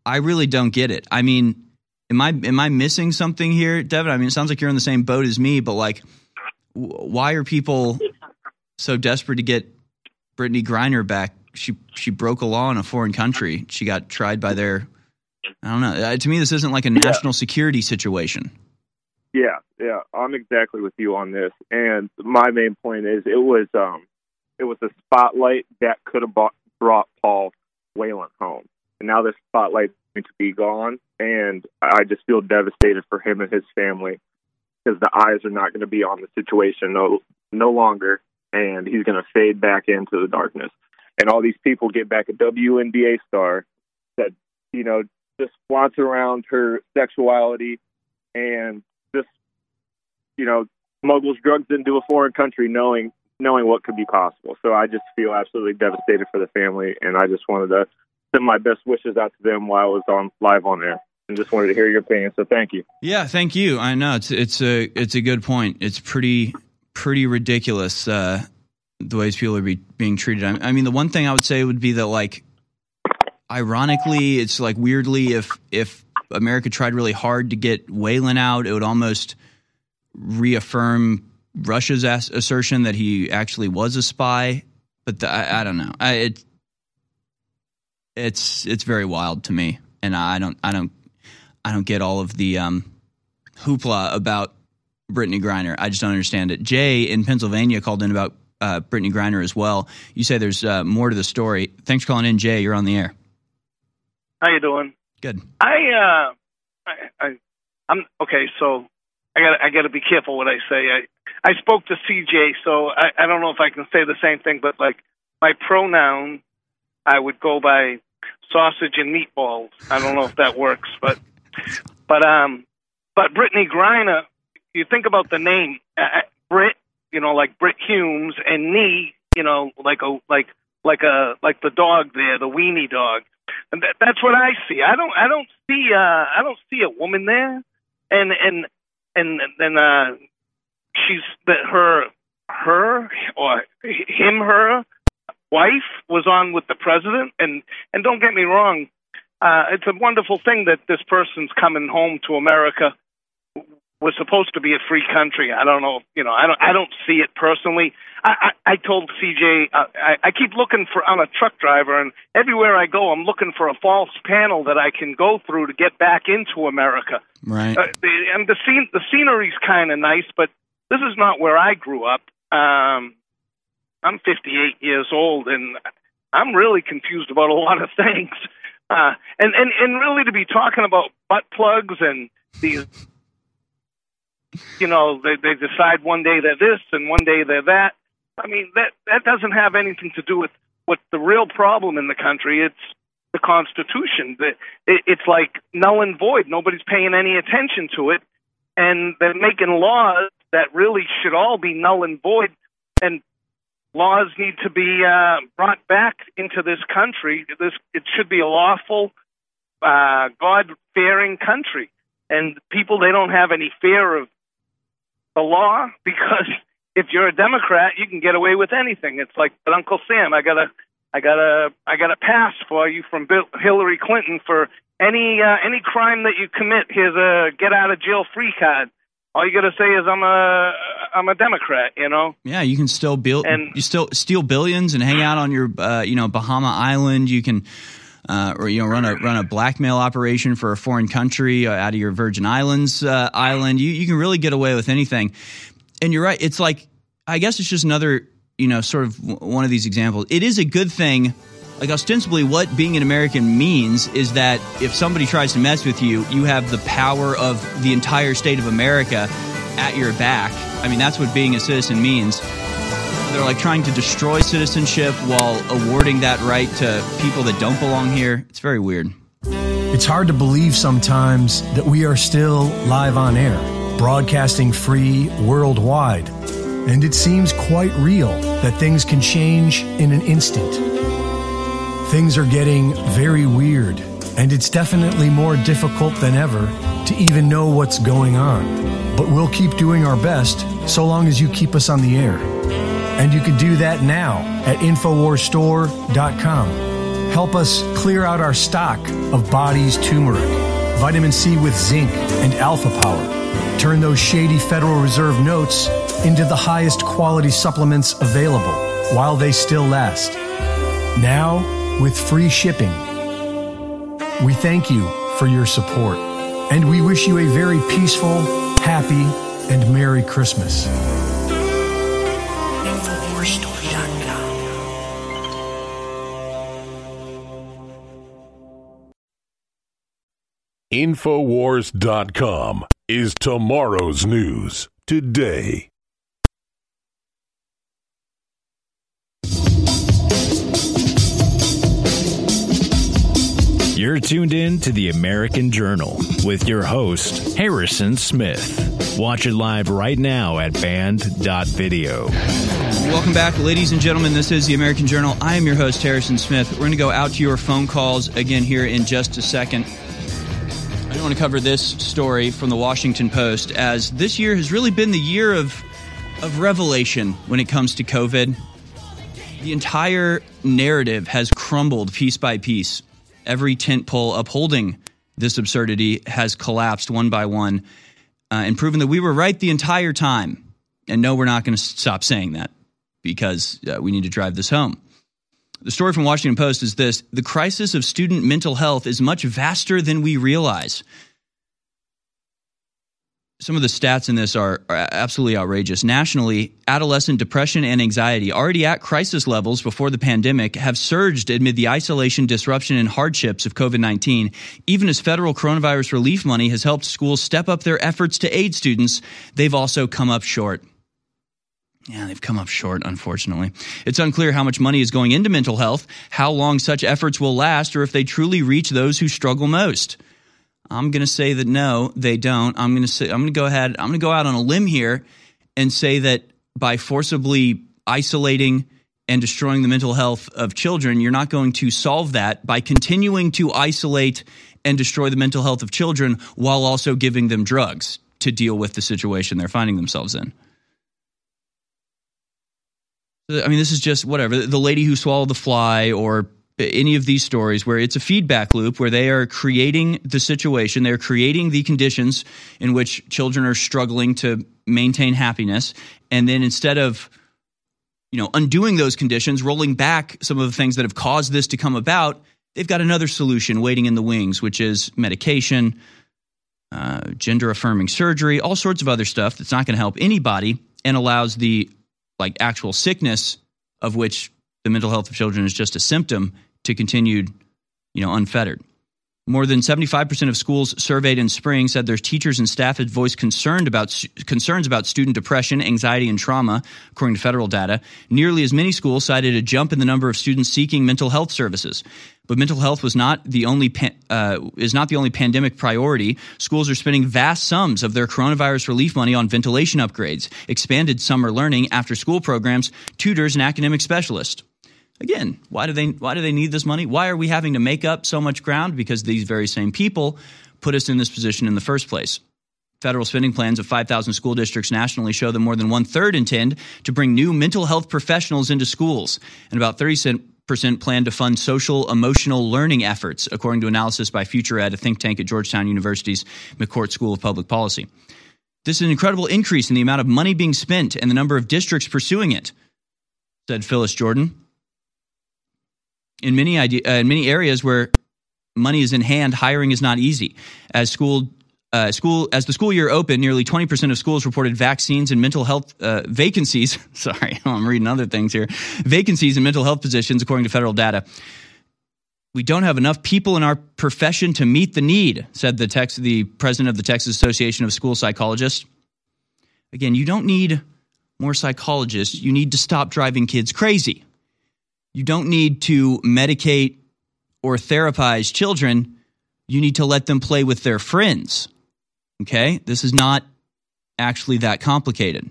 I really don't get it. I mean, am I am I missing something here, Devin? I mean, it sounds like you're in the same boat as me, but like, why are people so desperate to get Brittney Griner back she she broke a law in a foreign country. She got tried by their. I don't know. Uh, to me, this isn't like a national yeah. security situation. Yeah, yeah, I'm exactly with you on this. And my main point is, it was um, it was a spotlight that could have brought, brought Paul Whelan home, and now this spotlight is going to be gone. And I just feel devastated for him and his family because the eyes are not going to be on the situation no no longer, and he's going to fade back into the darkness and all these people get back a WNBA star that you know just flaunts around her sexuality and just you know smuggles drugs into a foreign country knowing knowing what could be possible. So I just feel absolutely devastated for the family, and I just wanted to send my best wishes out to them while I was on live on air. and just wanted to hear your opinion. So thank you. Yeah, thank you. I know it's it's a it's a good point. It's pretty pretty ridiculous uh, the ways people are be, being treated. I, I mean, the one thing I would say would be that like, ironically, it's like weirdly if if America tried really hard to get Whelan out, it would almost reaffirm Russia's ass- assertion that he actually was a spy. But the, I, I don't know. I, it, it's it's very wild to me, and I don't I don't I don't get all of the um, hoopla about Brittney Griner. I just don't understand it. Jay in Pennsylvania called in about uh, Brittney Griner as well. You say there's uh, more to the story. Thanks for calling in, Jay. You're on the air. How you doing? Good. I uh, I, I I'm okay. So I got I got to be careful what I say. I I spoke to CJ, so I I don't know if I can say the same thing, but like my pronoun, I would go by sausage and meatballs. I don't know if that works, but but um, but Brittney Griner. You think about the name uh, Brit, you know, like Brit Humes, and knee, you know, like a like like a like the dog there, the weenie dog. And that, that's what I see. I don't I don't see uh I don't see a woman there, and and and then uh she's that her her or him her wife was on with the president and and don't get me wrong uh it's a wonderful thing that this person's coming home to america we're supposed to be a free country i don't know you know i don't i don't see it personally i i, I told cj uh, i i keep looking for i'm a truck driver and everywhere i go i'm looking for a false panel that i can go through to get back into america Right. uh, and the scene the scenery's kind of nice, but this is not where I grew up. Um, I'm 58 years old, and I'm really confused about a lot of things. Uh, and and and really to be talking about butt plugs and these, you know, they they decide one day they're this and one day they're that. I mean that that doesn't have anything to do with what the real problem in the country. It's the Constitution. That it- It's like null and void. Nobody's paying any attention to it, and they're making laws that really should all be null and void. And laws need to be uh, brought back into this country. This it should be a lawful, uh, God-fearing country, and people they don't have any fear of the law because if you're a Democrat, you can get away with anything. It's like, but Uncle Sam, I got a, I got a, I got a pass for you from Bill, Hillary Clinton for any uh, any crime that you commit. Here's a get out of jail free card. All you got to say is I'm a I'm a Democrat. You know. Yeah, you can still build. And- you still steal billions and hang out on your, uh, you know, Bahama Island. You can, uh, or you know, run a run a blackmail operation for a foreign country uh, out of your Virgin Islands uh, island. You you can really get away with anything. And you're right. It's like I guess it's just another, you know, sort of one of these examples. It is a good thing. Like ostensibly, what being an American means is that if somebody tries to mess with you, you have the power of the entire state of America at your back. I mean, that's what being a citizen means. They're like trying to destroy citizenship while awarding that right to people that don't belong here. It's very weird. It's hard to believe sometimes that we are still live on air, broadcasting free worldwide. And it seems quite real that things can change in an instant. Things are getting very weird, and it's definitely more difficult than ever to even know what's going on. But we'll keep doing our best so long as you keep us on the air. And you can do that now at InfoWarsStore.com. Help us clear out our stock of body's turmeric, vitamin C with zinc, and alpha power. Turn those shady Federal Reserve notes into the highest quality supplements available while they still last. Now, with free shipping. We thank you for your support, and we wish you a very peaceful, happy, and Merry Christmas. Infowars.com is tomorrow's news today. You're tuned in to the American Journal with your host, Harrison Smith. Watch it live right now at band.video. Welcome back, ladies and gentlemen. This is the American Journal. I am your host, Harrison Smith. We're going to go out to your phone calls again here in just a second. Want to cover this story from the Washington Post as this year has really been the year of of revelation when it comes to COVID. The entire narrative has crumbled piece by piece. Every tent pole upholding this absurdity has collapsed one by one uh, and proven that we were right the entire time. And no, we're not going to stop saying that because uh, we need to drive this home. The story from Washington Post is this The crisis of student mental health is much vaster than we realize. Some of the stats in this are, are, absolutely outrageous. Nationally, adolescent depression and anxiety, already at crisis levels before the pandemic, have surged amid the isolation, disruption, and hardships of COVID 19. Even as federal coronavirus relief money has helped schools step up their efforts to aid students, they've also come up short. Yeah, they've come up short, unfortunately. It's unclear how much money is going into mental health, how long such efforts will last, or if they truly reach those who struggle most. I'm going to say that no, they don't. I'm going to say I'm going to go ahead. I'm going to go out on a limb here and say that by forcibly isolating and destroying the mental health of children, you're not going to solve that by continuing to isolate and destroy the mental health of children while also giving them drugs to deal with the situation they're finding themselves in. I mean, this is just whatever. The lady who swallowed the fly, or any of these stories where it's a feedback loop where they are creating the situation, they're creating the conditions in which children are struggling to maintain happiness. And then instead of you know, undoing those conditions, rolling back some of the things that have caused this to come about, they've got another solution waiting in the wings, which is medication, uh, gender affirming surgery, all sorts of other stuff that's not going to help anybody and allows the like actual sickness of which the mental health of children is just a symptom to continued, you know, unfettered. More than 75% of schools surveyed in spring said their teachers and staff had voiced concerned about, concerns about student depression, anxiety, and trauma, according to federal data. Nearly as many schools cited a jump in the number of students seeking mental health services. But mental health was not the only uh, is not the only pandemic priority. Schools are spending vast sums of their coronavirus relief money on ventilation upgrades, expanded summer learning, after school programs, tutors, and academic specialists. Again, why do they why do they need this money? Why are we having to make up so much ground? Because these very same people put us in this position in the first place. Federal spending plans of 5,000 school districts nationally show that more than one third intend to bring new mental health professionals into schools, and about 30 percent plan to fund social emotional learning efforts, according to analysis by Future FutureEd, a think tank at Georgetown University's McCourt School of Public Policy. This is an incredible increase in the amount of money being spent and the number of districts pursuing it, said Phyllis Jordan, in many idea, uh, in many areas where money is in hand, hiring is not easy. As school uh, school as the school year opened, nearly 20% of schools reported vaccines and mental health uh, vacancies. Sorry, I'm reading other things here. Vacancies in mental health positions, according to federal data. We don't have enough people in our profession to meet the need, said the, tex- the president of the Texas Association of School Psychologists. Again, you don't need more psychologists. You need to stop driving kids crazy. You don't need to medicate or therapize children. You need to let them play with their friends. Okay? This is not actually that complicated.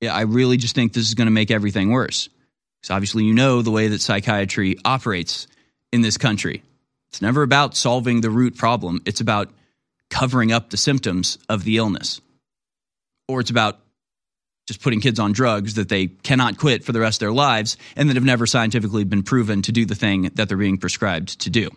Yeah, I really just think this is going to make everything worse. Because obviously, you know the way that psychiatry operates in this country. It's never about solving the root problem, it's about covering up the symptoms of the illness. Or it's about just putting kids on drugs that they cannot quit for the rest of their lives and that have never scientifically been proven to do the thing that they're being prescribed to do.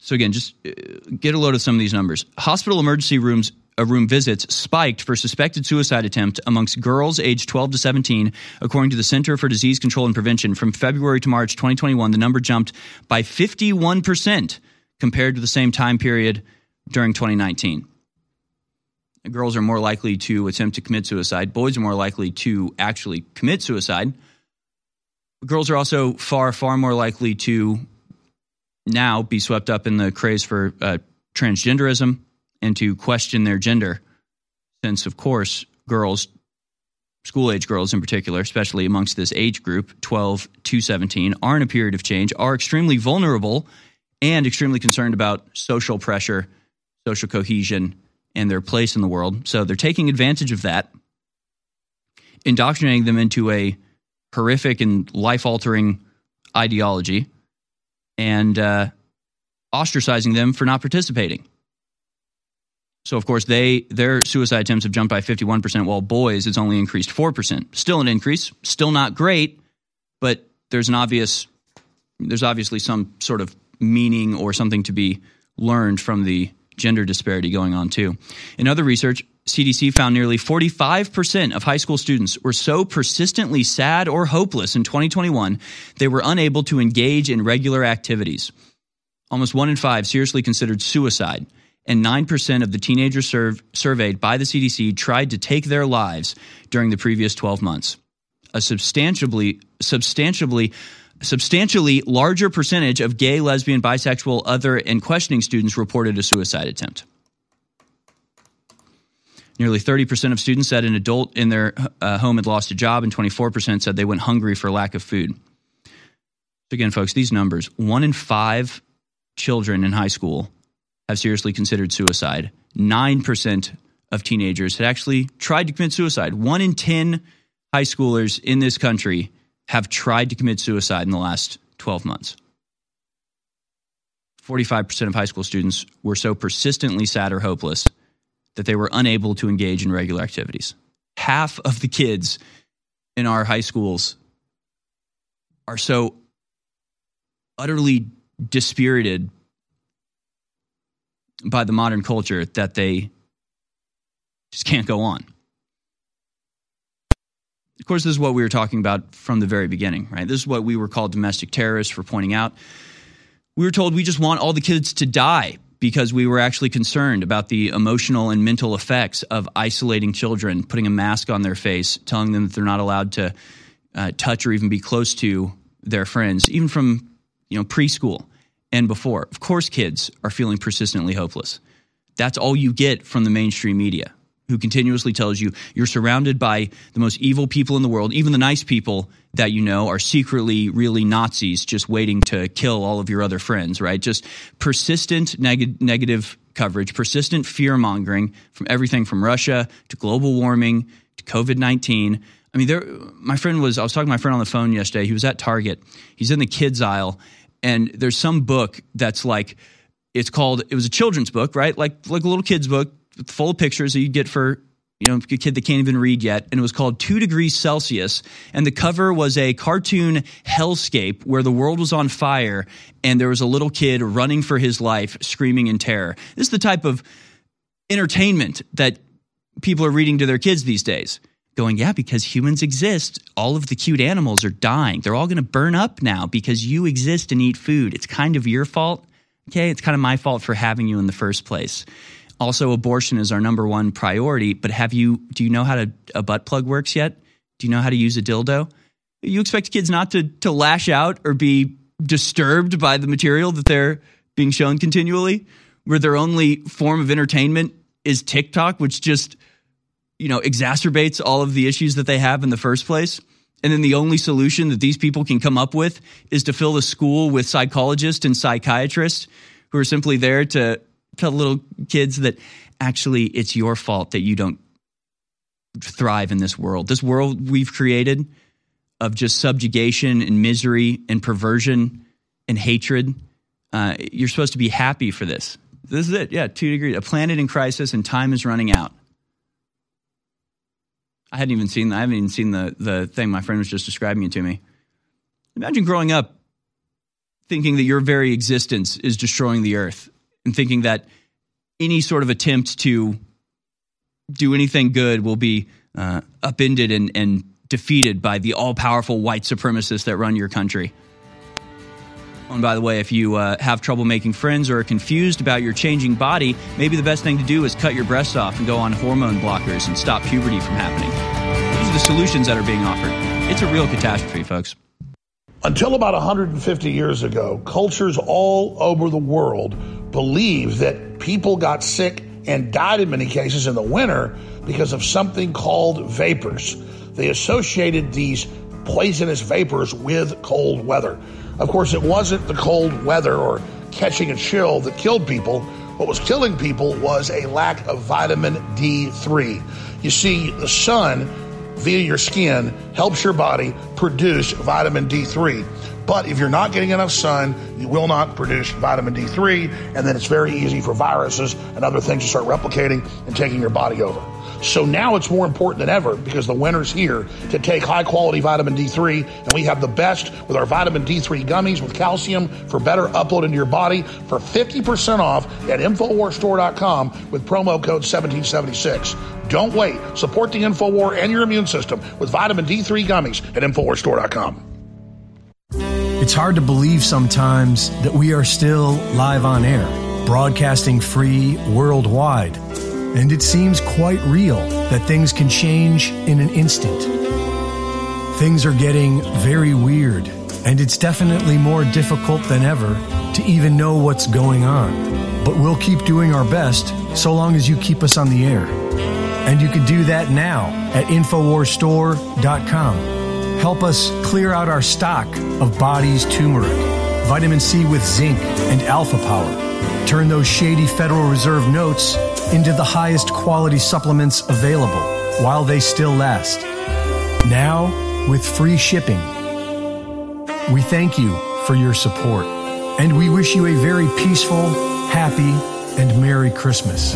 So again, just uh, get a load of some of these numbers. Hospital emergency rooms uh, room visits spiked for suspected suicide attempt amongst girls aged 12 to 17, according to the Center for Disease Control and Prevention. From February to March 2021, the number jumped by 51% compared to the same time period during 2019 girls are more likely to attempt to commit suicide. Boys are more likely to actually commit suicide. Girls are also far, far more likely to now be swept up in the craze for uh, transgenderism and to question their gender. Since, of course, girls, school age girls in particular, especially amongst this age group, 12 to 17, are in a period of change, are extremely vulnerable and extremely concerned about social pressure, social cohesion, and their place in the world. So they're taking advantage of that, indoctrinating them into a horrific and life altering ideology. And uh, ostracizing them for not participating. So of course they their suicide attempts have jumped by 51% while boys it's only increased 4%. Still an increase, still not great, but there's an obvious there's obviously some sort of meaning or something to be learned from the gender disparity going on too. In other research, CDC found nearly 45% of high school students were so persistently sad or hopeless in 2021 they were unable to engage in regular activities. Almost one in five seriously considered suicide, and 9% of the teenagers surveyed by the CDC tried to take their lives during the previous 12 months. A substantially, substantially, substantially larger percentage of gay, lesbian, bisexual, other, and questioning students reported a suicide attempt. Nearly 30% of students said an adult in their uh, home had lost a job, and 24% said they went hungry for lack of food. So, again, folks, these numbers one in five children in high school have seriously considered suicide. 9% of teenagers had actually tried to commit suicide. One in 10 high schoolers in this country have tried to commit suicide in the last 12 months. 45% of high school students were so persistently sad or hopeless that they were unable to engage in regular activities. Half of the kids in our high schools are so utterly dispirited by the modern culture that they just can't go on. Of course, this is what we were talking about from the very beginning, right? This is what we were called domestic terrorists for pointing out. We were told we just want all the kids to die because we were actually concerned about the emotional and mental effects of isolating children, putting a mask on their face, telling them that they're not allowed to uh, touch or even be close to their friends, even from you know preschool and before. Of course, kids are feeling persistently hopeless. That's all you get from the mainstream media, who continuously tells you you're surrounded by the most evil people in the world. Even the nice people that you know are secretly really Nazis just waiting to kill all of your other friends, right? Just persistent neg- negative coverage, persistent fear mongering from everything from Russia to global warming to COVID 19. I mean, there, my friend was, I was talking to my friend on the phone yesterday. He was at Target. He's in the kids aisle, and there's some book that's like, it's called, it was a children's book, right? Like, like a little kid's book full of pictures that you get for you know, a kid that can't even read yet, and it was called Two Degrees Celsius. And the cover was a cartoon hellscape where the world was on fire, and there was a little kid running for his life, screaming in terror. This is the type of entertainment that people are reading to their kids these days. Going, yeah, because humans exist, all of the cute animals are dying. They're all going to burn up now because you exist and eat food. It's kind of your fault. Okay, it's kind of my fault for having you in the first place. Also, abortion is our number one priority. But have you? Do you know how to, a butt plug works yet? Do you know how to use a dildo? You expect kids not to to lash out or be disturbed by the material that they're being shown continually, where their only form of entertainment is TikTok, which just you know exacerbates all of the issues that they have in the first place. And then the only solution that these people can come up with is to fill the school with psychologists and psychiatrists who are simply there to tell little kids that actually it's your fault that you don't thrive in this world. This world we've created of just subjugation and misery and perversion and hatred. Uh, you're supposed to be happy for this. This is it. Yeah, two degrees. A planet in crisis and time is running out. I hadn't even seen. I haven't even seen the the thing. My friend was just describing it to me. Imagine growing up thinking that your very existence is destroying the earth and thinking that any sort of attempt to do anything good will be uh, upended and, and defeated by the all powerful white supremacists that run your country. Oh, and by the way, if you uh, have trouble making friends or are confused about your changing body, maybe the best thing to do is cut your breasts off and go on hormone blockers and stop puberty from happening. These are the solutions that are being offered. It's a real catastrophe, folks. Until about 150 years ago, cultures all over the world believed that people got sick and died in many cases in the winter because of something called vapors. They associated these poisonous vapors with cold weather. Of course, it wasn't the cold weather or catching a chill that killed people. What was killing people was a lack of vitamin D3. You see, the sun via your skin helps your body produce vitamin D3. But if you're not getting enough sun, you will not produce vitamin D3, and then it's very easy for viruses and other things to start replicating and taking your body over. So now it's more important than ever because the winter's here to take high quality vitamin D3, and we have the best with our vitamin D3 gummies with calcium for better upload into your body for 50% off at InfoWarsStore.com with promo code 1776. Don't wait. Support the InfoWar and your immune system with vitamin D3 gummies at InfoWarsStore.com. It's hard to believe sometimes that we are still live on air, broadcasting free worldwide. And it seems quite real that things can change in an instant. Things are getting very weird, and it's definitely more difficult than ever to even know what's going on. But we'll keep doing our best so long as you keep us on the air. And you can do that now at InfoWarsStore.com. Help us clear out our stock of body's turmeric, vitamin C with zinc, and alpha power. Turn those shady Federal Reserve notes into the highest quality supplements available while they still last. Now, with free shipping. We thank you for your support, and we wish you a very peaceful, happy, and Merry Christmas.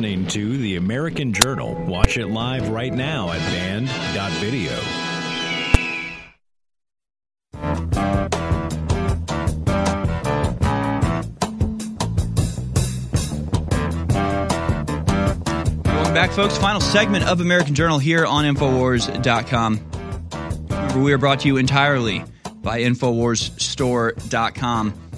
Listening to The American Journal. Watch it live right now at band.video. Welcome back, folks. Final segment of American Journal here on Infowars.com. Remember, we are brought to you entirely by InfoWarsStore.com.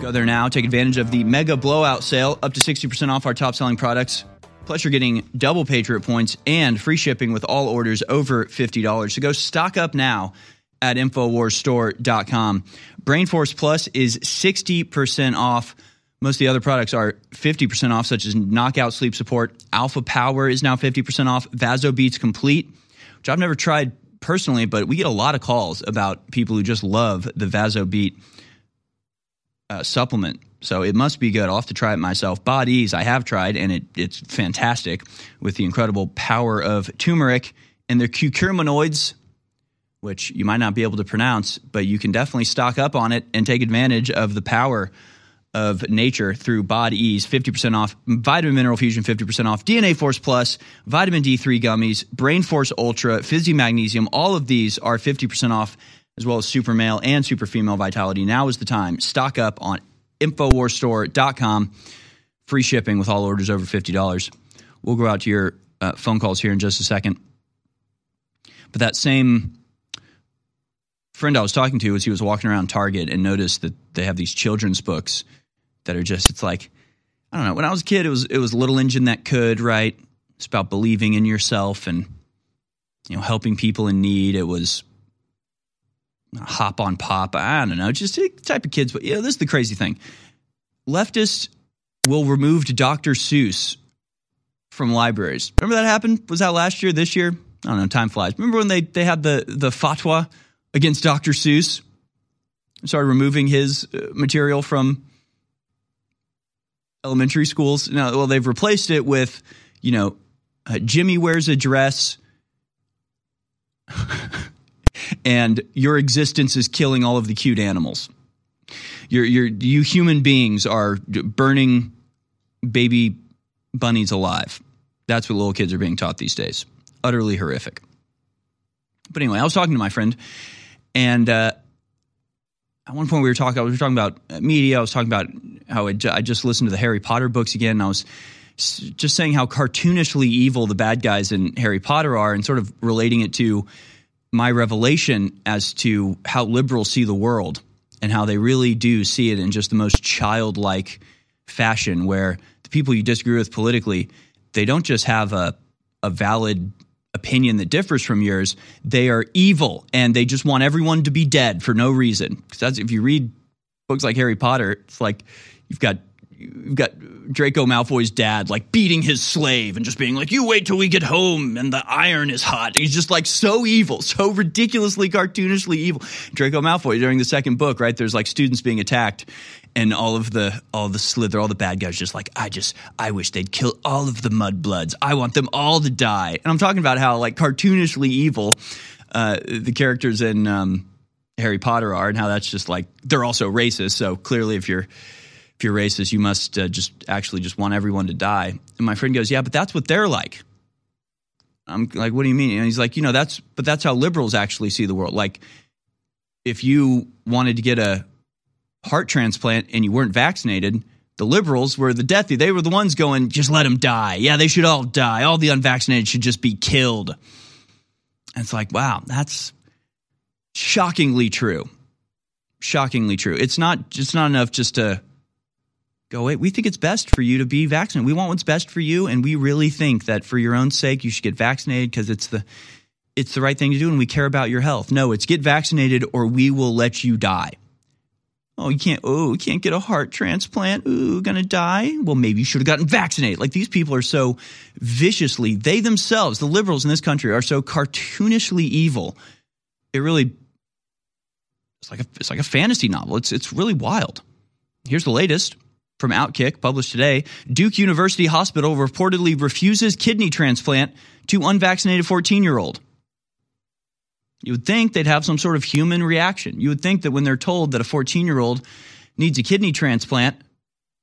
Go there now. Take advantage of the mega blowout sale, up to 60% off our top selling products. Plus, you're getting double Patriot points and free shipping with all orders over $50. So go stock up now at InfoWarsStore.com. Brainforce Plus is 60% off. Most of the other products are 50% off, such as Knockout Sleep Support. Alpha Power is now 50% off. Vaso Beats Complete, which I've never tried personally, but we get a lot of calls about people who just love the Vasobeet uh, supplement. So it must be good. I'll have to try it myself. Bodies, I have tried, and it, it's fantastic with the incredible power of turmeric and their curcuminoids, which you might not be able to pronounce, but you can definitely stock up on it and take advantage of the power of nature through Bodease, 50% off, Vitamin Mineral Fusion, 50% off, DNA Force Plus, Vitamin D3 gummies, Brain Force Ultra, Fizzy Magnesium. All of these are 50% off, as well as Super Male and Super Female Vitality. Now is the time. Stock up on InfoWarsStore.com. Free shipping with all orders over $50. We'll go out to your uh, phone calls here in just a second. But that same friend I was talking to as he was walking around Target and noticed that they have these children's books that are just it's like I don't know. When I was a kid, it was it was Little Engine That Could, right? It's about believing in yourself and you know helping people in need. It was Hop on Pop. I don't know, just type of kids. But yeah, this is the crazy thing. Leftists will remove Dr. Seuss from libraries. Remember that happened? Was that last year? This year? I don't know. Time flies. Remember when they they had the the fatwa against Dr. Seuss? Started removing his uh, material from elementary schools. Now, well, they've replaced it with, you know, uh, Jimmy wears a dress, and your existence is killing all of the cute animals. You're, you're, you human beings are burning baby bunnies alive. That's what little kids are being taught these days. Utterly horrific. But anyway, I was talking to my friend, and uh, at one point we were talking. We were talking about media. I was talking about how I just listened to the Harry Potter books again. And I was just saying how cartoonishly evil the bad guys in Harry Potter are, and sort of relating it to my revelation as to how liberals see the world and how they really do see it in just the most childlike fashion, where the people you disagree with politically, they don't just have a a valid opinion that differs from yours, they are evil and they just want everyone to be dead for no reason. Because if you read books like Harry Potter, it's like you've got you've got Draco Malfoy's dad like beating his slave and just being like, "You wait till we get home and the iron is hot." He's just like so evil, so ridiculously cartoonishly evil. Draco Malfoy during the second book, right? There's like students being attacked, and all of the all the Slither, all the bad guys, just like I just I wish they'd kill all of the Mudbloods. I want them all to die. And I'm talking about how like cartoonishly evil uh, the characters in um, Harry Potter are, and how that's just like they're also racist. So clearly, if you're if you're racist, you must uh, just actually just want everyone to die. And my friend goes, "Yeah, but that's what they're like." I'm like, "What do you mean?" And he's like, "You know, that's but that's how liberals actually see the world. Like, if you wanted to get a heart transplant and you weren't vaccinated." The liberals were the deathy. They were the ones going, just let them die. Yeah, they should all die. All the unvaccinated should just be killed. And it's like, wow, that's shockingly true. Shockingly true. It's not it's not enough just to go, wait, we think it's best for you to be vaccinated. We want what's best for you, and we really think that for your own sake you should get vaccinated because it's the it's the right thing to do and we care about your health. No, it's get vaccinated or we will let you die. Oh, you can't. Oh, you can't get a heart transplant. Ooh, gonna die. Well, maybe you should have gotten vaccinated. Like these people are so viciously. They themselves, the liberals in this country, are so cartoonishly evil. It really, it's like a, it's like a fantasy novel. It's it's really wild. Here's the latest from Outkick, published today. Duke University Hospital reportedly refuses kidney transplant to unvaccinated 14 year old. You would think they'd have some sort of human reaction. You would think that when they're told that a 14 year old needs a kidney transplant,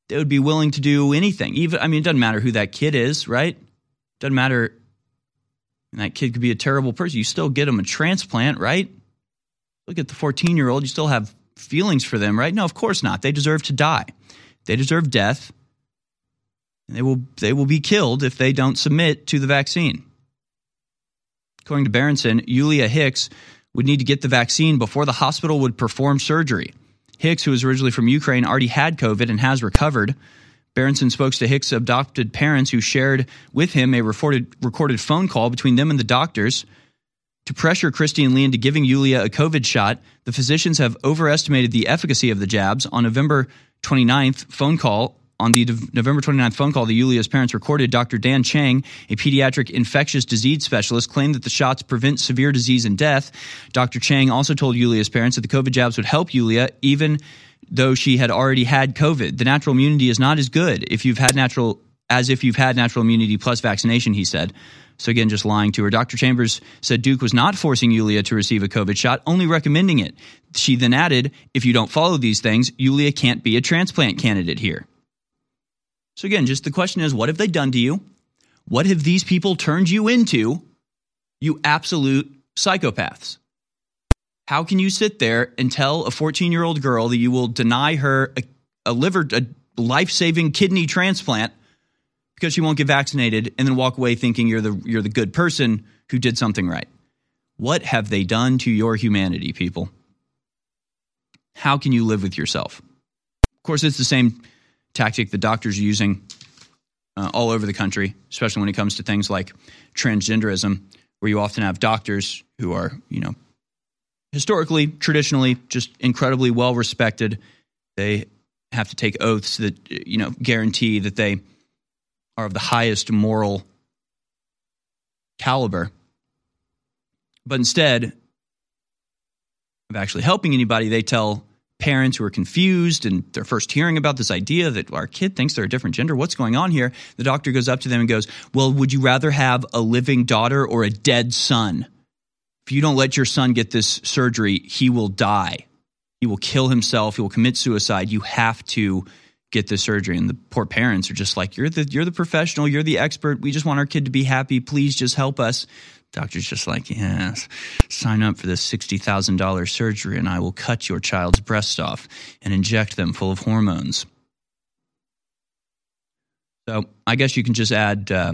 they would be willing to do anything. Even, I mean, it doesn't matter who that kid is, right? Doesn't matter. that kid could be a terrible person. You still get them a transplant, right? Look at the 14 year old. You still have feelings for them, right? No, of course not. They deserve to die. They deserve death. And they will, they will be killed if they don't submit to the vaccine. According to Berenson, Yulia Hicks would need to get the vaccine before the hospital would perform surgery. Hicks, who is originally from Ukraine, already had COVID and has recovered. Berenson spoke to Hicks' adopted parents who shared with him a recorded, recorded phone call between them and the doctors. To pressure Christy and Lee into giving Yulia a COVID shot, the physicians have overestimated the efficacy of the jabs. On November 29th, phone call on the November 29th phone call the Yulia's parents recorded, Dr. Dan Chang, a pediatric infectious disease specialist, claimed that the shots prevent severe disease and death. Dr. Chang also told Yulia's parents that the COVID jabs would help Yulia even though she had already had COVID. The natural immunity is not as good if you've had natural as if you've had natural immunity plus vaccination, he said. So again, just lying to her. Dr. Chambers said Duke was not forcing Yulia to receive a COVID shot, only recommending it. She then added, if you don't follow these things, Yulia can't be a transplant candidate here. So, again, just the question is what have they done to you? What have these people turned you into? You absolute psychopaths. How can you sit there and tell a 14 year old girl that you will deny her a, a liver, a life saving kidney transplant because she won't get vaccinated and then walk away thinking you're the, you're the good person who did something right? What have they done to your humanity, people? How can you live with yourself? Of course, it's the same tactic the doctors are using uh, all over the country, especially when it comes to things like transgenderism, where you often have doctors who are, you know, historically, traditionally, just incredibly well respected. They have to take oaths that, you know, guarantee that they are of the highest moral caliber. But instead of actually helping anybody, they tell parents who are confused and they're first hearing about this idea that our kid thinks they're a different gender. What's going on here? The doctor goes up to them and goes, Well, would you rather have a living daughter or a dead son? If you don't let your son get this surgery, he will die. He will kill himself. He will commit suicide. You have to get the surgery. And the poor parents are just like, You're the you're the professional, you're the expert. We just want our kid to be happy. Please just help us. Doctor's just like, yes, sign up for this $60,000 surgery and I will cut your child's breast off and inject them full of hormones. So I guess you can just add, uh,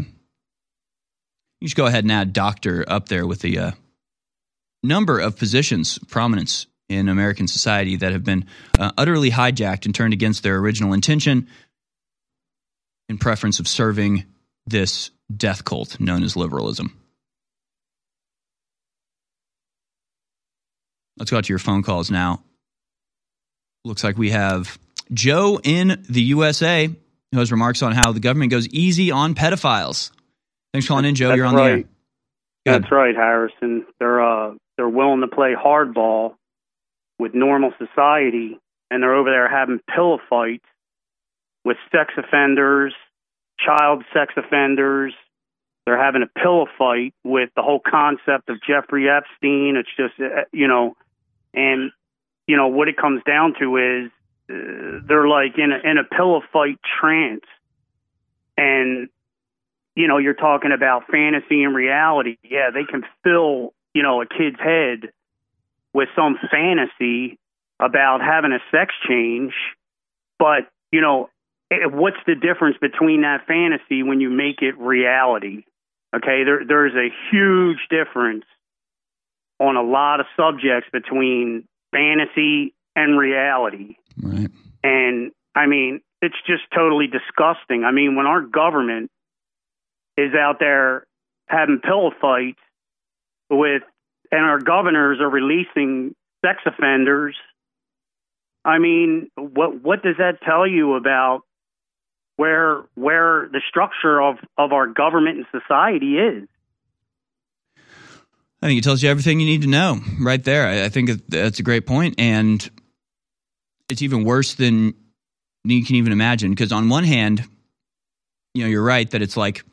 you should go ahead and add doctor up there with the uh, number of positions, prominence in American society that have been uh, utterly hijacked and turned against their original intention in preference of serving this death cult known as liberalism. Let's go out to your phone calls now. Looks like we have Joe in the USA, who has remarks on how the government goes easy on pedophiles. Thanks for calling in, Joe. That's You're on right. the air. That's right, Harrison. They're uh, they're willing to play hardball with normal society, and they're over there having pillow fights with sex offenders, child sex offenders. They're having a pillow fight with the whole concept of Jeffrey Epstein. It's just uh, you know, and you know what it comes down to is uh, they're like in a, in a pillow fight trance, and you know, you're talking about fantasy and reality. Yeah, they can fill, you know, a kid's head with some fantasy about having a sex change, but, you know, eh, what's the difference between that fantasy when you make it reality? Okay, there, there's a huge difference on a lot of subjects between fantasy and reality. Right. And I mean, it's just totally disgusting. I mean, when our government is out there having pillow fights with, and our governors are releasing sex offenders. I mean, what what does that tell you about where where the structure of of our government and society is? I think it tells you everything you need to know right there. I, I think that's a great point, and it's even worse than you can even imagine. Because on one hand, you know, you're right that it's like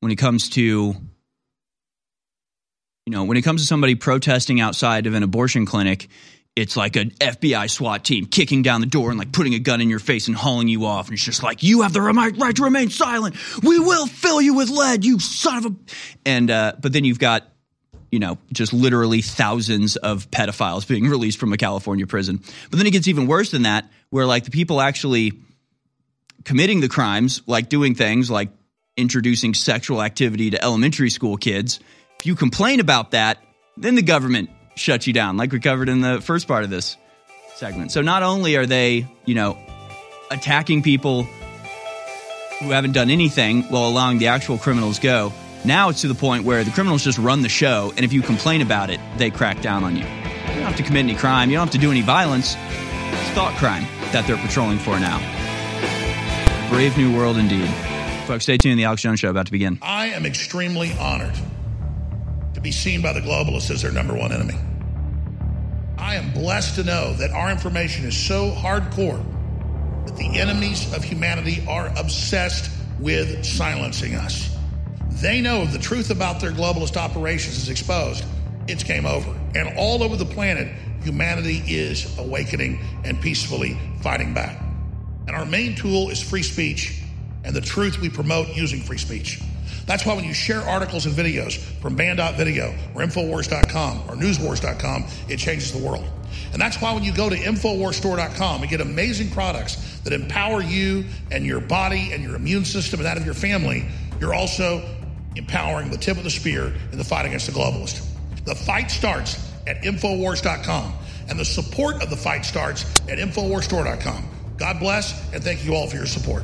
when it comes to, you know, when it comes to somebody protesting outside of an abortion clinic, it's like an FBI SWAT team kicking down the door and like putting a gun in your face and hauling you off. And it's just like, you have the right to remain silent. We will fill you with lead, you son of a. And, uh, but then you've got, you know, just literally thousands of pedophiles being released from a California prison. But then it gets even worse than that, where like the people actually committing the crimes, like doing things like introducing sexual activity to elementary school kids, if you complain about that, then the government shuts you down, like we covered in the first part of this segment. So not only are they, you know, attacking people who haven't done anything while allowing the actual criminals go, now it's to the point where the criminals just run the show, and if you complain about it, they crack down on you. You don't have to commit any crime, you don't have to do any violence. It's thought crime that they're patrolling for now. Brave new world indeed. Folks, stay tuned. The Alex Jones Show about to begin. I am extremely honored to be seen by the globalists as their number one enemy. I am blessed to know that our information is so hardcore that the enemies of humanity are obsessed with silencing us. They know if the truth about their globalist operations is exposed, it's game over. And all over the planet, humanity is awakening and peacefully fighting back. And our main tool is free speech and the truth we promote using free speech. That's why when you share articles and videos from band.video or Infowars.com or Newswars.com, it changes the world. And that's why when you go to InfoWarsStore.com and get amazing products that empower you and your body and your immune system and that of your family, you're also empowering the tip of the spear in the fight against the globalist. The fight starts at Infowars.com, and the support of the fight starts at InfoWarsStore.com. God bless, and thank you all for your support.